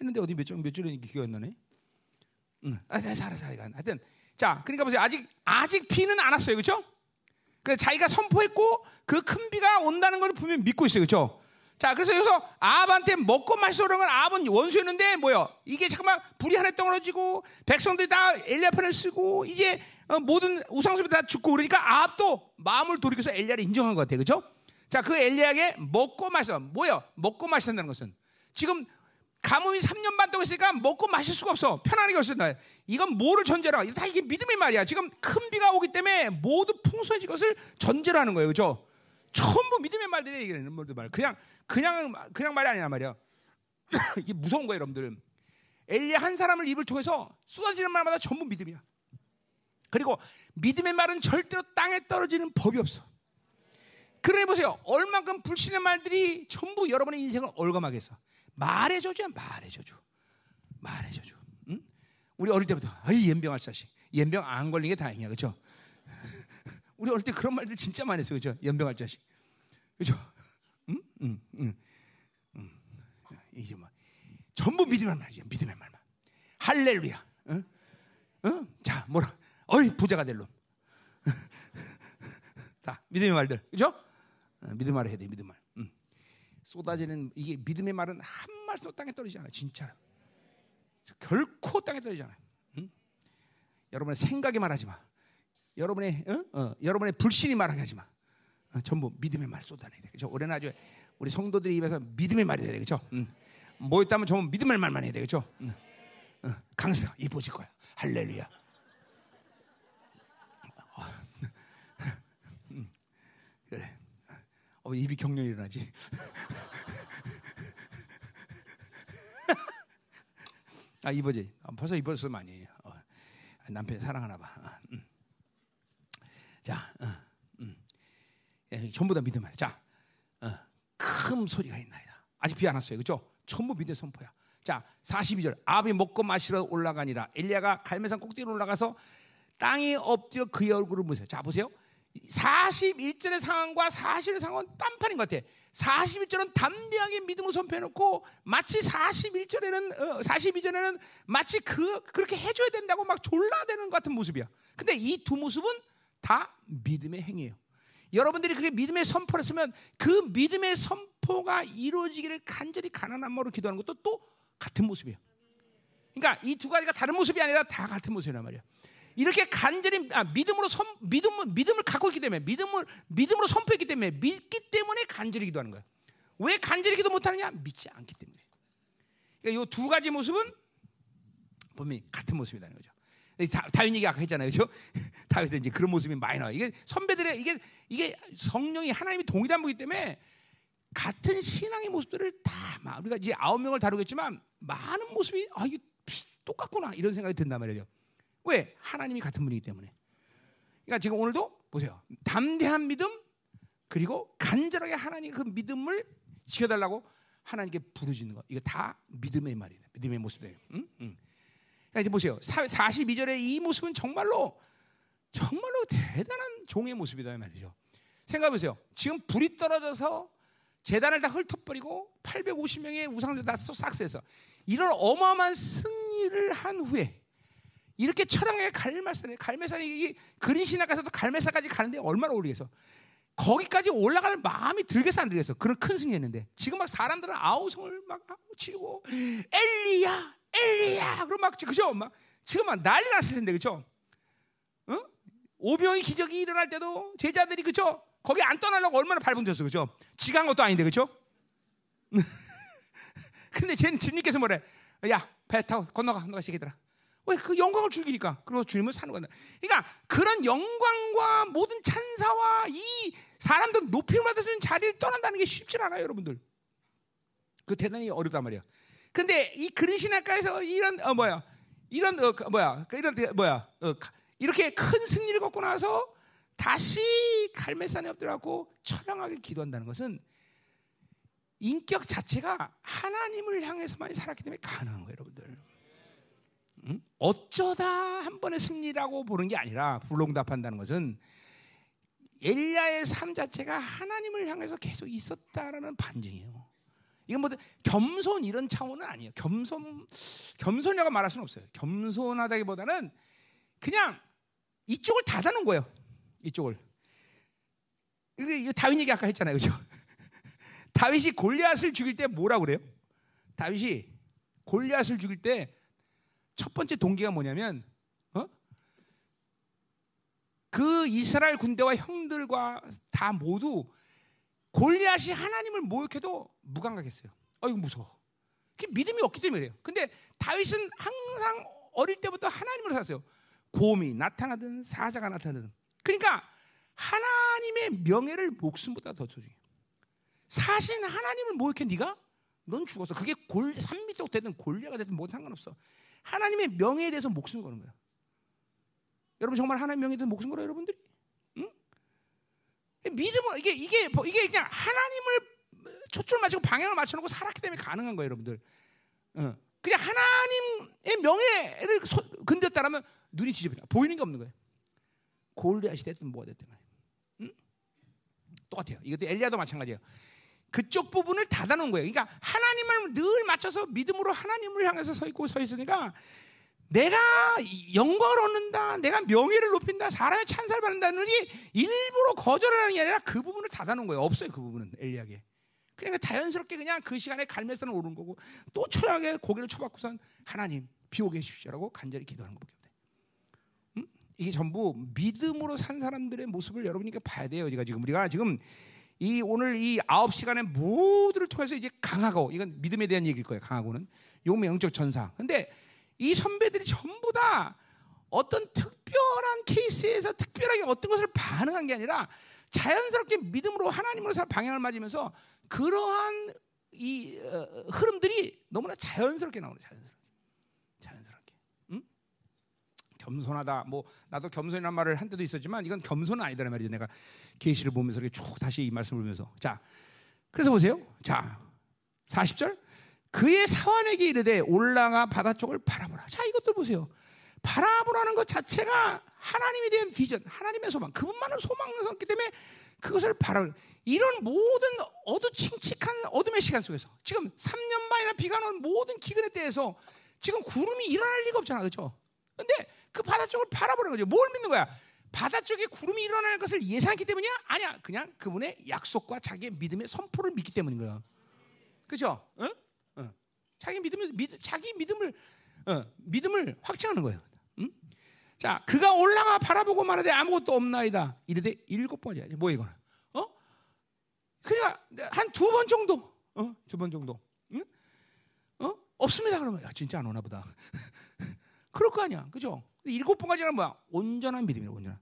했는데 어디 몇줄몇 줄에 기가 안 나네. 응. 아, 네, 살아 살아. 하여튼 자, 그러니까 보세요. 아직 아직 비는 안 왔어요. 그렇죠? 그 자기가 선포했고 그 큰 비가 온다는 걸 분명히 믿고 있어요. 그렇죠? 자, 그래서 여기서 아합한테 먹고 마시라는 건 아합은 원수였는데 뭐요? 이게 잠깐만 불이 하나 떨어지고 백성들이 다 엘리야 편을 쓰고 이제 어, 모든 우상숭배 다 죽고 그러니까 아합도 마음을 돌이켜서 엘리야를 인정한 것 같아요. 그렇죠? 자, 그 엘리야에게 먹고 마셔. 뭐요? 먹고 마신다는 것은 지금 가뭄이 3년 반 동안 있으니까 먹고 마실 수가 없어. 편안하게 할수있다 이건 뭐를 전제로? 다 이게 믿음의 말이야. 지금 큰 비가 오기 때문에 모두 풍성해질 것을 전제로 하는 거예요. 그죠? 전부 믿음의 말들이 얘기하는 말들 말. 그냥 그냥 그냥 말이 아니란 말이야. 이게 무서운 거예요, 여러분들. 엘리야 한 사람을 입을 통해서 쏟아지는 말마다 전부 믿음이야. 그리고 믿음의 말은 절대로 땅에 떨어지는 법이 없어. 그러니 보세요. 얼만큼 불신의 말들이 전부 여러분의 인생을 얼감하게 했어. 말의 저주야, 말의 저주. 말의 저주. 응? 우리 어릴 때부터 아이 연병할 자식. 연병 안 걸린 게 다행이야. 그렇죠? 우리 어릴 때 그런 말들 진짜 많이 했어요. 그렇죠? 연병할 자식. 그렇죠? 응? 응. 이제 뭐 전부 믿음의 말이야. 믿음의 말만. 할렐루야. 응? 응? 자, 뭐라? 어이 부자가 될 놈. 자, 믿음의 말들. 그렇죠? 믿음 말 해야 돼. 믿음 말. 쏟아지는 이게 믿음의 말은 한 말씀 땅에 떨어지지 않아 진짜로 결코 땅에 떨어지지 않아 응? 여러분의 생각에 말하지 마 여러분의 어? 어, 여러분의 불신이 말하게 하지 마. 어, 전부 믿음의 말 쏟아내야 돼. 그죠? 올해는 아주 우리 성도들이 입에서 믿음의 말이 돼야 돼. 그죠? 음. 뭐 있다면 전부 믿음의 말만 해야? 음. 어, 강사 이뻐질 거야. 할렐루야. 음. 그래. 어, 입이 경련이 일어나지. 아 이뻐지. 아, 벌써 이뻐서 많이. 어, 남편 사랑하나 봐. 어, 음. 자, 어, 음. 예, 전부 다 믿음 말. 자, 어, 큰 소리가 있나이다. 아직 비 안 왔어요, 그렇죠? 전부 믿음 선포야. 자, 42절. 아비 먹고 마시러 올라가니라. 엘리야가 갈매산 꼭대기로 올라가서 땅에 엎드려 그의 얼굴을 보세요. 자, 보세요. 41절의 상황과 40절의 상황은 딴판인 것 같아. 41절은 담대하게 믿음을 선포해놓고 마치 41절에는 어, 42절에는 마치 그 그렇게 해줘야 된다고 막 졸라대는 것 같은 모습이야. 근데 이 두 모습은 다 믿음의 행위예요. 여러분들이 그게 믿음의 선포를 했으면 그 믿음의 선포가 이루어지기를 간절히 가난한 마음으로 기도하는 것도 또 같은 모습이에요. 그러니까 이 두 가지가 다른 모습이 아니라 다 같은 모습이란 말이야. 이렇게 간절히 아, 믿음으로 선, 믿음을 믿음을 갖고 있기 때문에 믿음을 믿음으로 선포했기 때문에 믿기 때문에 간절히 기도하는 거야. 왜 간절히 기도 못하느냐? 믿지 않기 때문에. 그러니까 이 두 가지 모습은 분명히 같은 모습이라는 거죠. 다, 다윗 얘기 아까 했잖아요, 그렇죠? 다윗은 이제 그런 모습이 많이 나와. 이게 선배들의 이게 이게 성령이 하나님이 동일한 분이기 때문에 같은 신앙의 모습들을 다 우리가 이제 아홉 명을 다루겠지만 많은 모습이 아 이게 똑같구나 이런 생각이 든단 말이죠. 왜? 하나님이 같은 분이기 때문에. 그러니까 지금 오늘도 보세요. 담대한 믿음 그리고 간절하게 하나님 그 믿음을 지켜달라고 하나님께 부르짖는 거. 이거 다 믿음의 말이에요. 믿음의 모습이에요. 응? 응. 그러니까 이제 보세요. 42절의 이 모습은 정말로 정말로 대단한 종의 모습이다 말이죠. 생각해 보세요. 지금 불이 떨어져서 재단을 다 훑어버리고 850명의 우상들 다 싹스해서 이런 어마어마한 승리를 한 후에 이렇게 처량하게 갈매산에 갈매산이 그린 신학에서도 갈매산까지 가는데 얼마나 오르겠어. 거기까지 올라갈 마음이 들겠어 안 들겠어. 그런 큰 승리했는데 지금 막 사람들은 아우성을 막 치고 엘리야 엘리야 그럼 막 그죠 막 지금 막 난리 났을 텐데 그죠? 어? 오병이 기적이 일어날 때도 제자들이 그죠? 거기 안 떠나려고 얼마나 발분졌어 그죠? 지간 것도 아닌데 그죠? 근데 쟤는 주님께서 뭐래? 야 배 타고 건너가 건너가 시기더라. 왜 그 영광을 즐기니까 그리고 주님을 사는 거다. 그러니까 그런 영광과 모든 찬사와 이 사람들 높임을 있는 자리를 떠난다는 게 쉽지 않아요, 여러분들. 그 대단히 어렵단 말이야. 근데 이 그런 신학가에서 이런 어 뭐야 이런 어 뭐야 이런 뭐야 어, 이렇게 큰 승리를 거고 나서 다시 갈매산에 엎드려고 처량하게 기도한다는 것은 인격 자체가 하나님을 향해서만 살았기 때문에 가능한 거예요, 여러분들. 응? 어쩌다 한 번의 승리라고 보는 게 아니라 불롱답한다는 것은 엘리야의 삶 자체가 하나님을 향해서 계속 있었다라는 반증이에요. 이건 뭐 겸손 이런 차원은 아니에요. 겸손 겸손이라고 말할 수는 없어요. 겸손하다기보다는 그냥 이쪽을 닫아놓은 거예요. 이쪽을. 이거 다윗 얘기 아까 했잖아요, 그렇죠? 다윗이 골리앗을 죽일 때 뭐라 그래요? 다윗이 골리앗을 죽일 때 첫 번째 동기가 뭐냐면, 어? 그 이스라엘 군대와 형들과 다 모두 골리앗이 하나님을 모욕해도 무감각했어요. 어 이거 무서워. 그 믿음이 없기 때문에 그래요. 근데 다윗은 항상 어릴 때부터 하나님을 살았어요. 곰이 나타나든 사자가 나타나든. 그러니까 하나님의 명예를 목숨보다 더 소중해. 사실 하나님을 모욕해 네가 넌 죽었어. 그게 골 산미적 되든 골리아가 되든 뭐 상관없어. 하나님의 명예에 대해서 목숨 거는 거야. 여러분 정말 하나님의 명예에 대해서 목숨 걸어요, 여러분들이? 응? 믿음은 이게 이게 이게 그냥 하나님을 초점을 맞추고 방향을 맞춰놓고 살았기 때문에 가능한 거예요, 여러분들. 어. 그냥 하나님의 명예를 건졌다라면 눈이 뒤집어 보이는 게 없는 거예요. 골리앗이 됐든 뭐가 됐든 응? 똑같아요. 이것도 엘리야도 마찬가지예요. 그쪽 부분을 닫아놓은 거예요. 그러니까 하나님을 늘 맞춰서 믿음으로 하나님을 향해서 서 있고 서 있으니까 내가 영광을 얻는다, 내가 명예를 높인다, 사람의 찬사를 받는다는 이 일부러 거절하는 게 아니라 그 부분을 닫아놓은 거예요. 없어요 그 부분은 엘리야게. 그러니까 자연스럽게 그냥 그 시간에 갈매산을 오른 거고 또 초라하게 고개를 쳐박고선 하나님 비오게 해주십시오라고 간절히 기도하는 것밖에 없대. 응? 이게 전부 믿음으로 산 사람들의 모습을 여러분이 봐야 돼요. 우리가 지금 우리가 지금 이 오늘 이 아홉 시간의 모두를 통해서 이제 강하고 이건 믿음에 대한 얘기일 거예요. 강하고는 용의 영적 전사. 근데 이 선배들이 전부 다 어떤 특별한 케이스에서 특별하게 어떤 것을 반응한 게 아니라 자연스럽게 믿음으로 하나님으로 방향을 맞으면서 그러한 이 어, 흐름들이 너무나 자연스럽게 나오는 자연스럽게 응? 겸손하다. 뭐 나도 겸손이란 말을 한 때도 있었지만 이건 겸손은 아니다란 말이죠. 내가 계시를 보면서 이렇게 쭉 다시 이 말씀을 보면서. 자 그래서 보세요. 자 40절? 그의 사환에게 이르되 올라가 바다 쪽을 바라보라. 자 이것도 보세요. 바라보라는 것 자체가 하나님에 대한 비전 하나님의 소망. 그분만을 소망스럽기 때문에 그것을 바라 이런 모든 어두침칙한 어둠의 시간 속에서 지금 3년 만이나 비가 오는 모든 기근에 대해서 지금 구름이 일어날 리가 없잖아, 그렇죠? 근데 그 바다 쪽을 바라보는 거죠. 뭘 믿는 거야? 바다 쪽에 구름이 일어날 것을 예상했기 때문이야? 아니야, 그냥 그분의 약속과 자기의 믿음의 선포를 믿기 때문인 거야. 그렇죠? 응? 응. 자기 믿음을 믿, 자기 믿음을 어, 믿음을 확증하는 거예요. 응? 자, 그가 올라가 바라보고 말하되 아무것도 없나이다. 이르되 일곱 번이야. 뭐 이거는? 그냥 한 두 번 정도, 어? 두 번 정도, 응? 어? 없습니다. 그러면 야 진짜 안 오나 보다. 그럴 거 아니야, 그죠? 일곱 번까지는 뭐야? 온전한 믿음이야, 온전한.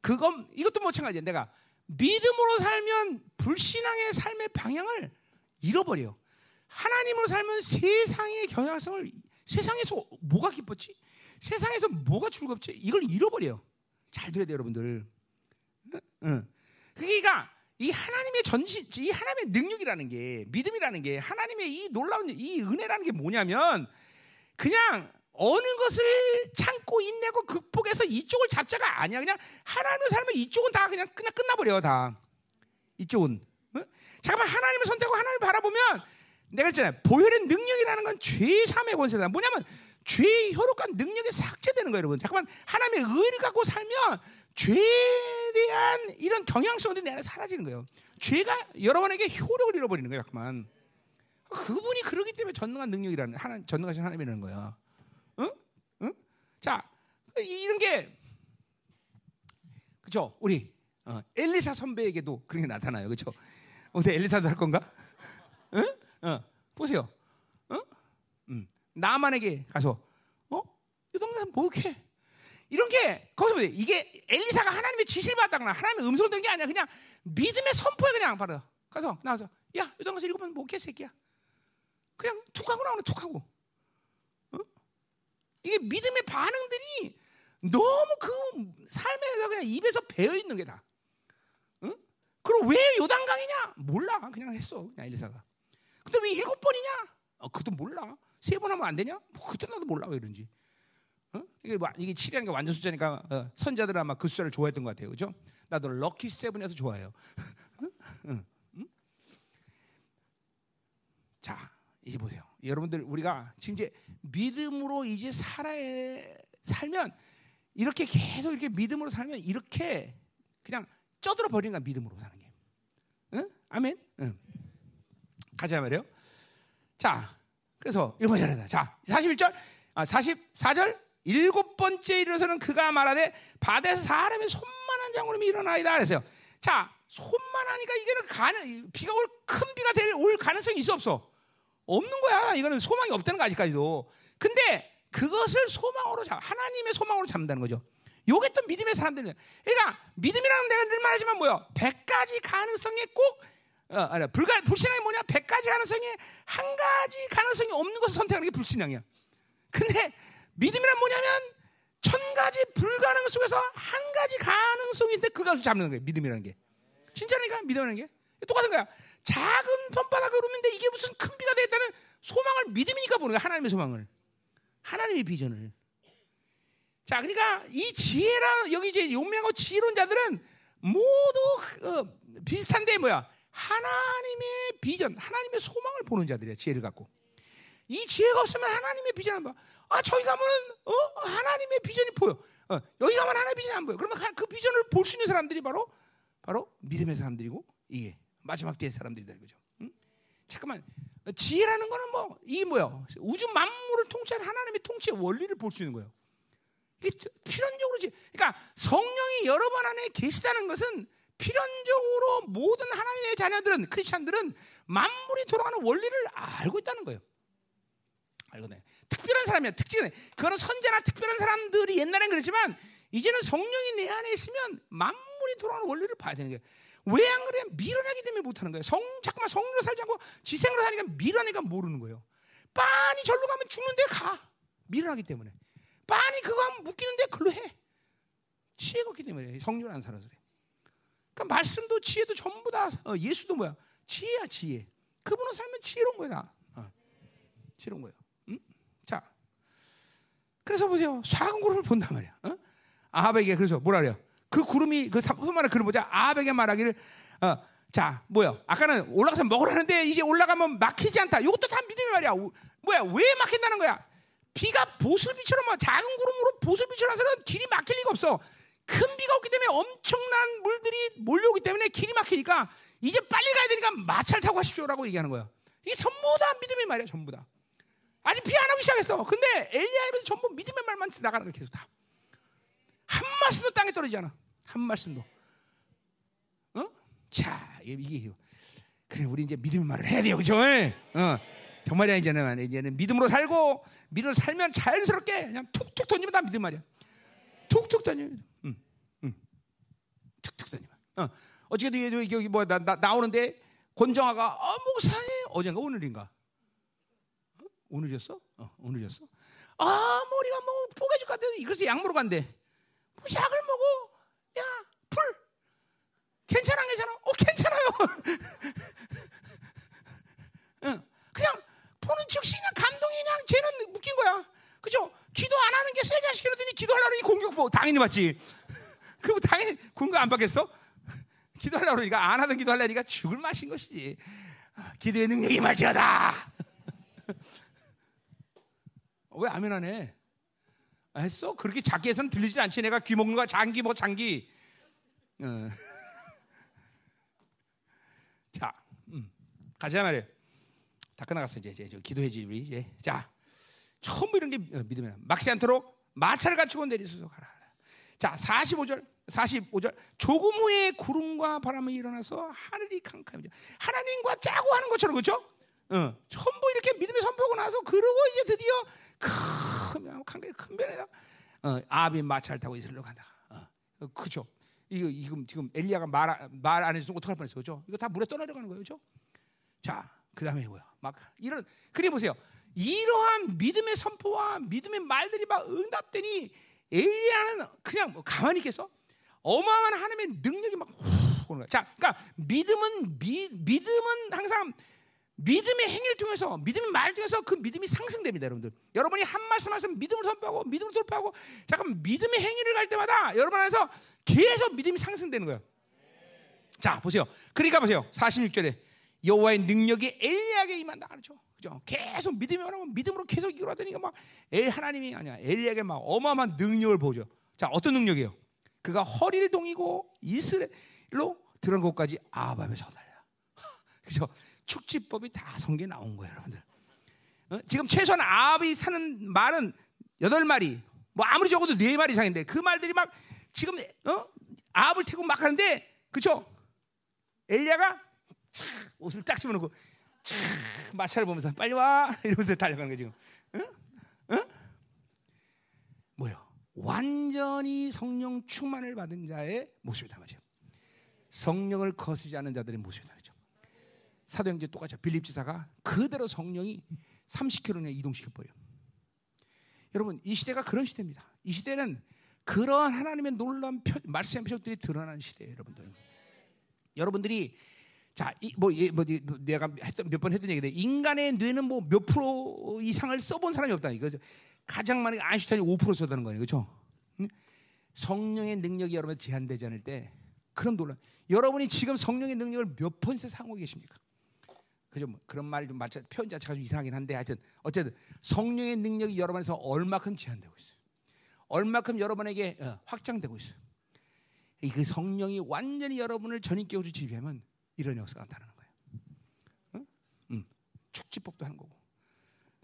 그건 이것도 마찬가지야. 내가 믿음으로 살면 불신앙의 삶의 방향을 잃어버려. 하나님으로 살면 세상의 경향성을 세상에서 뭐가 기뻤지? 세상에서 뭐가 즐겁지? 이걸 잃어버려요. 잘 들어야 돼요, 여러분들. 응? 응. 그러니까 이 하나님의 전신, 이 하나님의 능력이라는 게 믿음이라는 게 하나님의 이 놀라운 이 은혜라는 게 뭐냐면 그냥 어느 것을 참고 인내고 극복해서 이쪽을 잡자가 아니야. 그냥 하나님을 살면 이쪽은 다 그냥 그냥 끝나버려 다. 이쪽은. 어? 잠깐만 하나님을 선택하고 하나님을 바라보면 내가 했잖아요. 보혈의 능력이라는 건 죄의 삶의 권세다. 뭐냐면 죄의 효력과 능력이 삭제되는 거예요, 여러분. 잠깐만 하나님의 의를 갖고 살면 죄에 대한 이런 경향성들이 내 안에 사라지는 거예요. 죄가 여러분에게 효력을 잃어버리는 거예요, 잠깐만. 그분이 그러기 때문에 전능한 능력이라는 하나 전능하신 하나님이라는 거야. 응? 응? 자, 이런 게 그죠? 우리 어, 엘리사 선배에게도 그런 게 나타나요, 그죠? 어때 엘리사도 할 건가? 응? 어, 보세요. 어? 음. 나만에게 가서 어? 이 동네 뭐 이런 게 거기서 보세요. 이게 엘리사가 하나님의 지시를 받았거나 하나님의 음성을 들은 게 아니야. 그냥 믿음의 선포에 그냥 바로 가서 나와서 야, 가서 일곱 번 못해 새끼야. 그냥 툭 하고 나오는 툭 하고. 어? 이게 믿음의 반응들이 너무 그 삶에서 그냥 입에서 배어 있는 게 다. 어? 그럼 왜 요단강이냐? 몰라. 그냥 했어. 그냥 엘리사가. 근데 왜 일곱 번이냐? 어, 그것도 몰라. 세 번 하면 안 되냐? 뭐 그때 나도 몰라 왜 이런지. 어? 이게 이게 7이라는 게 완전 숫자니까 어, 선자들은 아마 그 숫자를 좋아했던 것 같아요, 그죠? 나도 럭키 세븐에서 좋아해요. 응? 응? 자, 이제 보세요. 여러분들 우리가 지금 이제 믿음으로 이제 살아야 살면 이렇게 계속 이렇게 믿음으로 살면 이렇게 그냥 쪄들어 버리는 거야 믿음으로 사는 게. 응? 아멘. 응. 가자 말이요. 자, 그래서 일번 잘한다. 자, 41절, 아 44절 일곱 번째 일어서는 그가 말하되 바다에서 사람의 손만한 장구름이 일어나이다 그랬어요. 자, 손만 하니까 이게는 가는 비가 올 큰 비가 될 올 가능성이 있어 없어? 없는 거야. 이거는 소망이 없다는 거 아직까지도. 근데 그것을 소망으로 잡, 하나님의 소망으로 잡는다는 거죠. 요게 또 믿음의 사람들이야. 그러니까 믿음이라는 내가 늘 말하지만 뭐야? 100가지 가능성에 꼭 어, 아니, 불가 불신앙이 뭐냐? 100가지 가능성에 한 가지 가능성이 없는 것을 선택하는 게 불신앙이야. 근데 믿음이란 뭐냐면 천 가지 불가능 속에서 한 가지 가능성이 있는데 그것을 잡는 거예요. 믿음이라는 게. 진짜니까 믿음이라는 게 똑같은 거야. 작은 편바닥을 오는데 이게 무슨 큰 비가 되겠다는 소망을 믿음이니까 보는 거야. 하나님의 소망을. 하나님의 비전을. 자, 그러니까 이 지혜라 여기 이제 용맹하고 지혜로운 자들은 모두 어, 비슷한데 뭐야? 하나님의 비전, 하나님의 소망을 보는 자들이야. 지혜를 갖고. 이 지혜가 없으면 하나님의 비전 안 봐. 아 저기 가면 어 하나님의 비전이 보여. 어, 여기 가면 하나님의 비전이 안 보여. 그러면 그 비전을 볼 수 있는 사람들이 바로 바로 믿음의 사람들이고 이게 마지막 때의 사람들이다 이거죠. 응? 잠깐만 지혜라는 거는 뭐 이게 뭐야? 우주 만물을 통치하는 하나님의 통치의 원리를 볼 수 있는 거예요. 이게 필연적으로 지. 그러니까 성령이 여러분 안에 계시다는 것은 필연적으로 모든 하나님의 자녀들은 크리스천들은 만물이 돌아가는 원리를 알고 있다는 거예요. 알거든. 특별한 사람이야. 특징은 그거는 선제나 특별한 사람들이 옛날엔 그랬지만 이제는 성령이 내 안에 있으면 만물이 돌아가는 원리를 봐야 되는 거예요. 왜 안 그래? 미련하기 때문에 못하는 거예요. 성 자꾸만 성령으로 살지 않고 지생으로 사니까 미련하니까 모르는 거예요. 빤히 절로 가면 죽는데 가. 미련하기 때문에. 빤히 그거 하면 묶이는데 글로 해. 지혜가 없기 때문에 성령을 안 살아서 그래. 그러니까 말씀도 지혜도 전부 다 어, 예수도 뭐야? 지혜야 지혜. 그분은 살면 지혜로운 거야. 어. 지혜로운 거예요. 응? 자, 그래서 보세요. 작은 구름을 본단 말이야. 어? 아합에게 그래서 뭐라 그래요? 그 구름이 그 소만의 그름 보자. 아합에게 말하기를 어, 자 뭐야? 아까는 올라가서 먹으라는데 이제 올라가면 막히지 않다. 이것도 다 믿음이 말이야. 뭐야? 왜 막힌다는 거야? 비가 보슬비처럼 뭐 작은 구름으로 보슬비처럼 해서는 길이 막힐 리가 없어. 큰 비가 없기 때문에 엄청난 물들이 몰려오기 때문에 길이 막히니까 이제 빨리 가야 되니까 마차를 타고 가십시오라고 얘기하는 거야. 이게 전부 다 믿음의 말이야, 전부 다. 아직 비 안 오기 시작했어. 근데 엘리야에서 전부 믿음의 말만 나가는 거야, 계속 다. 한 말씀도 땅에 떨어지지 않아. 한 말씀도. 어? 자, 이게 그래 우리 이제 믿음의 말을 해야 돼요, 그죠? 어. 정말이야 이제는 이제는 믿음으로 살고 믿음으로 살면 자연스럽게 그냥 툭툭 던지면 다 믿음 말이야. 툭툭 던지면, 응, 응, 툭툭 던지면. 어, 어떻게든 여기 뭐 나, 나, 나오는데 권정아가 어, 목사님 어젠가 오늘인가? 어? 오늘이었어? 어, 오늘이었어? 아, 머리가 뭐 뽀개질 것 같아서 이것을 약 먹으러 간대. 뭐 약을 먹어? 야, 풀. 괜찮아, 괜찮아? 어, 괜찮아요. 응, 그냥 보는 즉시 그냥 감동이 그냥 쟤는 묶인 거야. 그죠? 기도 안 하는 게 셀자 시키더니 기도하려니 공격 뭐 당연히 맞지. 그럼 당연히 공격 안 받겠어? 기도하려고 그러니까 안 하던 기도하려니까 죽을 맛인 것이지. 기도의 능력이 말지어다. 왜 아멘 안 해? 아, 했어? 그렇게 작게 해서는 들리지 않지. 내가 귀 먹는 거야. 장기 뭐 장기. 어. 자, 음. 가자 말이에요. 다 끝나갔어 이제 이제 기도해지 우리 이제 자 전부 이런 게 어, 믿음이 막지 않도록 마차를 갖추고 내리소서 가라. 자 45절 45절 조금 후에 구름과 바람이 일어나서 하늘이 캄캄해져 하나님과 짜고 하는 것처럼 그렇죠? 어, 전부 이렇게 믿음의 선포하고 나서 그러고 이제 드디어 큰 캄캄 큰 변에다 어, 아비 마차를 타고 이스라엘로 간다. 어, 어 그죠? 이거 지금 지금 엘리야가 말말안 해주면 어떡할 뻔했어, 그죠? 이거 다 물에 떠내려가는 거예요, 그죠? 자, 그 다음에 뭐야? 막 이런 그래 보세요. 이러한 믿음의 선포와 믿음의 말들이 막 응답되니 엘리야는 그냥 뭐 가만히 있겠어? 어마어마한 하나님의 능력이 막 후, 오는 거야. 자, 그러니까 믿음은 미, 믿음은 항상 믿음의 행위를 통해서 믿음의 말을 통해서 그 믿음이 상승됩니다, 여러분들. 여러분이 한 말씀 말씀 믿음을 선포하고 믿음을 돌파하고 잠깐 믿음의 행위를 갈 때마다 여러분 안에서 계속 믿음이 상승되는 거예요. 자, 보세요. 그러니까 보세요. 46절에 여호와의 능력이 엘리야에게 임한다 그렇죠. 그죠? 계속 믿음이 오면 믿음으로 계속 이끌어다니까 막 엘, 하나님이 아니야 엘리야에게 막 어마어마한 능력을 보죠. 자 어떤 능력이에요? 그가 허리를 동이고 이스라엘로 들어간 곳까지 아밤에 서달려. 그죠? 축지법이 다 성경에 나온 거예요, 여러분들. 어? 지금 최소한 아합이 사는 말은 여덟 마리, 뭐 아무리 적어도 네 마리 이상인데 그 말들이 막 지금 어? 아합을 태고 막 하는데, 그죠? 엘리야가 옷을 딱 집어넣고 참 마차를 보면서 빨리 와 이러면서 달려가는 지금. 응? 응? 뭐요? 완전히 성령 충만을 받은 자의 모습이다 말이죠. 성령을 거스지 않는 자들의 모습이다. 사도행전 똑같죠. 빌립 지사가 그대로 성령이 30km나 이동시켜 버려. 여러분 이 시대가 그런 시대입니다. 이 시대는 그러한 하나님의 놀라운 표, 말씀의 표적들이 드러나는 시대예요, 여러분들. 여러분들이 자, 이, 뭐, 이, 뭐, 내가 몇번 했던 얘기인데 인간의 뇌는 뭐 몇 프로 이상을 써본 사람이 없다. 이거죠. 가장 많은 아인슈타인이 5% 썼다는 거예요. 그렇죠? 성령의 능력이 여러분 제한되지 않을 때 그런 논란. 여러분이 지금 성령의 능력을 몇 퍼센트 상고 계십니까? 그죠? 뭐 그런 말좀 맞춰 표현 자체가 좀 이상하긴 한데 하여튼 어쨌든 성령의 능력이 여러분에서 얼마큼 제한되고 있어요. 얼마큼 여러분에게 어, 확장되고 있어요. 그 성령이 완전히 여러분을 전인격으로 지배하면 이런 역사가 나타나는 거예요. 응? 응. 축지법도 하는 거고.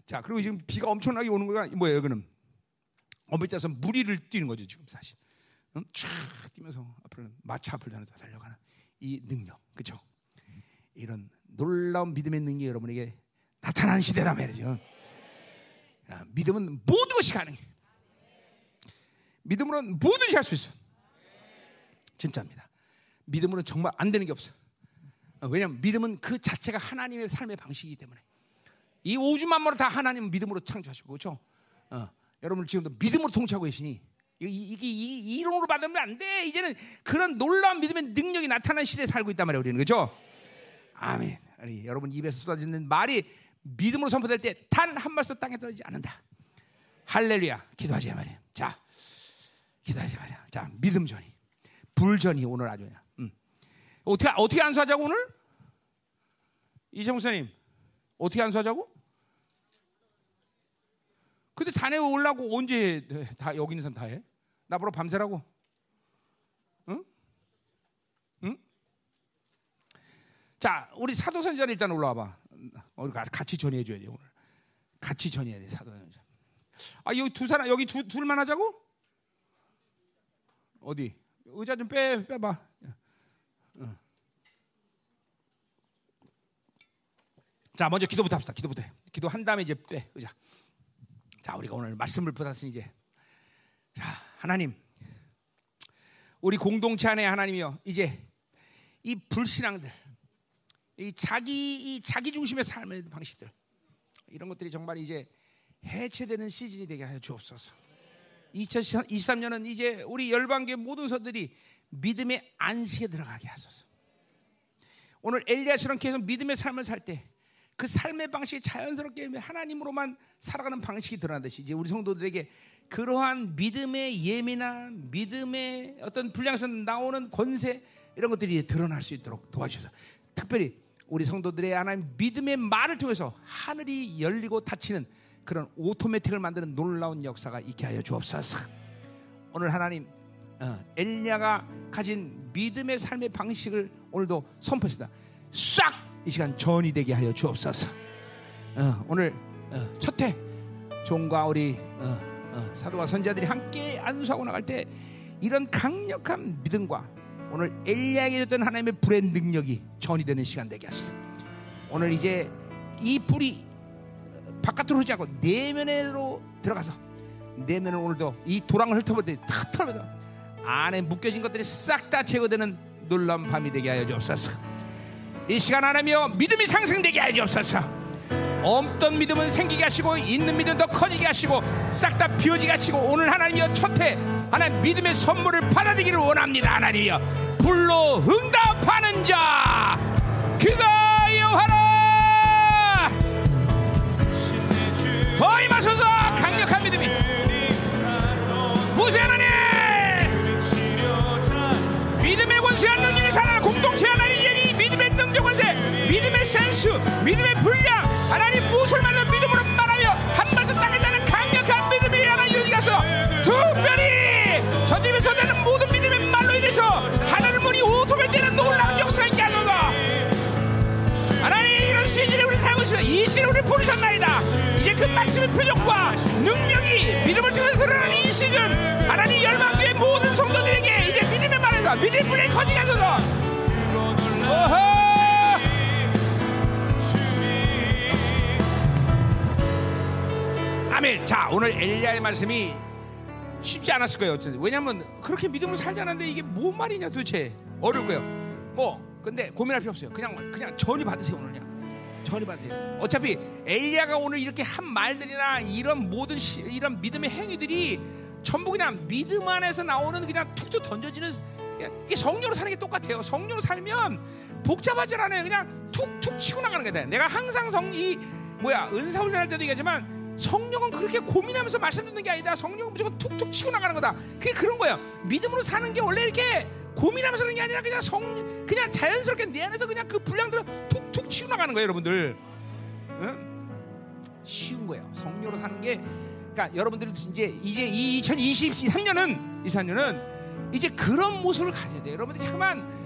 자, 그리고 지금 비가 엄청나게 오는 거가 뭐예요, 그는? 엄밀히 따서 무리를 뛰는 거죠 지금 사실. 응? 쫙 뛰면서 앞으로는 마차 앞을 달려가는 이 능력, 그렇죠? 이런 놀라운 믿음의 능력이 여러분에게 나타나는 시대라 말이죠. 야, 믿음은 모든 것이 가능해. 믿음으로는 뭐든지 할 수 있어. 진짜입니다. 믿음으로는 정말 안 되는 게 없어. 어, 왜냐하면 믿음은 그 자체가 하나님의 삶의 방식이기 때문에 이 오주 만물을 다 하나님은 믿음으로 창조하시고 그렇죠. 어, 여러분 지금도 믿음으로 통치하고 계시니 이게 이게 이, 이론으로 받으면 안 돼. 이제는 그런 놀라운 믿음의 능력이 나타나는 시대에 살고 있단 말이에요. 우리는 그렇죠. 아멘. 아니, 여러분 입에서 쏟아지는 말이 믿음으로 선포될 때 단 한 말씀 땅에 떨어지지 않는다. 할렐루야. 기도하지 말이야. 자, 기도하지 말이야. 자, 믿음 전이, 불전이 오늘 아주 그냥. 음. 어떻게 어떻게 안수하자고 오늘? 이정 목사님 어떻게 안수하자고? 근데 단에 올라고 언제 해? 다 여기 있는 사람 다 해? 나보러 밤새라고? 응? 응? 자, 우리 사도선전 일단 올라와봐. 우리 같이 전해 줘야 돼 오늘. 같이 전해야 돼 사도선전. 아 여기 두 사람 여기 두 둘만 하자고? 어디? 의자 좀 빼 빼봐. 응. 자, 먼저 기도부터 합시다. 기도부터. 해. 기도한 다음에 이제 빼 의자. 자, 우리가 오늘 말씀을 받았으니 이제 자, 하나님 우리 공동체 안에 하나님이요. 이제 이 불신앙들 이 자기 이 자기 중심의 삶의 방식들 이런 것들이 정말 이제 해체되는 시즌이 되게 하여 주옵소서. 2023년은 이제 우리 열방계 모든 서들이 믿음의 안식에 들어가게 하소서. 오늘 엘리야처럼 계속 믿음의 삶을 살 때 그 삶의 방식이 자연스럽게 하나님으로만 살아가는 방식이 드러나듯이 이제 우리 성도들에게 그러한 믿음의 예민한 믿음의 어떤 불량에서 나오는 권세 이런 것들이 드러날 수 있도록 도와주셔서 특별히 우리 성도들의 하나님 믿음의 말을 통해서 하늘이 열리고 닫히는 그런 오토매틱을 만드는 놀라운 역사가 있게 하여 주옵소서. 오늘 하나님 어, 엘리야가 가진 믿음의 삶의 방식을 오늘도 선포했다. 싹 이 시간 전이 되게 하여 주옵소서. 어, 오늘 어, 첫해 종과 우리 사도와 선자들이 함께 안수하고 나갈 때 이런 강력한 믿음과 오늘 엘리야에게 줬던 하나님의 불의 능력이 전이 되는 시간 되게 하소서. 오늘 이제 이 불이 바깥으로 흐르지 않고 내면으로 들어가서 내면을 오늘도 이 도랑을 훑어볼 때탁 털어버려. 안에 묶여진 것들이 싹 다 제거되는 놀라운 밤이 되게 하여 주옵소서. 이 시간 하나며 믿음이 상승되게 하여 주옵소서 없던 믿음은 생기게 하시고 있는 믿음 더 커지게 하시고 싹 다 비워지게 하시고 오늘 하나님이여 첫해 하나님 믿음의 선물을 받아들이기를 원합니다. 하나님이여. 불로 응답하는 자 그가 여호와라! 더 임하소서 강력한 믿음이. 보세 하나님! 믿음의 권세한 능력이 살아 공동체 능력 권세 믿음의 센스 믿음의 분량 하나님 무엇을 말하는 믿음으로 말하며 한 말씀 땅에 나는 강력한 믿음이 하나님 가서 특별히 저들에서 되는 모든 믿음의 말로 인해서 하나님 문이 오토면 되는 놀라운 역사가 있게 하소서. 하나님 이런 시즌에 우리 살고 있습니다. 이 시즌에 우리 부르셨나이다. 이제 그 말씀의 표적과 능력이 믿음을 통해서 드러나는 이 시즌 하나님 열방교의 모든 성도들에게 이제 믿음의 말에서 믿음의 불이 커지게 하소서. 오호 자 오늘 엘리야의 말씀이 쉽지 않았을 거예요 왜냐하면 그렇게 믿음을 살지 않았는데 이게 뭔 말이냐 도대체? 어려울 거예요? 뭐 근데 고민할 필요 없어요. 그냥 그냥 전이 받으세요 오늘 그냥 전이 받으세요. 어차피 엘리야가 오늘 이렇게 한 말들이나 이런 모든 시, 이런 믿음의 행위들이 전부 그냥 믿음 안에서 나오는 그냥 툭툭 던져지는 그냥 이게 성령으로 사는 게 똑같아요. 성령으로 살면 복잡하지 않아요. 그냥 툭툭 치고 나가는 거다. 내가 항상 성이 뭐야 은사 훈련할 때도 얘기하지만 성령은 그렇게 고민하면서 말씀 듣는 게 아니다. 성령은 무조건 툭툭 치고 나가는 거다. 그게 그런 거예요. 믿음으로 사는 게 원래 이렇게 고민하면서 하는 게 아니라 그냥 성 그냥 자연스럽게 내 안에서 그냥 그 분량들을 툭툭 치고 나가는 거예요, 여러분들. 응? 쉬운 거예요. 성령으로 사는 게 그러니까 여러분들이 이제 이제 2023년은 23년은 이제 그런 모습을 가져야 돼요. 여러분들이 잠깐만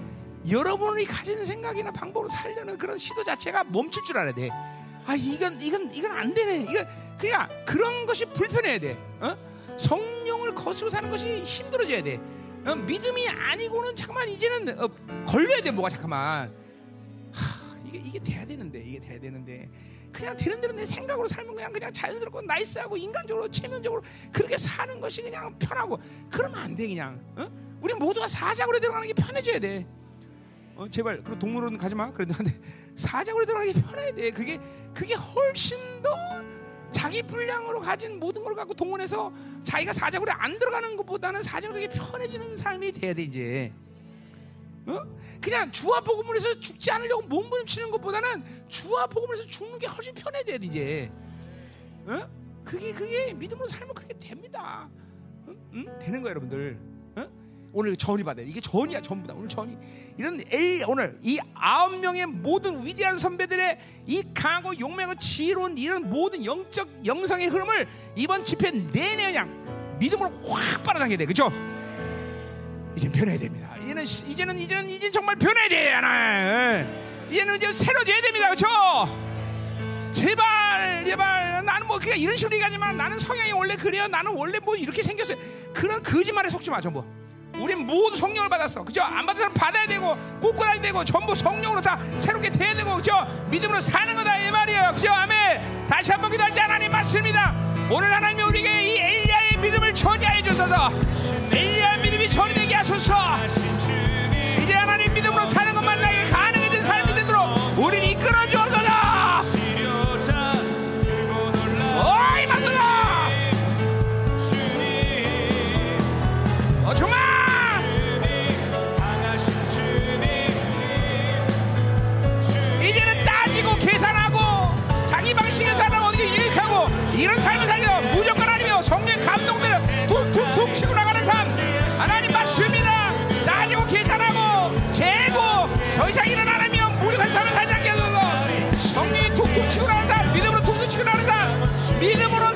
여러분이 가지는 생각이나 방법으로 살려는 그런 시도 자체가 멈출 줄 알아야 돼. 아 이건 이건 이건 안 되네. 이건 그냥 그런 것이 불편해야 돼. 어? 성령을 거스르고 사는 것이 힘들어져야 돼. 어, 믿음이 아니고는 잠깐만 이제는 어, 걸려야 돼 뭐가 잠깐만. 하, 이게 이게 돼야 되는데 이게 돼야 되는데 그냥 되는 대로 내 생각으로 살면 그냥 그냥 자연스럽고 나이스하고 인간적으로 체면적으로 그렇게 사는 것이 그냥 편하고 그러면 안 돼 그냥. 어? 우리 모두가 사작으로 들어가는 게 편해져야 돼. 어, 제발 그 동물원 가지 마. 그래도 근데 사작으로 들어가기 편해야 돼. 그게 그게 훨씬 더 자기 분량으로 가진 모든 걸 갖고 동원해서 자기가 사작으로 안 들어가는 것보다는 되게 편해지는 삶이 돼야 돼 이제. 어? 그냥 주와 복음을 해서 죽지 않으려고 몸부림치는 것보다는 주와 복음을 해서 죽는 게 훨씬 편해져야 돼 이제. 어? 그게 그게 믿음으로 살면 그렇게 됩니다. 응? 응? 되는 거야 여러분들. 어? 오늘 전이 받아요. 이게 전이야 전부 다. 오늘 전이 이런 엘 오늘 이 아홉 명의 모든 위대한 선배들의 이 강하고 용맹하고 지혜로운 이런 모든 영적 영성의 흐름을 이번 집회 내내 그냥 믿음으로 확 빨아당겨야 돼. 그죠? 이제 변해야 됩니다. 이제는 이제는 이제는 이제 정말 변해야 돼 하나. 이제는 이제 새로져야 됩니다. 그렇죠? 제발 제발 나는 뭐 그냥 이런 식으로 얘기하지만 나는 성향이 원래 그래요. 나는 원래 뭐 이렇게 생겼어요. 그런 거짓말에 속지 마 전부. 우린 모두 성령을 받았어. 그죠? 안 받은 사람 받아야 되고, 꽂고야 되고, 전부 성령으로 다 새롭게 돼야 되고, 그죠? 믿음으로 사는 거다, 이 말이에요. 그죠? 아멘. 다시 한 번 기도할 때 하나님 맞습니다. 오늘 하나님이 우리에게 이 엘리야의 믿음을 전이하여 주셔서, 엘리야의 믿음이 전이되게 하소서, 이제 하나님 믿음으로 사는 것만 나에게 가능해진 삶이 되도록 우리를 이끌어 주 이런 삶을 살려 무조건 아니며 성령 감동되어 툭툭툭 치고 나가는 삶. 하나님 맞습니다. 따지고 계산하고 재고 더 이상 일어나라며 무력한 삶을 살지 않게 해줘서. 성령이 툭툭 치고 나가는 삶. 믿음으로 툭툭 치고 나가는 삶. 믿음으로